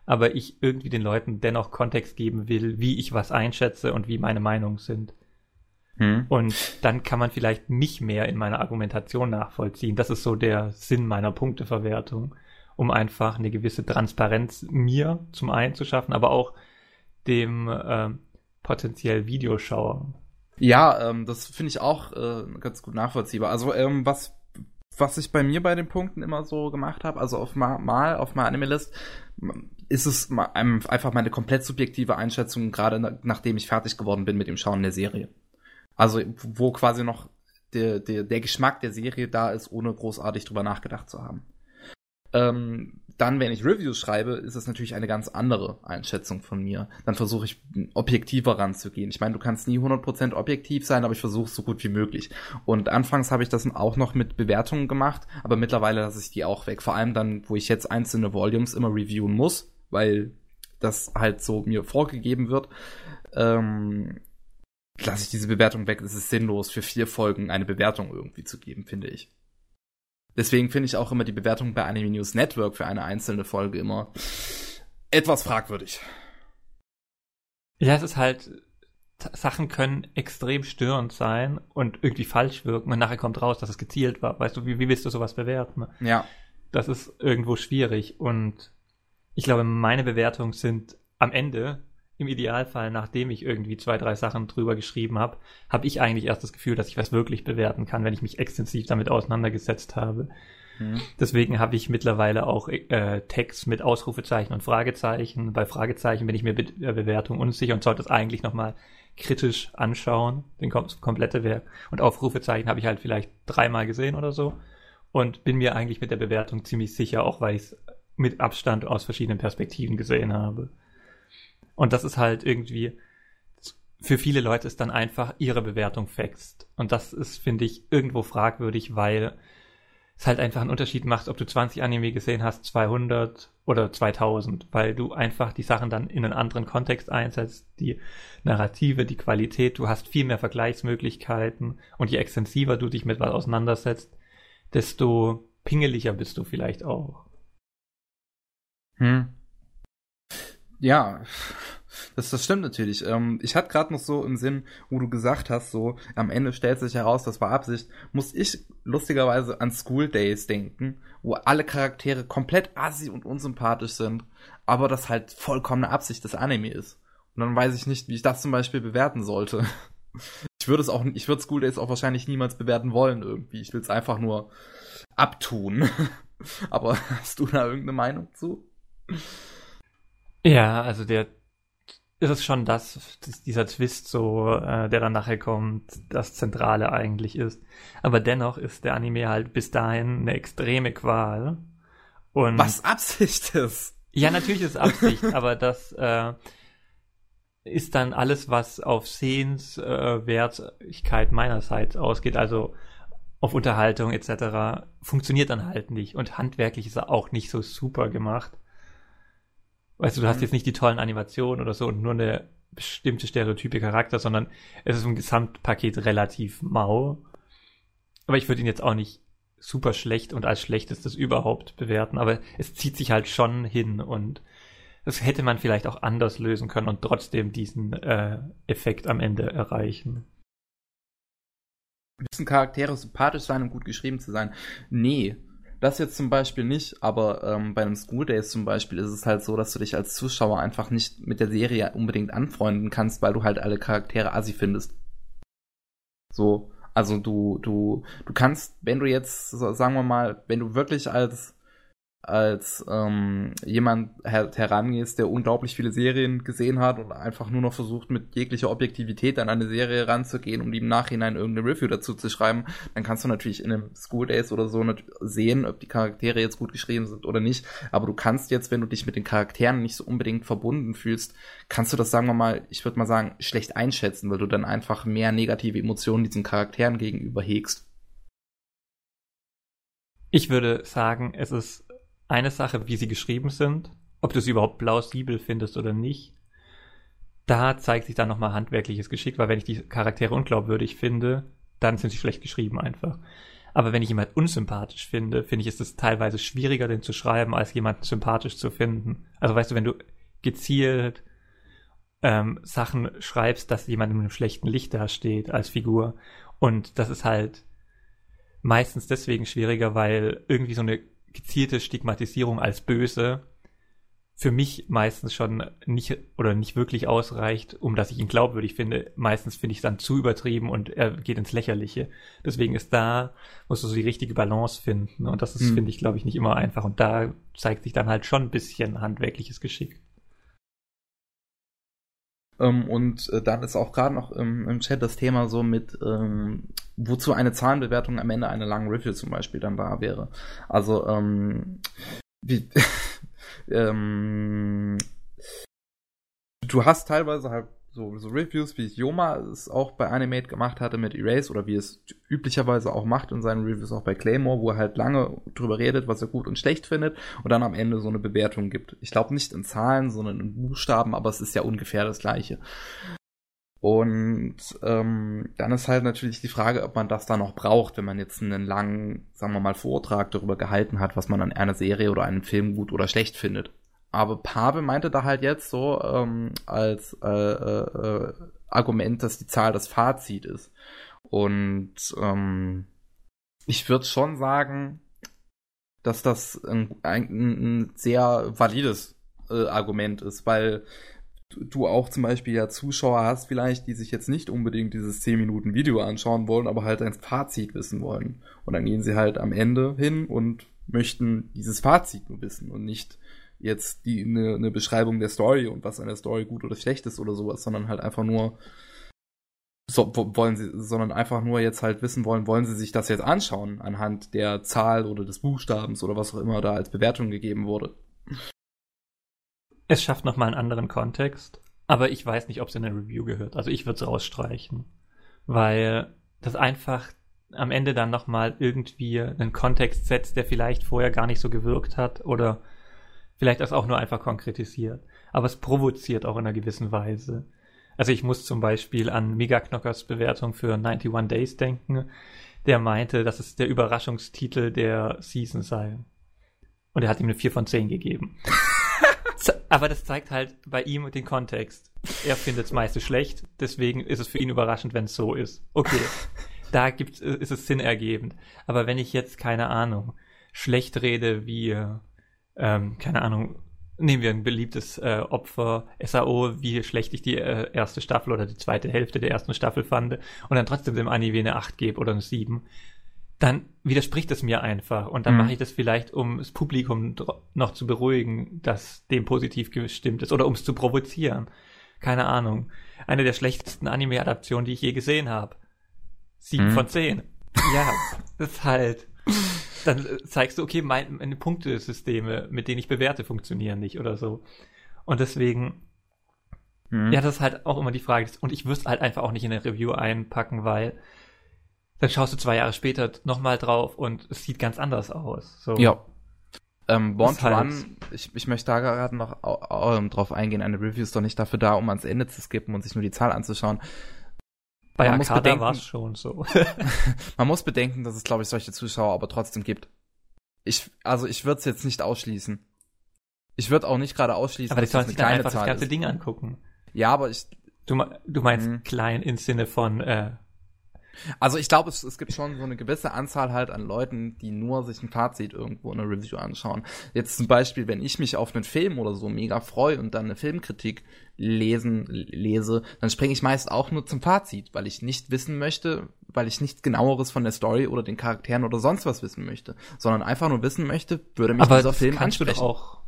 aber ich irgendwie den Leuten dennoch Kontext geben will, wie ich was einschätze und wie meine Meinungen sind. Hm. Und dann kann man vielleicht mich mehr in meiner Argumentation nachvollziehen. Das ist so der Sinn meiner Punkteverwertung, um einfach eine gewisse Transparenz mir zum einen zu schaffen, aber auch dem äh, potenziell Videoschauer.
Ja, ähm, das finde ich auch äh, ganz gut nachvollziehbar. Also ähm, was was ich bei mir bei den Punkten immer so gemacht habe, also auf mal, mal auf meiner Anime-List, ist es einfach meine komplett subjektive Einschätzung, gerade nachdem ich fertig geworden bin mit dem Schauen der Serie. Also, wo quasi noch der, der, der Geschmack der Serie da ist, ohne großartig drüber nachgedacht zu haben. Ähm, dann, wenn ich Reviews schreibe, ist es natürlich eine ganz andere Einschätzung von mir. Dann versuche ich objektiver ranzugehen. Ich meine, du kannst nie 100% objektiv sein, aber ich versuche so gut wie möglich. Und anfangs habe ich das auch noch mit Bewertungen gemacht, aber mittlerweile lasse ich die auch weg. Vor allem dann, wo ich jetzt einzelne Volumes immer reviewen muss, weil das halt so mir vorgegeben wird. Ähm, lasse ich diese Bewertung weg. Es ist sinnlos, für vier Folgen eine Bewertung irgendwie zu geben, finde ich. Deswegen finde ich auch immer die Bewertung bei Anime News Network für eine einzelne Folge immer etwas fragwürdig.
Ja, es ist halt, Sachen können extrem störend sein und irgendwie falsch wirken und nachher kommt raus, dass es gezielt war. Weißt du, wie, wie willst du sowas bewerten?
Ja.
Das ist irgendwo schwierig und ich glaube, meine Bewertungen sind am Ende im Idealfall, nachdem ich irgendwie zwei, drei Sachen drüber geschrieben habe, habe ich eigentlich erst das Gefühl, dass ich was wirklich bewerten kann, wenn ich mich extensiv damit auseinandergesetzt habe. Mhm. Deswegen habe ich mittlerweile auch äh, Text mit Ausrufezeichen und Fragezeichen. Bei Fragezeichen bin ich mir Be äh, Bewertung unsicher und sollte es eigentlich nochmal kritisch anschauen, den kom komplette Werk. Und Aufrufezeichen habe ich halt vielleicht dreimal gesehen oder so und bin mir eigentlich mit der Bewertung ziemlich sicher, auch weil ich es mit Abstand aus verschiedenen Perspektiven gesehen habe. Und das ist halt irgendwie, für viele Leute ist dann einfach ihre Bewertung fängst. Und das ist, finde ich, irgendwo fragwürdig, weil es halt einfach einen Unterschied macht, ob du 20 Anime gesehen hast, 200 oder 2000, weil du einfach die Sachen dann in einen anderen Kontext einsetzt, die Narrative, die Qualität, du hast viel mehr Vergleichsmöglichkeiten und je extensiver du dich mit was auseinandersetzt, desto pingeliger bist du vielleicht auch.
Hm. Ja, [LAUGHS] das, das stimmt natürlich. Ähm, ich hatte gerade noch so im Sinn, wo du gesagt hast, so am Ende stellt sich heraus, das war Absicht, muss ich lustigerweise an School Days denken, wo alle Charaktere komplett assi und unsympathisch sind, aber das halt vollkommene Absicht des Anime ist. Und dann weiß ich nicht, wie ich das zum Beispiel bewerten sollte. [LAUGHS] Ich würde es auch, ich würde School Days auch wahrscheinlich niemals bewerten wollen irgendwie. Ich will es einfach nur abtun. [LAUGHS] aber hast du da irgendeine Meinung zu?
Ja, also der ist es schon das, dass dieser Twist so, äh, der dann nachher kommt, das Zentrale eigentlich ist. Aber dennoch ist der Anime halt bis dahin eine extreme Qual.
Und Was Absicht ist.
Ja, natürlich ist Absicht, [LAUGHS] aber das äh, ist dann alles, was auf Sehenswertigkeit meinerseits ausgeht, also auf Unterhaltung etc., funktioniert dann halt nicht. Und handwerklich ist er auch nicht so super gemacht. Weißt du, du hast mhm. jetzt nicht die tollen Animationen oder so und nur eine bestimmte stereotype Charakter, sondern es ist ein Gesamtpaket relativ mau. Aber ich würde ihn jetzt auch nicht super schlecht und als schlechtestes überhaupt bewerten, aber es zieht sich halt schon hin und das hätte man vielleicht auch anders lösen können und trotzdem diesen äh, Effekt am Ende erreichen.
Müssen Charaktere sympathisch sein, um gut geschrieben zu sein? Nee, das jetzt zum Beispiel nicht, aber ähm, bei einem School Days zum Beispiel ist es halt so, dass du dich als Zuschauer einfach nicht mit der Serie unbedingt anfreunden kannst, weil du halt alle Charaktere assi findest. So, also du, du, du kannst, wenn du jetzt, sagen wir mal, wenn du wirklich als als ähm, jemand her herangehst, der unglaublich viele Serien gesehen hat und einfach nur noch versucht, mit jeglicher Objektivität an eine Serie ranzugehen, um die im Nachhinein irgendeine Review dazu zu schreiben, dann kannst du natürlich in einem School Days oder so sehen, ob die Charaktere jetzt gut geschrieben sind oder nicht. Aber du kannst jetzt, wenn du dich mit den Charakteren nicht so unbedingt verbunden fühlst, kannst du das, sagen wir mal, ich würde mal sagen, schlecht einschätzen, weil du dann einfach mehr negative Emotionen diesen Charakteren gegenüber hegst.
Ich würde sagen, es ist eine Sache, wie sie geschrieben sind, ob du sie überhaupt plausibel findest oder nicht. Da zeigt sich dann nochmal handwerkliches Geschick, weil wenn ich die Charaktere unglaubwürdig finde, dann sind sie schlecht geschrieben einfach. Aber wenn ich jemand unsympathisch finde, finde ich, ist es teilweise schwieriger, den zu schreiben, als jemanden sympathisch zu finden. Also weißt du, wenn du gezielt ähm, Sachen schreibst, dass jemand in einem schlechten Licht da steht als Figur. Und das ist halt meistens deswegen schwieriger, weil irgendwie so eine gezielte Stigmatisierung als böse für mich meistens schon nicht oder nicht wirklich ausreicht, um dass ich ihn glaubwürdig finde. Meistens finde ich es dann zu übertrieben und er geht ins Lächerliche. Deswegen ist da, musst du so die richtige Balance finden. Und das ist, hm. finde ich, glaube ich, nicht immer einfach. Und da zeigt sich dann halt schon ein bisschen handwerkliches Geschick.
Ähm, und äh, dann ist auch gerade noch im, im, Chat das Thema so mit, ähm, wozu eine Zahlenbewertung am Ende einer langen Review zum Beispiel dann da wäre. Also, ähm, wie, [LAUGHS] ähm, du hast teilweise halt so, so Reviews, wie es Yoma es auch bei Animate gemacht hatte mit Erase oder wie es üblicherweise auch macht in seinen Reviews auch bei Claymore, wo er halt lange drüber redet, was er gut und schlecht findet und dann am Ende so eine Bewertung gibt. Ich glaube nicht in Zahlen, sondern in Buchstaben, aber es ist ja ungefähr das gleiche. Und ähm, dann ist halt natürlich die Frage, ob man das da noch braucht, wenn man jetzt einen langen, sagen wir mal, Vortrag darüber gehalten hat, was man an einer Serie oder einem Film gut oder schlecht findet. Aber Pavel meinte da halt jetzt so ähm, als äh, äh, Argument, dass die Zahl das Fazit ist. Und ähm, ich würde schon sagen, dass das ein, ein, ein sehr valides äh, Argument ist, weil du auch zum Beispiel ja Zuschauer hast vielleicht, die sich jetzt nicht unbedingt dieses 10 Minuten Video anschauen wollen, aber halt ein Fazit wissen wollen. Und dann gehen sie halt am Ende hin und möchten dieses Fazit nur wissen und nicht jetzt die eine, eine Beschreibung der Story und was an der Story gut oder schlecht ist oder sowas, sondern halt einfach nur so, wollen sie, sondern einfach nur jetzt halt wissen wollen, wollen sie sich das jetzt anschauen anhand der Zahl oder des Buchstabens oder was auch immer da als Bewertung gegeben wurde.
Es schafft nochmal einen anderen Kontext, aber ich weiß nicht, ob es in der Review gehört. Also ich würde es rausstreichen, weil das einfach am Ende dann nochmal irgendwie einen Kontext setzt, der vielleicht vorher gar nicht so gewirkt hat oder Vielleicht das auch nur einfach konkretisiert. Aber es provoziert auch in einer gewissen Weise. Also ich muss zum Beispiel an Megaknockers Bewertung für 91 Days denken. Der meinte, dass es der Überraschungstitel der Season sei. Und er hat ihm eine 4 von 10 gegeben. [LAUGHS] Aber das zeigt halt bei ihm den Kontext. Er findet es meistens schlecht, deswegen ist es für ihn überraschend, wenn es so ist. Okay, [LAUGHS] da gibt, ist es sinnergebend. Aber wenn ich jetzt, keine Ahnung, schlecht rede wie ähm, keine Ahnung, nehmen wir ein beliebtes äh, Opfer, SAO, wie schlecht ich die äh, erste Staffel oder die zweite Hälfte der ersten Staffel fand und dann trotzdem dem Anime eine 8 gebe oder eine 7, dann widerspricht es mir einfach und dann mhm. mache ich das vielleicht, um das Publikum noch zu beruhigen, dass dem positiv gestimmt ist oder um es zu provozieren. Keine Ahnung. Eine der schlechtesten Anime-Adaptionen, die ich je gesehen habe. 7 mhm. von 10. Ja, das ist halt dann äh, zeigst du, okay, mein, meine Punktesysteme, mit denen ich bewerte, funktionieren nicht oder so. Und deswegen, hm. ja, das ist halt auch immer die Frage. Und ich würde es halt einfach auch nicht in eine Review einpacken, weil dann schaust du zwei Jahre später nochmal drauf und es sieht ganz anders aus. So.
Ja. Ähm, Born to halt Run, ich, ich möchte da gerade noch ähm, drauf eingehen, eine Review ist doch nicht dafür da, um ans Ende zu skippen und sich nur die Zahl anzuschauen.
Bei man Akada war es schon so. [LAUGHS]
man muss bedenken, dass es, glaube ich, solche Zuschauer aber trotzdem gibt. Ich, also ich würde es jetzt nicht ausschließen. Ich würde auch nicht gerade ausschließen,
aber die sollen sich dann einfach Zahl das ganze ist. Ding angucken.
Ja, aber ich.
Du, du meinst mh. klein im Sinne von äh,
also ich glaube, es, es gibt schon so eine gewisse Anzahl halt an Leuten, die nur sich ein Fazit irgendwo in einer Review anschauen. Jetzt zum Beispiel, wenn ich mich auf einen Film oder so mega freue und dann eine Filmkritik lesen, lese, dann springe ich meist auch nur zum Fazit, weil ich nicht wissen möchte, weil ich nichts genaueres von der Story oder den Charakteren oder sonst was wissen möchte, sondern einfach nur wissen möchte, würde mich
Aber dieser Film ansprechen. auch.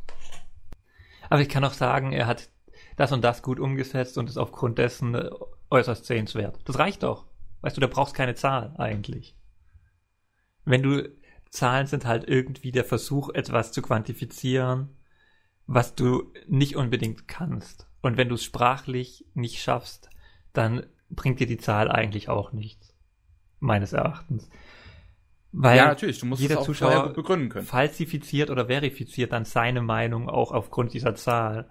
Aber ich kann auch sagen, er hat das und das gut umgesetzt und ist aufgrund dessen äußerst sehenswert. Das reicht doch. Weißt du, da brauchst keine Zahl eigentlich. Wenn du Zahlen sind halt irgendwie der Versuch, etwas zu quantifizieren, was du nicht unbedingt kannst. Und wenn du es sprachlich nicht schaffst, dann bringt dir die Zahl eigentlich auch nichts. Meines Erachtens. Weil ja, natürlich, du musst jeder es auch Zuschauer begründen können. falsifiziert oder verifiziert dann seine Meinung auch aufgrund dieser Zahl.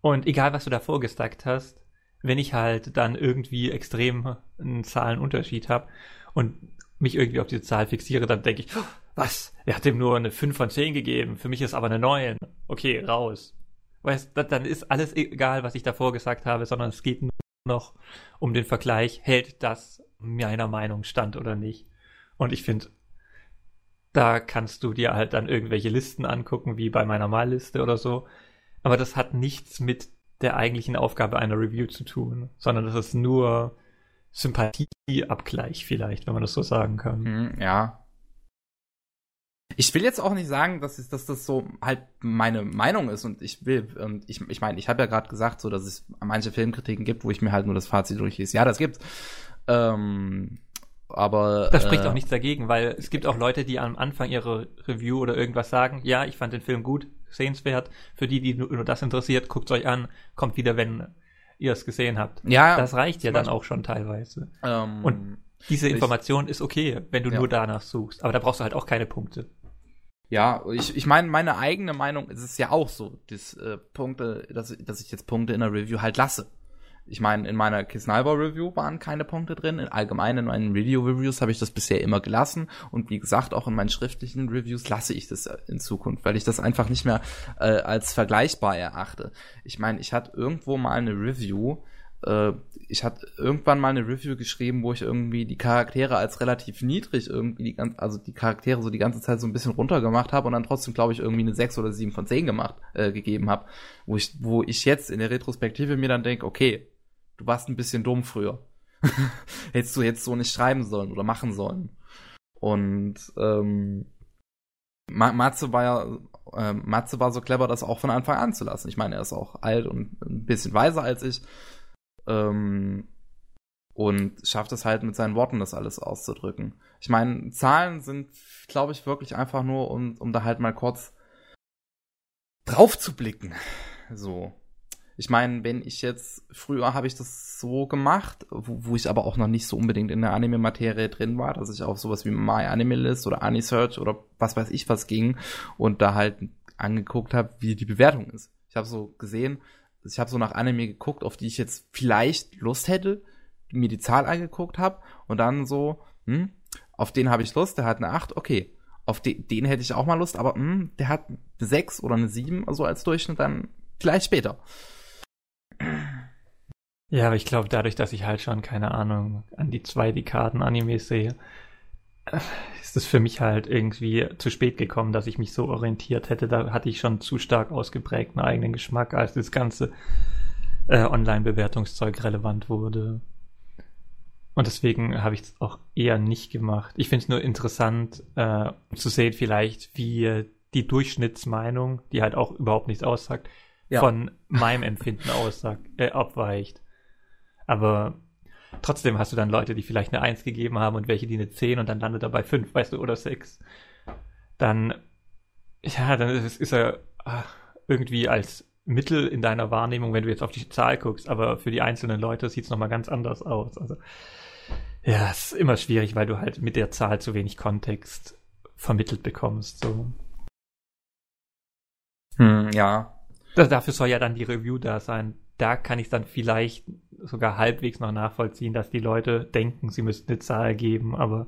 Und egal, was du da vorgestackt hast, wenn ich halt dann irgendwie extrem einen Zahlenunterschied habe und mich irgendwie auf diese Zahl fixiere, dann denke ich, oh, was? Er hat ihm nur eine 5 von 10 gegeben, für mich ist aber eine 9. Okay, raus. Weißt, dann ist alles egal, was ich davor gesagt habe, sondern es geht nur noch um den Vergleich, hält das meiner Meinung stand oder nicht. Und ich finde, da kannst du dir halt dann irgendwelche Listen angucken, wie bei meiner Malliste oder so. Aber das hat nichts mit der eigentlichen Aufgabe einer Review zu tun, sondern das ist nur Sympathieabgleich vielleicht, wenn man das so sagen kann.
Hm, ja. Ich will jetzt auch nicht sagen, dass, ich, dass das so halt meine Meinung ist und ich will, und ich, ich meine, ich habe ja gerade gesagt, so dass es manche Filmkritiken gibt, wo ich mir halt nur das Fazit durchlese. Ja, das gibt's. Ähm, aber.
Das spricht äh, auch nichts dagegen, weil es gibt auch Leute, die am Anfang ihre Review oder irgendwas sagen, ja, ich fand den Film gut, sehenswert. Für die, die nur, das interessiert, guckt euch an, kommt wieder, wenn ihr es gesehen habt.
Ja.
Das reicht ja dann auch schon teilweise.
Ähm,
Und diese Information ich, ist okay, wenn du ja. nur danach suchst. Aber da brauchst du halt auch keine Punkte.
Ja, ich, ich meine, meine eigene Meinung ist es ja auch so, dass äh, Punkte, dass, dass ich jetzt Punkte in der Review halt lasse ich meine, in meiner Kisnalber Review waren keine Punkte drin. In allgemein in meinen Video Reviews habe ich das bisher immer gelassen. Und wie gesagt, auch in meinen schriftlichen Reviews lasse ich das in Zukunft, weil ich das einfach nicht mehr äh, als vergleichbar erachte. Ich meine, ich hatte irgendwo mal eine Review, äh, ich hatte irgendwann mal eine Review geschrieben, wo ich irgendwie die Charaktere als relativ niedrig irgendwie die ganze, also die Charaktere so die ganze Zeit so ein bisschen runtergemacht habe und dann trotzdem, glaube ich, irgendwie eine 6 oder 7 von 10 gemacht, äh, gegeben habe. Wo ich, wo ich jetzt in der Retrospektive mir dann denke, okay, du warst ein bisschen dumm früher. [LAUGHS] Hättest du jetzt so nicht schreiben sollen oder machen sollen. Und ähm, Matze war ja, äh, Matze war so clever, das auch von Anfang an zu lassen. Ich meine, er ist auch alt und ein bisschen weiser als ich. Ähm, und schafft es halt mit seinen Worten, das alles auszudrücken. Ich meine, Zahlen sind, glaube ich, wirklich einfach nur, um, um da halt mal kurz drauf zu blicken. So. Ich meine, wenn ich jetzt, früher habe ich das so gemacht, wo, wo, ich aber auch noch nicht so unbedingt in der Anime-Materie drin war, dass ich auf sowas wie My Animalist oder Anisearch oder was weiß ich was ging und da halt angeguckt habe, wie die Bewertung ist. Ich habe so gesehen, ich habe so nach Anime geguckt, auf die ich jetzt vielleicht Lust hätte, mir die Zahl angeguckt habe und dann so, hm, auf den habe ich Lust, der hat eine 8, okay. Auf den, den hätte ich auch mal Lust, aber hm, der hat eine 6 oder eine 7, also als Durchschnitt dann vielleicht später.
Ja, aber ich glaube, dadurch, dass ich halt schon, keine Ahnung, an die zwei Dekaden Animes sehe, ist es für mich halt irgendwie zu spät gekommen, dass ich mich so orientiert hätte. Da hatte ich schon zu stark ausgeprägten eigenen Geschmack, als das ganze äh, Online-Bewertungszeug relevant wurde. Und deswegen habe ich es auch eher nicht gemacht. Ich finde es nur interessant äh, zu sehen, vielleicht, wie die Durchschnittsmeinung, die halt auch überhaupt nichts aussagt, ja. von meinem Empfinden [LAUGHS] aussagt, äh, abweicht. Aber trotzdem hast du dann Leute, die vielleicht eine 1 gegeben haben und welche, die eine 10 und dann landet er bei 5, weißt du, oder 6. Dann, ja, dann ist, ist er irgendwie als Mittel in deiner Wahrnehmung, wenn du jetzt auf die Zahl guckst, aber für die einzelnen Leute sieht es nochmal ganz anders aus. Also, ja, es ist immer schwierig, weil du halt mit der Zahl zu wenig Kontext vermittelt bekommst. So.
Hm, ja.
Das, dafür soll ja dann die Review da sein. Da kann ich dann vielleicht sogar halbwegs noch nachvollziehen, dass die Leute denken, sie müssten eine Zahl geben, aber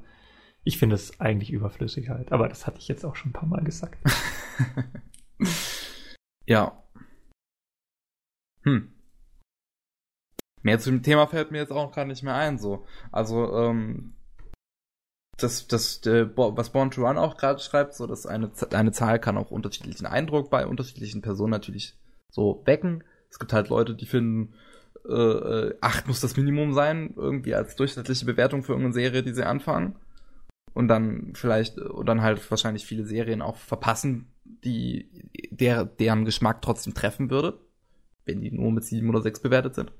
ich finde es eigentlich überflüssig halt. Aber das hatte ich jetzt auch schon ein paar Mal gesagt. [LAUGHS]
ja. Hm. Mehr zu dem Thema fällt mir jetzt auch gar nicht mehr ein, so. Also, ähm, das, das, äh, was Born to Run auch gerade schreibt, so, dass eine, eine Zahl kann auch unterschiedlichen Eindruck bei unterschiedlichen Personen natürlich so wecken. Es gibt halt Leute, die finden, äh, 8 muss das Minimum sein, irgendwie als durchschnittliche Bewertung für irgendeine Serie, die sie anfangen. Und dann vielleicht, und dann halt wahrscheinlich viele Serien auch verpassen, die der, deren Geschmack trotzdem treffen würde, wenn die nur mit 7 oder 6 bewertet sind.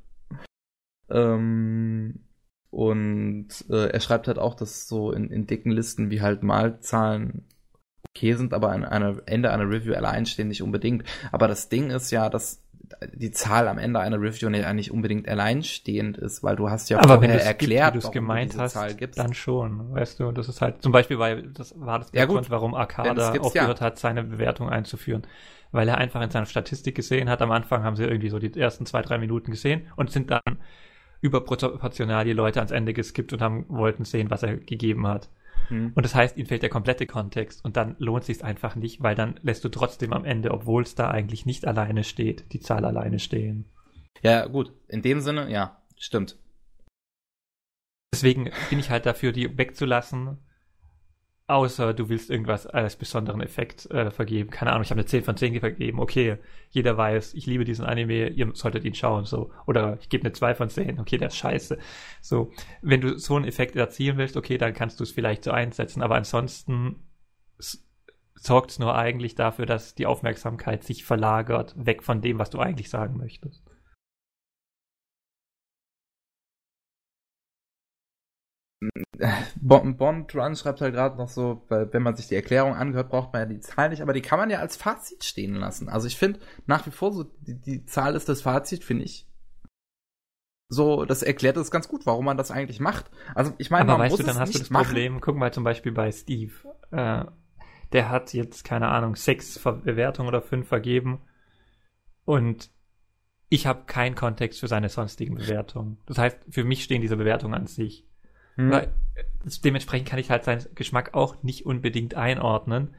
Ähm, und äh, er schreibt halt auch, dass so in, in dicken Listen wie halt Malzahlen okay sind, aber an einer Ende einer Review allein stehen nicht unbedingt. Aber das Ding ist ja, dass die Zahl am Ende einer Review nicht eigentlich unbedingt alleinstehend ist, weil du hast ja
aber vorher erklärt, gibt, wie du es gemeint hast, dann schon, weißt du, das ist halt zum Beispiel, weil das war das
ja, Grund,
warum Arcada aufgehört ja. hat, seine Bewertung einzuführen, weil er einfach in seiner Statistik gesehen hat, am Anfang haben sie irgendwie so die ersten zwei, drei Minuten gesehen und sind dann überproportional die Leute ans Ende geskippt und haben wollten sehen, was er gegeben hat. Hm. Und das heißt, ihm fehlt der komplette Kontext und dann lohnt sich einfach nicht, weil dann lässt du trotzdem am Ende, obwohl es da eigentlich nicht alleine steht, die Zahl alleine stehen.
Ja, gut. In dem Sinne, ja, stimmt.
Deswegen bin ich halt dafür, die wegzulassen, Außer du willst irgendwas als besonderen Effekt äh, vergeben. Keine Ahnung, ich habe eine 10 von 10 vergeben. Okay, jeder weiß, ich liebe diesen Anime, ihr solltet ihn schauen. so Oder ich gebe eine 2 von 10. Okay, der ist scheiße. So, wenn du so einen Effekt erzielen willst, okay, dann kannst du es vielleicht so einsetzen. Aber ansonsten sorgt es nur eigentlich dafür, dass die Aufmerksamkeit sich verlagert, weg von dem, was du eigentlich sagen möchtest.
Bond Run schreibt halt gerade noch so, weil wenn man sich die Erklärung angehört, braucht man ja die Zahl nicht, aber die kann man ja als Fazit stehen lassen. Also ich finde nach wie vor so, die, die Zahl ist das Fazit, finde ich. So, das erklärt es ganz gut, warum man das eigentlich macht. Also ich meine,
aber weißt du, dann hast du das machen. Problem, guck mal zum Beispiel bei Steve, äh, der hat jetzt, keine Ahnung, sechs Bewertungen oder fünf vergeben und ich habe keinen Kontext für seine sonstigen Bewertungen. Das heißt, für mich stehen diese Bewertungen an sich. Hm. Weil, äh, dementsprechend kann ich halt seinen Geschmack auch nicht unbedingt einordnen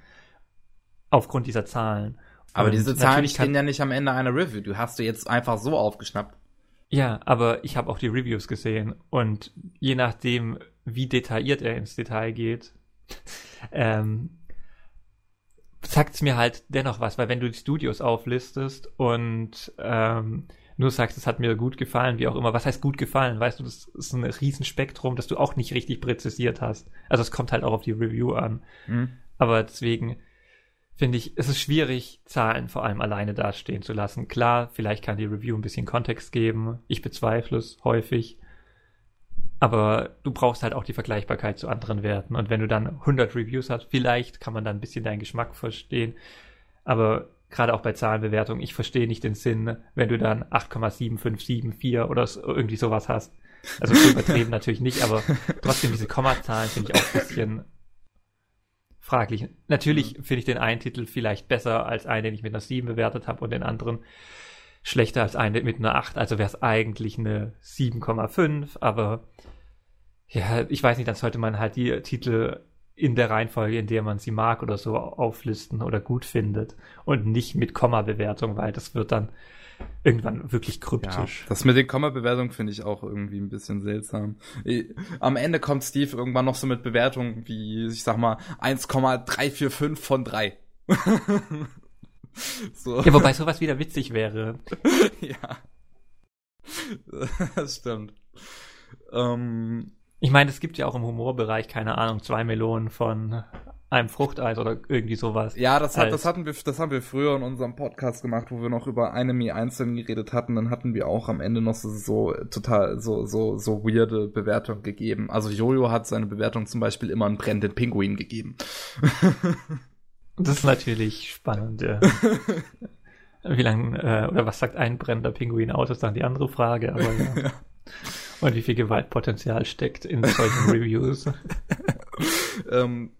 aufgrund dieser Zahlen.
Aber Und diese Zahlen stehen ja nicht am Ende einer Review. Du hast du jetzt einfach so aufgeschnappt.
Ja, aber ich habe auch die Reviews gesehen und je nachdem, wie detailliert er ins Detail geht, [LAUGHS] ähm, sagt es mir halt dennoch was, weil wenn du die Studios auflistest und ähm, nur sagst, es hat mir gut gefallen, wie auch immer. Was heißt gut gefallen? Weißt du, das ist ein Riesenspektrum, das du auch nicht richtig präzisiert hast. Also es kommt halt auch auf die Review an. Mhm. Aber deswegen finde ich, es ist schwierig, Zahlen vor allem alleine dastehen zu lassen. Klar, vielleicht kann die Review ein bisschen Kontext geben. Ich bezweifle es häufig. Aber du brauchst halt auch die Vergleichbarkeit zu anderen Werten. Und wenn du dann 100 Reviews hast, vielleicht kann man dann ein bisschen deinen Geschmack verstehen. Aber gerade auch bei Zahlenbewertungen, ich verstehe nicht den Sinn, wenn du dann 8,7574 oder irgendwie sowas hast. Also so übertrieben [LAUGHS] natürlich nicht, aber trotzdem diese Kommazahlen finde ich auch ein bisschen fraglich. Natürlich mhm. finde ich den einen Titel vielleicht besser als einen, den ich mit einer 7 bewertet habe und den anderen schlechter als einen mit einer 8. Also wäre es eigentlich eine 7,5, aber ja, ich weiß nicht, dann sollte man halt die Titel in der Reihenfolge, in der man sie mag oder so auflisten oder gut findet und nicht mit Komma-Bewertung, weil das wird dann irgendwann wirklich kryptisch.
Ja, das mit den Komma-Bewertungen finde ich auch irgendwie ein bisschen seltsam. Am Ende kommt Steve irgendwann noch so mit Bewertungen wie, ich sag mal, 1,345 von 3. [LAUGHS]
so. Ja, wobei sowas wieder witzig wäre. [LAUGHS]
ja. [LAUGHS] Das stimmt. Ähm,
ich meine, es gibt ja auch im Humorbereich, keine Ahnung, zwei Melonen von einem Fruchteis oder irgendwie sowas.
Ja, das, hat, das hatten wir, das haben wir früher in unserem Podcast gemacht, wo wir noch über Anime einzeln geredet hatten. Dann hatten wir auch am Ende noch so, so total so so so weirde Bewertungen gegeben. Also Jojo hat seine Bewertung zum Beispiel immer einen brennenden Pinguin gegeben. [LAUGHS]
das ist natürlich spannend. Ja. [LAUGHS] Wie lange äh, oder was sagt ein brennender Pinguin aus, ist dann die andere Frage. Aber ja. [LAUGHS] Und wie viel Gewaltpotenzial steckt in solchen [LAUGHS] Reviews.
ähm,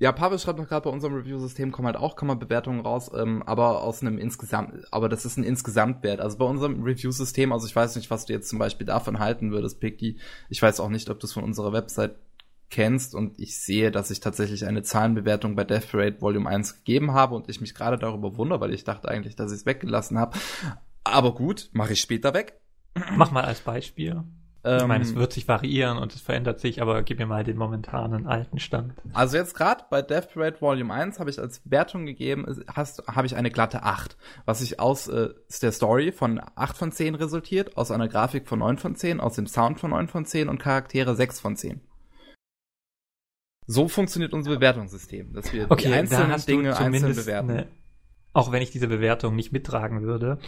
ja, Pavel schreibt noch gerade bei unserem Review-System kommen halt auch Komma-Bewertungen raus, ähm, aber aus einem insgesamt, aber das ist ein Insgesamtwert. Also bei unserem Review-System, also ich weiß nicht, was du jetzt zum Beispiel davon halten würdest, Picky. Ich weiß auch nicht, ob du es von unserer Website kennst und ich sehe, dass ich tatsächlich eine Zahlenbewertung bei Death Rate Volume 1 gegeben habe und ich mich gerade darüber wundere, weil ich dachte eigentlich, dass ich es weggelassen habe. Aber gut, mache ich später weg.
Mach mal als Beispiel. Ich meine, es ähm, wird sich variieren und es verändert sich, aber gib mir mal den momentanen alten Stand.
Also jetzt gerade bei Death Parade Volume 1 habe ich als Wertung gegeben, habe ich eine glatte 8, was sich aus äh, der Story von 8 von 10 resultiert, aus einer Grafik von 9 von 10, aus dem Sound von 9 von 10 und Charaktere 6 von 10. So funktioniert unser Bewertungssystem, dass wir
okay, die einzelnen Dinge einzeln bewerten. Eine, auch wenn ich diese Bewertung nicht mittragen würde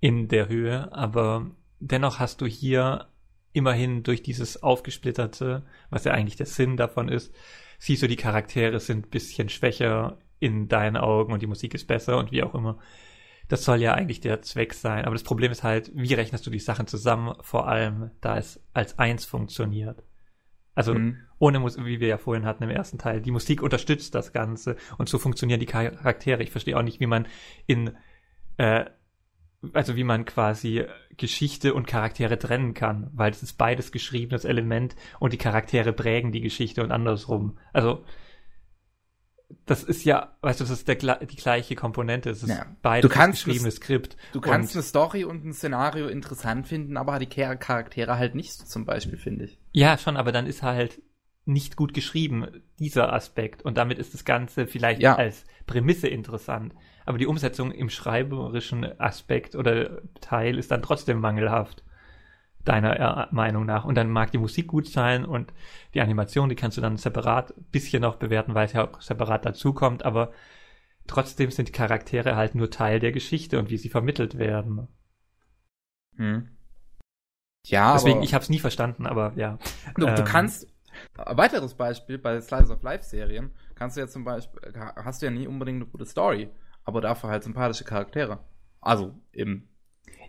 in der Höhe, aber dennoch hast du hier immerhin durch dieses aufgesplitterte, was ja eigentlich der Sinn davon ist, siehst du, die Charaktere sind ein bisschen schwächer in deinen Augen und die Musik ist besser und wie auch immer. Das soll ja eigentlich der Zweck sein. Aber das Problem ist halt, wie rechnest du die Sachen zusammen, vor allem da es als eins funktioniert. Also mhm. ohne Musik, wie wir ja vorhin hatten im ersten Teil, die Musik unterstützt das Ganze und so funktionieren die Charaktere. Ich verstehe auch nicht, wie man in äh, also wie man quasi Geschichte und Charaktere trennen kann, weil es ist beides geschriebenes Element und die Charaktere prägen die Geschichte und andersrum. Also das ist ja, weißt du, das ist der, die gleiche Komponente. Es ist
Ja.
beides
Du kannst
geschriebenes Skript.
Du kannst
und,
eine Story und ein Szenario interessant finden, aber die Char- Charaktere halt nicht zum Beispiel, finde ich.
ja, schon, aber dann ist halt nicht gut geschrieben, dieser Aspekt. Und damit ist das Ganze vielleicht
Ja.
als Prämisse interessant. Aber die Umsetzung im schreiberischen Aspekt oder Teil ist dann trotzdem mangelhaft. Deiner Meinung nach. Und dann mag die Musik gut sein und die Animation, die kannst du dann separat ein bisschen noch bewerten, weil es ja auch separat dazukommt, aber trotzdem sind die Charaktere halt nur Teil der Geschichte und wie sie vermittelt werden.
Hm. Ja,
Deswegen,
aber
ich habe es nie verstanden, aber ja.
du, du
ähm,
kannst, ein weiteres Beispiel bei Slice of Life Serien, kannst du ja zum Beispiel, hast du ja nie unbedingt eine gute Story, aber dafür halt sympathische Charaktere. Also im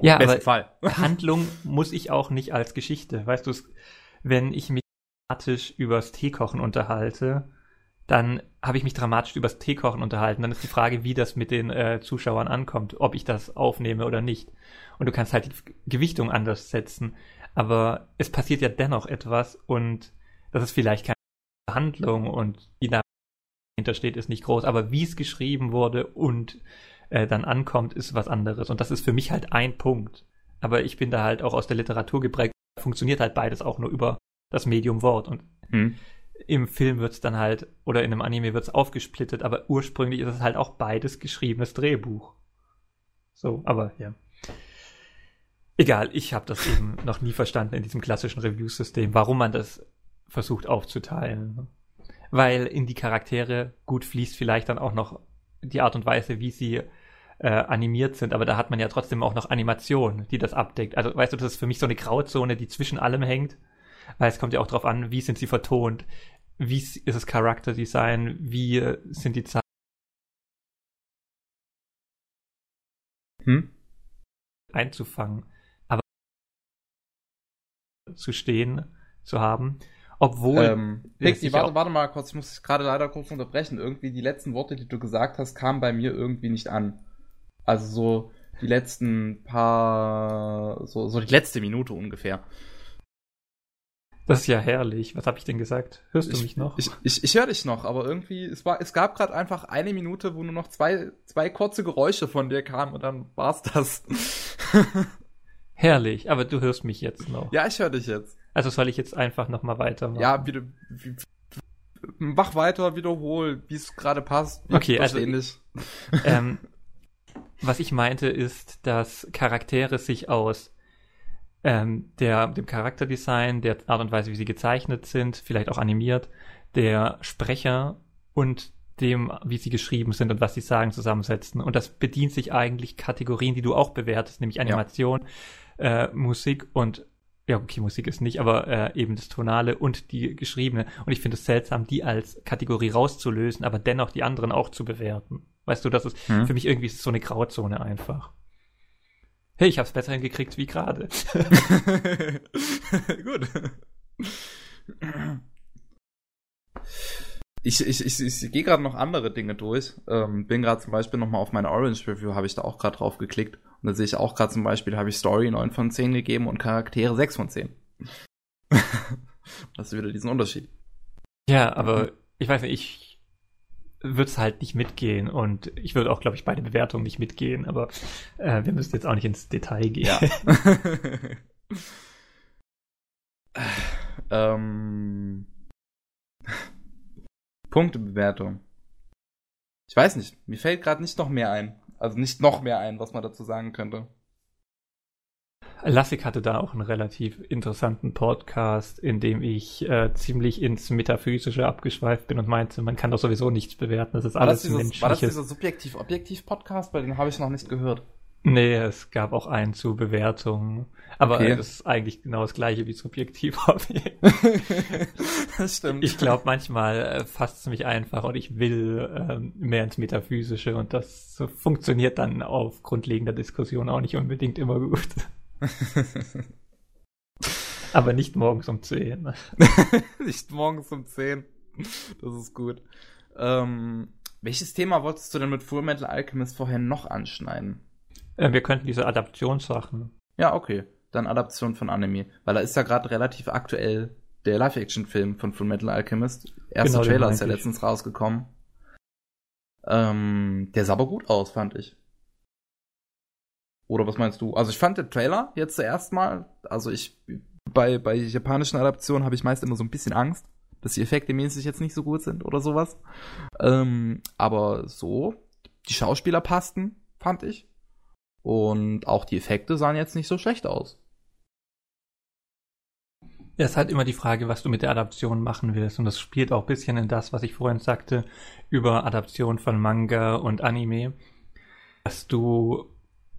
Ja,
besten Fall. [LAUGHS]
Handlung muss ich auch nicht als Geschichte. Weißt du, wenn ich mich dramatisch übers Teekochen unterhalte, dann habe ich mich dramatisch übers Teekochen unterhalten. Dann ist die Frage, wie das mit den äh, Zuschauern ankommt, ob ich das aufnehme oder nicht. Und du kannst halt die Gewichtung anders setzen. Aber es passiert ja dennoch etwas und das ist vielleicht keine Handlung und die dahinter steht, ist nicht groß. Aber wie es geschrieben wurde und äh, dann ankommt, ist was anderes. Und das ist für mich halt ein Punkt. Aber ich bin da halt auch aus der Literatur geprägt. Funktioniert halt beides auch nur über das Medium Wort. Und
Hm.
im Film wird's dann halt, oder in einem Anime wird's aufgesplittet, aber ursprünglich ist es halt auch beides geschriebenes Drehbuch. So, aber ja. Egal, ich habe das eben noch nie verstanden in diesem klassischen Review-System, warum man das versucht aufzuteilen. Weil in die Charaktere gut fließt vielleicht dann auch noch die Art und Weise, wie sie äh, animiert sind, aber da hat man ja trotzdem auch noch Animation, die das abdeckt. Also weißt du, das ist für mich so eine Grauzone, die zwischen allem hängt, weil es kommt ja auch drauf an, wie sind sie vertont, wie ist das Charakterdesign, wie sind die Zeichen
Hm?
einzufangen, aber zu stehen zu haben, obwohl
Ähm,
sich
warte, warte mal kurz, ich muss dich gerade leider kurz unterbrechen. Irgendwie die letzten Worte, die du gesagt hast, kamen bei mir irgendwie nicht an. Also so die letzten paar, so, so die letzte Minute ungefähr.
das ist ja herrlich. Was habe ich denn gesagt? Hörst du
ich,
mich noch?
Ich, ich, ich höre dich noch, aber irgendwie, es war, es gab gerade einfach eine Minute, wo nur noch zwei, zwei kurze Geräusche von dir kamen und dann war's das. [LAUGHS]
herrlich, aber du hörst mich jetzt noch.
ja, ich höre dich jetzt.
Also soll ich jetzt einfach nochmal weitermachen?
Ja, wieder, wie, mach weiter, wiederhol, wie es gerade passt.
Okay, also-
dich. [LAUGHS]
ähm, [LAUGHS] was ich meinte ist, dass Charaktere sich aus ähm, der, dem Charakterdesign, der Art und Weise, wie sie gezeichnet sind, vielleicht auch animiert, der Sprecher und dem, wie sie geschrieben sind und was sie sagen, zusammensetzen. Und das bedient sich eigentlich Kategorien, die du auch bewertest, nämlich Animation, äh, Musik und ja, okay, Musik ist nicht, aber äh, eben das Tonale und die geschriebene. Und ich finde es seltsam, die als Kategorie rauszulösen, aber dennoch die anderen auch zu bewerten. Weißt du, das ist
Hm.
für mich irgendwie so eine Grauzone einfach. Hey, ich hab's besser hingekriegt wie gerade. [LAUGHS]
Gut. Ich, ich, ich, ich gehe gerade noch andere Dinge durch. Ähm, bin gerade zum Beispiel nochmal auf meine Orange Review, habe ich da auch gerade drauf geklickt. Und da sehe ich auch gerade zum Beispiel, habe ich Story 9 von 10 gegeben und Charaktere 6 von 10. [LAUGHS] das ist wieder diesen Unterschied.
Ja, aber ich weiß nicht, ich würde es halt nicht mitgehen und ich würde auch, glaube ich, bei der Bewertung nicht mitgehen, aber äh, wir müssen jetzt auch nicht ins Detail gehen.
Ja. [LAUGHS] ähm, Punktebewertung. Ich weiß nicht, mir fällt gerade nicht noch mehr ein. Also nicht noch mehr ein, was man dazu sagen könnte.
Lassig hatte da auch einen relativ interessanten Podcast, in dem ich äh, ziemlich ins Metaphysische abgeschweift bin und meinte, man kann doch sowieso nichts bewerten, das ist
War das,
alles
dieses, war das
menschliches.
dieser Subjektiv-Objektiv-Podcast? Bei den habe ich noch nicht gehört.
Nee, es gab auch einen zu Bewertungen. Aber
Okay.
das ist eigentlich genau das gleiche wie subjektiv [LAUGHS] Objekt.
das stimmt.
Ich glaube, manchmal äh, fasst es mich einfach und ich will ähm, mehr ins Metaphysische und das funktioniert dann auf grundlegender Diskussion auch nicht unbedingt immer gut. [LAUGHS] Aber nicht morgens um 10. [LAUGHS]
Nicht morgens um 10. Das ist gut. Ähm, welches Thema wolltest du denn mit Full Metal Alchemist vorher noch anschneiden?
Äh, wir könnten diese Adaptionssachen.
Ja, okay. Dann Adaption von Anime. Weil da ist ja gerade relativ aktuell der Live-Action-Film von Full Metal Alchemist. Erster
Genau,
Trailer ist ja letztens rausgekommen. Ähm, der sah aber gut aus, fand ich. Oder was meinst du? Also ich fand den Trailer jetzt zuerst mal, also ich, bei, bei japanischen Adaptionen habe ich meist immer so ein bisschen Angst, dass die Effekte mäßig jetzt nicht so gut sind oder sowas. Ähm, aber so, die Schauspieler passten, fand ich. Und auch die Effekte sahen jetzt nicht so schlecht aus.
Ja, es ist halt immer die Frage, was du mit der Adaption machen willst. Und das spielt auch ein bisschen in das, was ich vorhin sagte, über Adaption von Manga und Anime. Dass du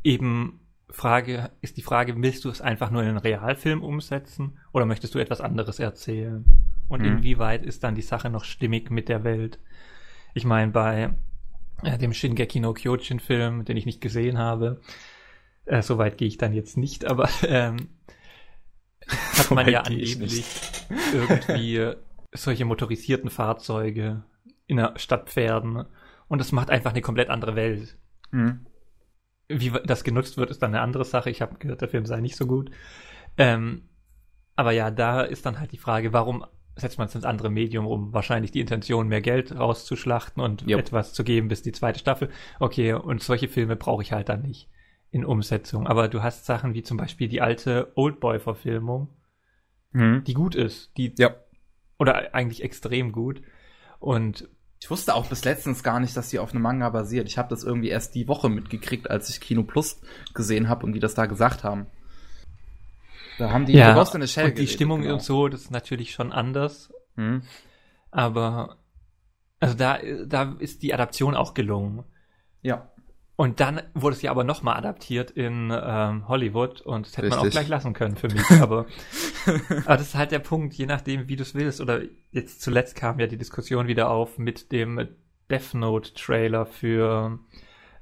eben Frage, ist die Frage, willst du es einfach nur in einen Realfilm umsetzen oder möchtest du etwas anderes erzählen? Und
Mhm.
inwieweit ist dann die Sache noch stimmig mit der Welt? Ich meine, bei äh, dem Shingeki no Kyojin Film, den ich nicht gesehen habe, äh, soweit gehe ich dann jetzt nicht, aber ähm, hat man ja angeblich irgendwie solche motorisierten Fahrzeuge in der Stadt Pferden und das macht einfach eine komplett andere Welt.
Mhm.
Wie das genutzt wird, ist dann eine andere Sache. Ich habe gehört, der Film sei nicht so gut. Ähm, aber ja, da ist dann halt die Frage, warum setzt man es ins andere Medium um? Wahrscheinlich die Intention, mehr Geld rauszuschlachten und
Yep.
etwas zu geben bis die zweite Staffel. Okay, und solche Filme brauche ich halt dann nicht in Umsetzung. Aber du hast Sachen wie zum Beispiel die alte Oldboy-Verfilmung,
Mhm.
die gut ist, die
Ja.
oder eigentlich extrem gut. Und
Ich wusste auch bis letztens gar nicht, dass die auf einem Manga basiert. Ich habe das irgendwie erst die Woche mitgekriegt, als ich Kino Plus gesehen habe und die das da gesagt haben. Da haben die
ja,
über Ghost in the Shell
und die
geredet,
Stimmung
genau.
und so, das ist natürlich schon anders.
Mhm.
Aber also da, da ist die Adaption auch gelungen.
Ja.
Und dann wurde es ja aber nochmal adaptiert in ähm, Hollywood und das hätte man auch
Richtig.
gleich lassen können für mich. [LAUGHS] Aber, aber das ist halt der Punkt, je nachdem, wie du es willst. Oder jetzt zuletzt kam ja die Diskussion wieder auf mit dem Death Note Trailer für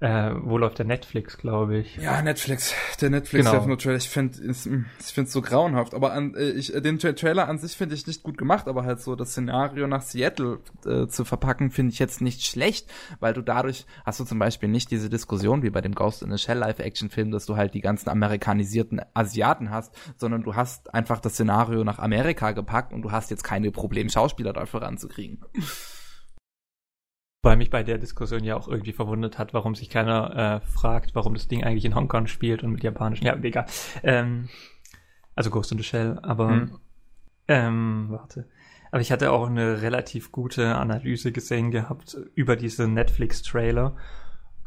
äh, wo läuft der Netflix, glaube ich.
Ja, Netflix. Der Netflix
Genau.
Death Trailer. Ich finde ich finde es so grauenhaft. Aber an, äh, ich, den Tra Trailer an sich finde ich nicht gut gemacht, aber halt so das Szenario nach Seattle äh, zu verpacken, finde ich jetzt nicht schlecht, weil du dadurch hast du zum Beispiel nicht diese Diskussion wie bei dem Ghost in the Shell Live-Action-Film, dass du halt die ganzen amerikanisierten Asiaten hast, sondern du hast einfach das Szenario nach Amerika gepackt und du hast jetzt keine Probleme, Schauspieler dafür ranzukriegen.
Weil mich bei der Diskussion ja auch irgendwie verwundert hat, warum sich keiner äh, fragt, warum das Ding eigentlich in Hongkong spielt und mit japanischen. Ja, egal. Ähm, also Ghost in the Shell, aber
Hm.
ähm, warte. Aber ich hatte auch eine relativ gute Analyse gesehen gehabt über diese Netflix-Trailer.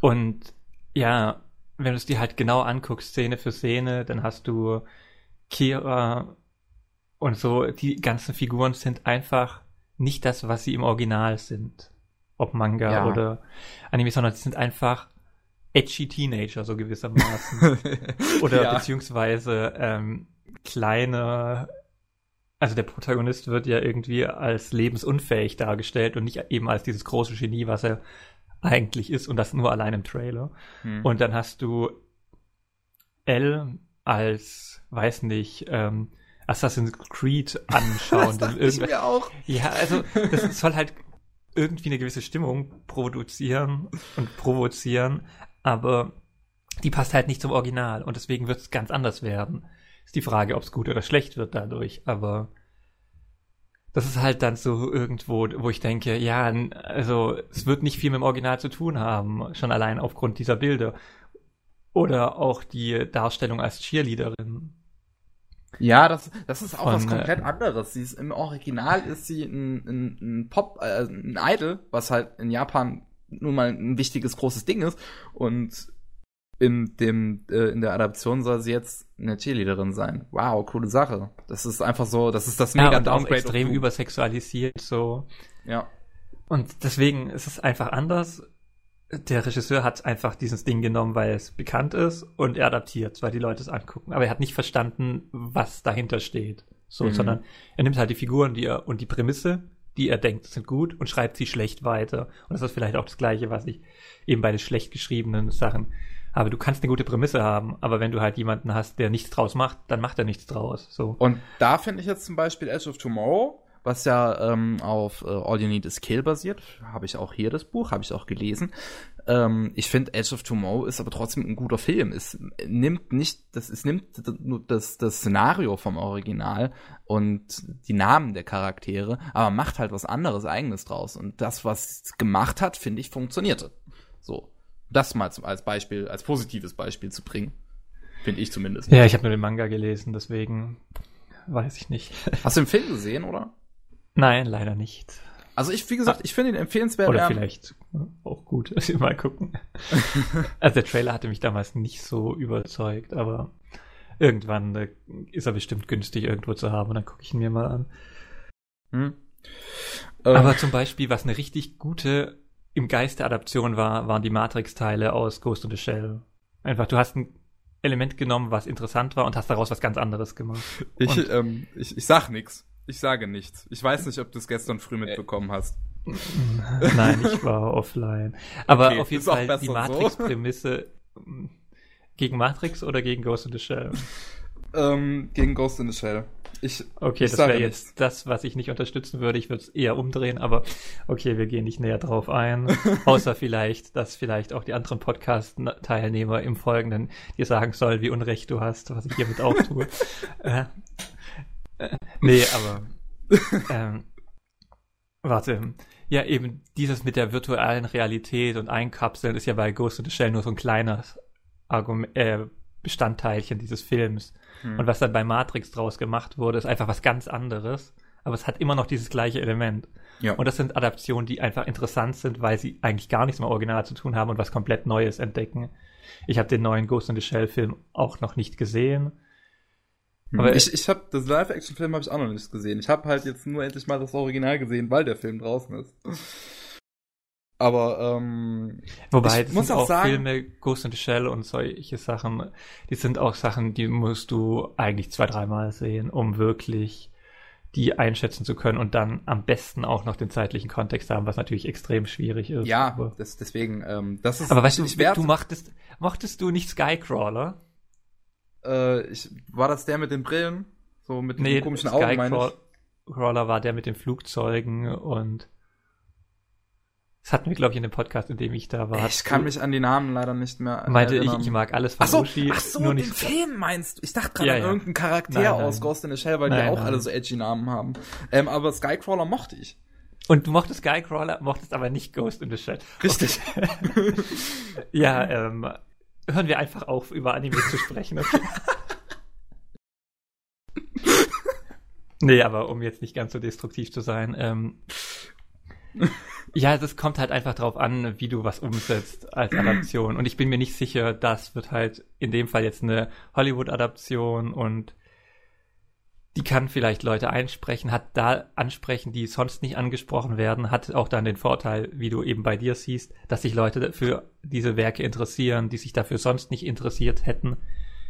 Und ja, wenn du es dir halt genau anguckst, Szene für Szene, dann hast du Kira und so, die ganzen Figuren sind einfach nicht das, was sie im Original sind. Ob Manga
Ja.
oder Anime, sondern sie sind einfach edgy Teenager, so gewissermaßen. [LAUGHS] Oder
Ja.
beziehungsweise ähm, kleine, also der Protagonist wird ja irgendwie als lebensunfähig dargestellt und nicht eben als dieses große Genie, was er eigentlich ist und das nur allein im Trailer.
Hm.
Und dann hast du L als, weiß nicht, ähm, Assassin's Creed [LAUGHS] anschauen.
das dachte ich mir auch.
Ja, also das soll halt irgendwie eine gewisse Stimmung produzieren und provozieren, aber die passt halt nicht zum Original und deswegen wird es ganz anders werden. Ist die Frage, ob es gut oder schlecht wird dadurch, aber das ist halt dann so irgendwo, wo ich denke, ja, also es wird nicht viel mit dem Original zu tun haben, schon allein aufgrund dieser Bilder. Oder auch die Darstellung als Cheerleaderin.
Ja, das, das ist auch
Von,
was
äh,
komplett anderes. Sie ist, Im Original ist sie ein, ein, ein Pop, äh, ein Idol, was halt in Japan nun mal ein wichtiges, großes Ding ist. Und in dem, äh, in der Adaption soll sie jetzt eine Cheerleaderin sein. Wow, coole Sache. Das ist einfach so, das ist das
Ja,
mega
und auch
Downgrade.
extrem
of-
übersexualisiert, so.
Ja.
Und deswegen ist es einfach anders. Der Regisseur hat einfach dieses Ding genommen, weil es bekannt ist und er adaptiert, weil die Leute es angucken. Aber er hat nicht verstanden, was dahinter steht. So,
Mhm.
sondern er nimmt halt die Figuren, die er und die Prämisse, die er denkt sind gut und schreibt sie schlecht weiter. Und das ist vielleicht auch das Gleiche, was ich eben bei den schlecht geschriebenen Sachen habe. Du kannst eine gute Prämisse haben, aber wenn du halt jemanden hast, der nichts draus macht, dann macht er nichts draus. So.
Und da finde ich jetzt zum Beispiel Edge of Tomorrow, was ja ähm, auf äh, All You Need Is Kill basiert. Habe ich auch hier das Buch, habe ich auch gelesen. Ähm, ich finde Edge of Tomorrow ist aber trotzdem ein guter Film. Es nimmt nicht, das, es nimmt nur das, das Szenario vom Original und die Namen der Charaktere, aber macht halt was anderes eigenes draus. Und das, was es gemacht hat, finde ich, funktionierte. So. Das mal zum, als Beispiel, als positives Beispiel zu bringen. Finde ich zumindest.
Ja, ich habe nur den Manga gelesen, deswegen weiß ich nicht.
Hast du den Film gesehen, oder?
Nein, leider nicht.
Also ich, wie gesagt, ich finde ihn empfehlenswert.
Oder vielleicht auch gut. [LAUGHS] Mal gucken. also der Trailer hatte mich damals nicht so überzeugt, aber irgendwann äh, ist er bestimmt günstig irgendwo zu haben und dann gucke ich ihn mir mal an. Hm. Aber ähm. zum Beispiel, was eine richtig gute im Geiste Adaption war, waren die Matrix-Teile aus Ghost in the Shell. Einfach, du hast ein Element genommen, was interessant war und hast daraus was ganz anderes gemacht.
Ich, ähm, ich, ich sag nix. Ich sage nichts. Ich weiß nicht, ob du es gestern früh mitbekommen hast. [LAUGHS]
Nein, ich war offline. Aber okay, auf jeden Fall die Matrix-Prämisse so. [LAUGHS] gegen Matrix oder gegen Ghost in the Shell?
Ähm, gegen Ghost in the Shell. Ich,
okay, ich das wäre jetzt das, was ich nicht unterstützen würde. Ich würde es eher umdrehen, aber okay, wir gehen nicht näher drauf ein. [LAUGHS] Außer vielleicht, dass vielleicht auch die anderen Podcast-Teilnehmer im Folgenden dir sagen sollen, wie Unrecht du hast, was ich hiermit auch tue. äh, [LAUGHS] nee, aber. [LAUGHS] Ähm, warte. Ja, eben dieses mit der virtuellen Realität und Einkapseln ist ja bei Ghost in the Shell nur so ein kleines Argument, äh, Bestandteilchen dieses Films. Hm. Und was dann bei Matrix draus gemacht wurde, ist einfach was ganz anderes. Aber es hat immer noch dieses gleiche Element. Ja. Und das sind Adaptionen, die einfach interessant sind, weil sie eigentlich gar nichts mit Original zu tun haben und was komplett Neues entdecken. Ich habe den neuen Ghost in the Shell Film auch noch nicht gesehen.
Hm. Aber ich, ich habe das Live-Action-Film habe ich auch noch nicht gesehen. Ich habe halt jetzt nur endlich mal das Original gesehen, weil der Film draußen ist. Aber ähm,
wobei ich muss auch, auch sagen, Filme Ghost in the Shell und solche Sachen, die sind auch Sachen, die musst du eigentlich zwei, dreimal sehen, um wirklich die einschätzen zu können und dann am besten auch noch den zeitlichen Kontext haben, was natürlich extrem schwierig ist.
Ja, das, deswegen, ähm, das ist.
Aber weißt du, du machtest, mochtest du nicht Skycrawler?
Äh, ich, war das der mit den Brillen? So mit
den nee, komischen Sky Augen, meine ich? Crawler war der mit den Flugzeugen und das hatten wir, glaube ich, in dem Podcast, in dem ich da war.
Ich kann mich an die Namen leider nicht mehr
Meinte erinnern. ich, ich mag alles
von ach so, Oshi. Ach so, nur den nicht Film meinst du? Ich dachte gerade ja, an ja. irgendeinen Charakter nein, nein. aus Ghost in the Shell, weil nein, die auch alle so edgy Namen haben. Ähm, aber Skycrawler mochte ich.
Und du mochtest Skycrawler, mochtest aber nicht Ghost in the Shell.
Richtig. [LAUGHS]
ja, ähm, hören wir einfach auf, über Anime zu sprechen. Okay? [LAUGHS] nee, aber um jetzt nicht ganz so destruktiv zu sein, ähm, ja, das kommt halt einfach drauf an, wie du was umsetzt als Adaption. Und ich bin mir nicht sicher, das wird halt in dem Fall jetzt eine Hollywood-Adaption und die kann vielleicht Leute einsprechen, hat da ansprechen, die sonst nicht angesprochen werden, hat auch dann den Vorteil, wie du eben bei dir siehst, dass sich Leute für diese Werke interessieren, die sich dafür sonst nicht interessiert hätten.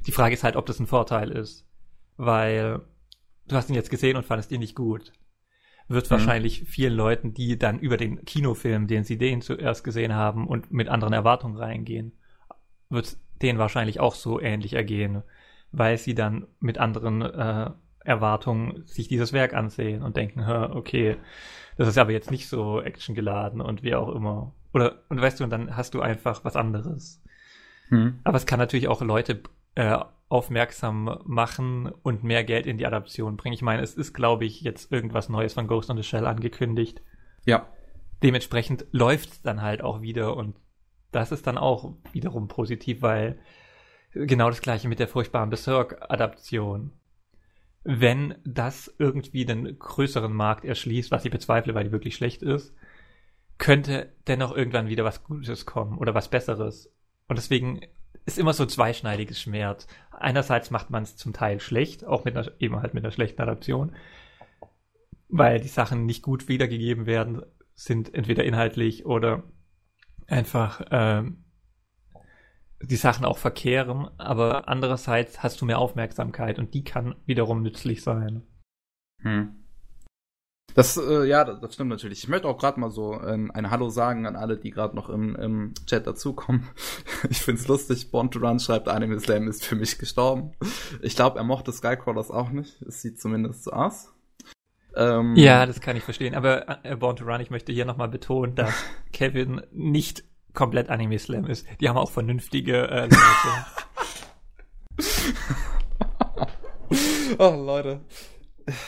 Die Frage ist halt, ob das ein Vorteil ist, weil du hast ihn jetzt gesehen und fandest ihn nicht gut. Wird mhm. wahrscheinlich vielen Leuten, die dann über den Kinofilm, den sie den zuerst gesehen haben und mit anderen Erwartungen reingehen, wird denen wahrscheinlich auch so ähnlich ergehen, weil sie dann mit anderen äh, Erwartungen sich dieses Werk ansehen und denken, okay, das ist aber jetzt nicht so actiongeladen und wie auch immer. Oder, und weißt du, und dann hast du einfach was anderes. Hm. Aber es kann natürlich auch Leute äh, aufmerksam machen und mehr Geld in die Adaption bringen. Ich meine, es ist, glaube ich, jetzt irgendwas Neues von Ghost in the Shell angekündigt.
Ja.
Dementsprechend läuft es dann halt auch wieder und das ist dann auch wiederum positiv, weil genau das gleiche mit der furchtbaren Berserk-Adaption wenn das irgendwie den größeren Markt erschließt, was ich bezweifle, weil die wirklich schlecht ist, könnte dennoch irgendwann wieder was Gutes kommen oder was Besseres. Und deswegen ist immer so ein zweischneidiges Schmerz. Einerseits macht man es zum Teil schlecht, auch mit einer, eben halt mit einer schlechten Adaption, weil die Sachen nicht gut wiedergegeben werden, sind entweder inhaltlich oder einfach ähm, die Sachen auch verkehren, aber andererseits hast du mehr Aufmerksamkeit und die kann wiederum nützlich sein.
Hm. Das, äh, ja, das, das, stimmt natürlich. Ich möchte auch gerade mal so äh, ein Hallo sagen an alle, die gerade noch im, im Chat dazukommen. [LAUGHS] Ich find's lustig. Born to Run schreibt, Anime Slam ist für mich gestorben. Ich glaube, er mochte Skycrawlers auch nicht. Es sieht zumindest so aus.
Ähm, ja, das kann ich verstehen. Aber äh, Born to Run, ich möchte hier nochmal betonen, dass [LAUGHS] Kevin nicht komplett Anime Slam ist. Die haben auch vernünftige äh, Leute. [LAUGHS]
oh, Leute.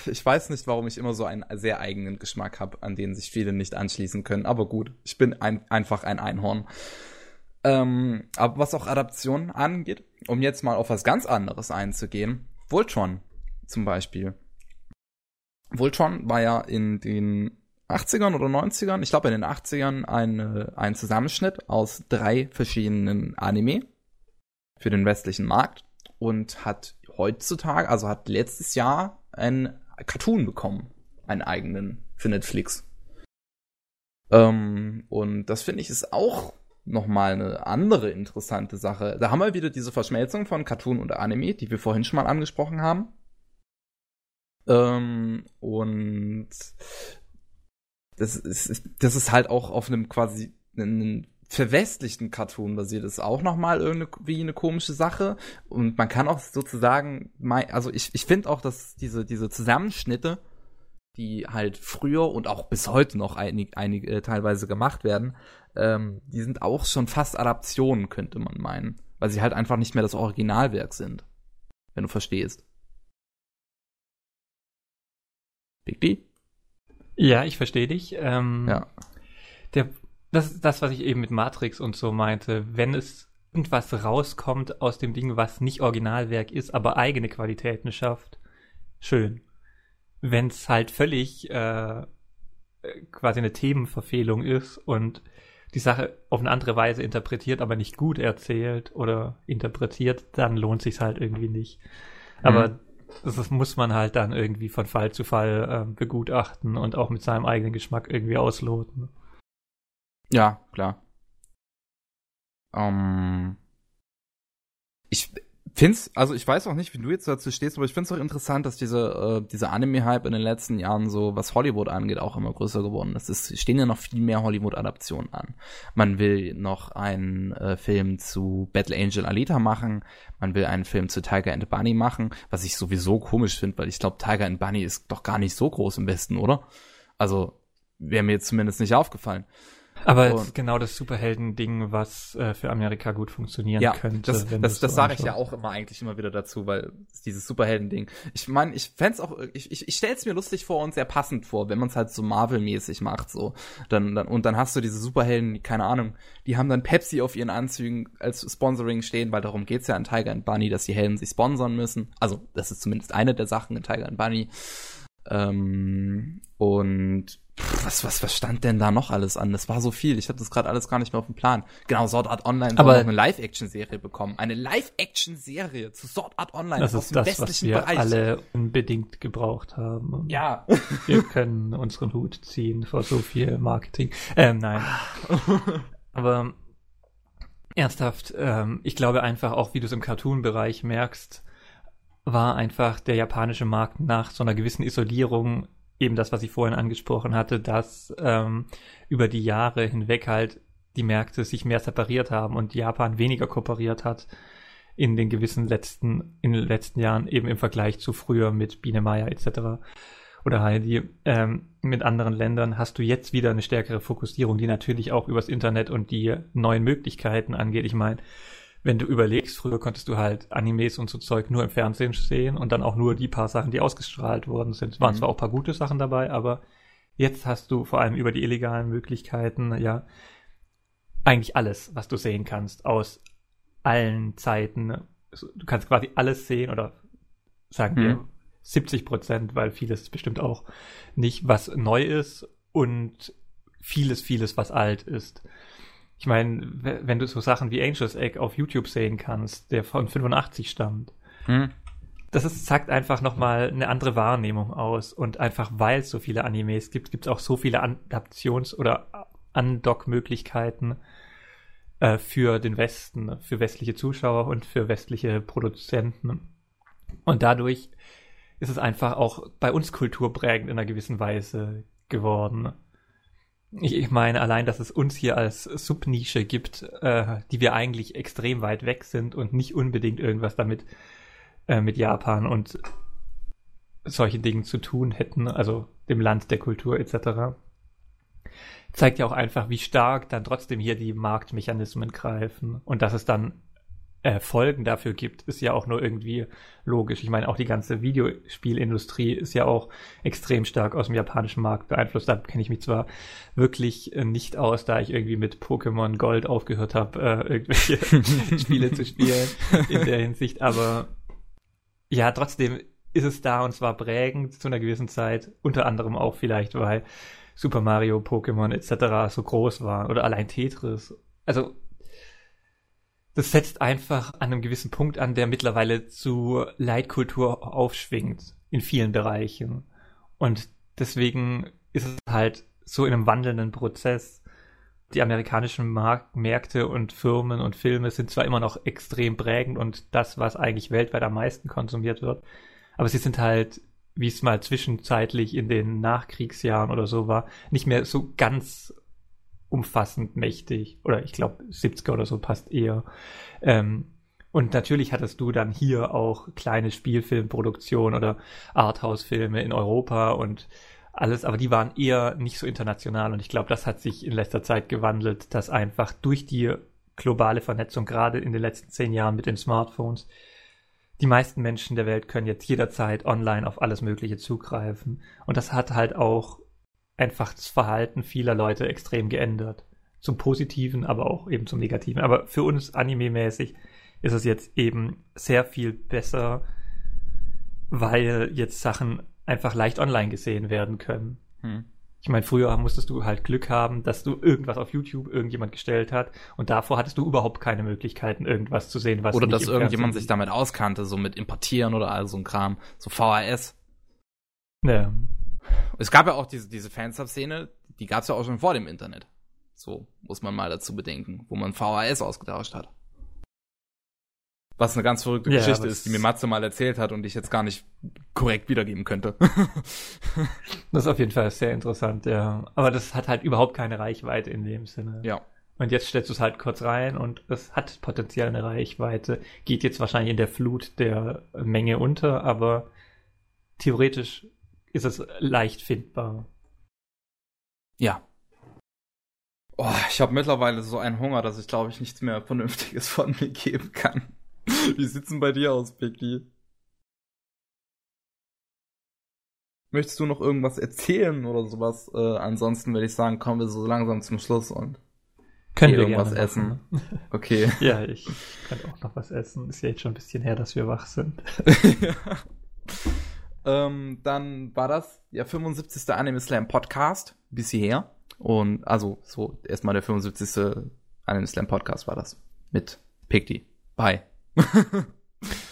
Ich weiß nicht, warum ich immer so einen sehr eigenen Geschmack habe, an den sich viele nicht anschließen können. Aber gut, ich bin ein, einfach ein Einhorn. Ähm, aber was auch Adaptionen angeht, um jetzt mal auf was ganz anderes einzugehen, Voltron zum Beispiel. Voltron war ja in den 80ern oder 90ern, ich glaube in den 80ern, ein, ein Zusammenschnitt aus drei verschiedenen Anime für den westlichen Markt und hat heutzutage, also hat letztes Jahr ein Cartoon bekommen, einen eigenen für Netflix. Ähm, und das finde ich ist auch nochmal eine andere interessante Sache. Da haben wir wieder diese Verschmelzung von Cartoon und Anime, die wir vorhin schon mal angesprochen haben. Ähm, und das ist, das ist halt auch auf einem quasi einen verwestlichten Cartoon basiert ist auch nochmal irgendwie eine komische Sache. Und man kann auch sozusagen, also ich, ich finde auch, dass diese, diese Zusammenschnitte, die halt früher und auch bis heute noch einig, einig, äh, teilweise gemacht werden, ähm, die sind auch schon fast Adaptionen, könnte man meinen. Weil sie halt einfach nicht mehr das Originalwerk sind. Wenn du verstehst.
Big D? Ja, ich verstehe dich. Ähm, ja. Der das ist das, was ich eben mit Matrix und so meinte. Wenn es irgendwas rauskommt aus dem Ding, was nicht Originalwerk ist, aber eigene Qualitäten schafft, schön. Wenn es halt völlig äh, quasi eine Themenverfehlung ist und die Sache auf eine andere Weise interpretiert, aber nicht gut erzählt oder interpretiert, dann lohnt sich halt irgendwie nicht. Aber mhm. Das muss man halt dann irgendwie von Fall zu Fall äh, begutachten und auch mit seinem eigenen Geschmack irgendwie ausloten.
Ja, klar. Ähm, ich find's, also ich weiß auch nicht, wie du jetzt dazu stehst, aber ich find's auch interessant, dass diese, äh, diese Anime-Hype in den letzten Jahren so, was Hollywood angeht, auch immer größer geworden ist. Es stehen ja noch viel mehr Hollywood-Adaptionen an. Man will noch einen äh, Film zu Battle Angel Alita machen, man will einen Film zu Tiger and Bunny machen, was ich sowieso komisch finde, weil ich glaube, Tiger and Bunny ist doch gar nicht so groß im Westen, oder? Also, wäre mir jetzt zumindest nicht aufgefallen.
Aber ist genau das Superhelden-Ding, was äh, für Amerika gut funktionieren ja, könnte.
Das, das, das sage ich ja auch immer eigentlich immer wieder dazu, weil dieses Superhelden-Ding. Ich meine, ich fände auch, ich, ich, ich stelle es mir lustig vor und sehr passend vor, wenn man es halt so Marvel-mäßig macht, so. Dann, dann, und dann hast du diese Superhelden, keine Ahnung, die haben dann Pepsi auf ihren Anzügen als Sponsoring stehen, weil darum geht's ja an Tiger and Bunny, dass die Helden sich sponsern müssen. Also, das ist zumindest eine der Sachen in Tiger and Bunny. Ähm, und was, was, was stand denn da noch alles an? Das war so viel. Ich hatte das gerade alles gar nicht mehr auf dem Plan. Genau, Sword Art Online soll noch eine Live-Action-Serie bekommen. Eine Live-Action-Serie zu Sword Art Online
das ist das, was wir Bereich. alle unbedingt gebraucht haben.
Ja. [LAUGHS]
wir können unseren Hut ziehen vor so viel Marketing. Ähm, nein. [LAUGHS] Aber ernsthaft, ähm, ich glaube einfach auch, wie du es im Cartoon-Bereich merkst, war einfach der japanische Markt nach so einer gewissen Isolierung eben das, was ich vorhin angesprochen hatte, dass ähm, über die Jahre hinweg halt die Märkte sich mehr separiert haben und Japan weniger kooperiert hat in den gewissen letzten, in den letzten Jahren eben im Vergleich zu früher mit Biene Meier etc. oder Heidi. Ähm, mit anderen Ländern hast du jetzt wieder eine stärkere Fokussierung, die natürlich auch übers Internet und die neuen Möglichkeiten angeht. Ich meine, wenn du überlegst, früher konntest du halt Animes und so Zeug nur im Fernsehen sehen und dann auch nur die paar Sachen, die ausgestrahlt worden sind. Es waren mhm. zwar auch ein paar gute Sachen dabei, aber jetzt hast du vor allem über die illegalen Möglichkeiten, ja, eigentlich alles, was du sehen kannst, aus allen Zeiten. Du kannst quasi alles sehen oder sagen wir mhm. 70 Prozent, weil vieles bestimmt auch nicht, was neu ist und vieles, vieles, was alt ist. Ich meine, wenn du so Sachen wie Angel's Egg auf YouTube sehen kannst, der von 85 stammt, hm. das ist, sagt einfach nochmal eine andere Wahrnehmung aus. Und einfach weil es so viele Animes gibt, gibt es auch so viele Adaptions- oder Undock-Möglichkeiten äh, für den Westen, für westliche Zuschauer und für westliche Produzenten. Und dadurch ist es einfach auch bei uns kulturprägend in einer gewissen Weise geworden. Ich meine, allein, dass es uns hier als Subnische gibt, äh, die wir eigentlich extrem weit weg sind und nicht unbedingt irgendwas damit äh, mit Japan und solchen Dingen zu tun hätten, also dem Land der Kultur etc. Zeigt ja auch einfach, wie stark dann trotzdem hier die Marktmechanismen greifen und dass es dann äh, Folgen dafür gibt, ist ja auch nur irgendwie logisch. Ich meine, auch die ganze Videospielindustrie ist ja auch extrem stark aus dem japanischen Markt beeinflusst. Da kenne ich mich zwar wirklich äh, nicht aus, da ich irgendwie mit Pokémon Gold aufgehört habe, äh, irgendwelche [LAUGHS] Spiele zu spielen in der Hinsicht, aber ja, trotzdem ist es da und zwar prägend zu einer gewissen Zeit, unter anderem auch vielleicht, weil Super Mario, Pokémon etc. so groß war oder allein Tetris. Also das setzt einfach an einem gewissen Punkt an, der mittlerweile zu Leitkultur aufschwingt in vielen Bereichen. Und deswegen ist es halt so in einem wandelnden Prozess. Die amerikanischen Mark Märkte und Firmen und Filme sind zwar immer noch extrem prägend und das, was eigentlich weltweit am meisten konsumiert wird, aber sie sind halt, wie es mal zwischenzeitlich in den Nachkriegsjahren oder so war, nicht mehr so ganz umfassend mächtig. Oder ich glaube, 70er oder so passt eher. Ähm, und natürlich hattest du dann hier auch kleine Spielfilmproduktionen oder Arthouse-Filme in Europa und alles, aber die waren eher nicht so international und ich glaube, das hat sich in letzter Zeit gewandelt, dass einfach durch die globale Vernetzung, gerade in den letzten zehn Jahren mit den Smartphones, die meisten Menschen der Welt können jetzt jederzeit online auf alles Mögliche zugreifen. Und das hat halt auch einfach das Verhalten vieler Leute extrem geändert. Zum Positiven, aber auch eben zum Negativen. Aber für uns anime-mäßig ist es jetzt eben sehr viel besser, weil jetzt Sachen einfach leicht online gesehen werden können. Hm. Ich meine, früher musstest du halt Glück haben, dass du irgendwas auf YouTube irgendjemand gestellt hat und davor hattest du überhaupt keine Möglichkeiten, irgendwas zu sehen, was
Oder dass irgendjemand sich damit auskannte, so mit Importieren oder all so ein Kram, so VHS. Ja. Es gab ja auch diese, diese Fansub-Szene, die gab es ja auch schon vor dem Internet. So, muss man mal dazu bedenken, wo man VHS ausgetauscht hat. Was eine ganz verrückte ja, Geschichte ist, die mir Matze mal erzählt hat und ich jetzt gar nicht korrekt wiedergeben könnte. [LAUGHS]
das ist auf jeden Fall sehr interessant, ja. Aber das hat halt überhaupt keine Reichweite in dem Sinne.
Ja.
Und jetzt stellst du es halt kurz rein und es hat potenziell eine Reichweite. Geht jetzt wahrscheinlich in der Flut der Menge unter, aber theoretisch ist es leicht findbar.
Ja. Oh, ich habe mittlerweile so einen Hunger, dass ich glaube ich nichts mehr Vernünftiges von mir geben kann. [LAUGHS] Wie sieht's denn bei dir aus, Becky? Möchtest du noch irgendwas erzählen oder sowas? Äh, ansonsten würde ich sagen, kommen wir so langsam zum Schluss und
können wir irgendwas
essen. [LAUGHS] Okay.
ja, ich kann auch noch was essen. Ist ja jetzt schon ein bisschen her, dass wir wach sind. ja. [LAUGHS]
Ähm, dann war das der 75. Anime Slam Podcast bis hierher. Und also so erstmal der 75. Anime Slam Podcast war das. Mit Pigdy. Bye. [LAUGHS]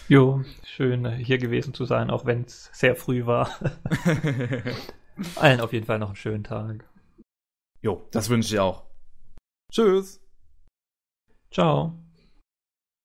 jo, schön hier gewesen zu sein, auch wenn es sehr früh war. [LAUGHS] Allen auf jeden Fall noch einen schönen Tag.
Jo, das wünsche ich auch. Tschüss.
Ciao.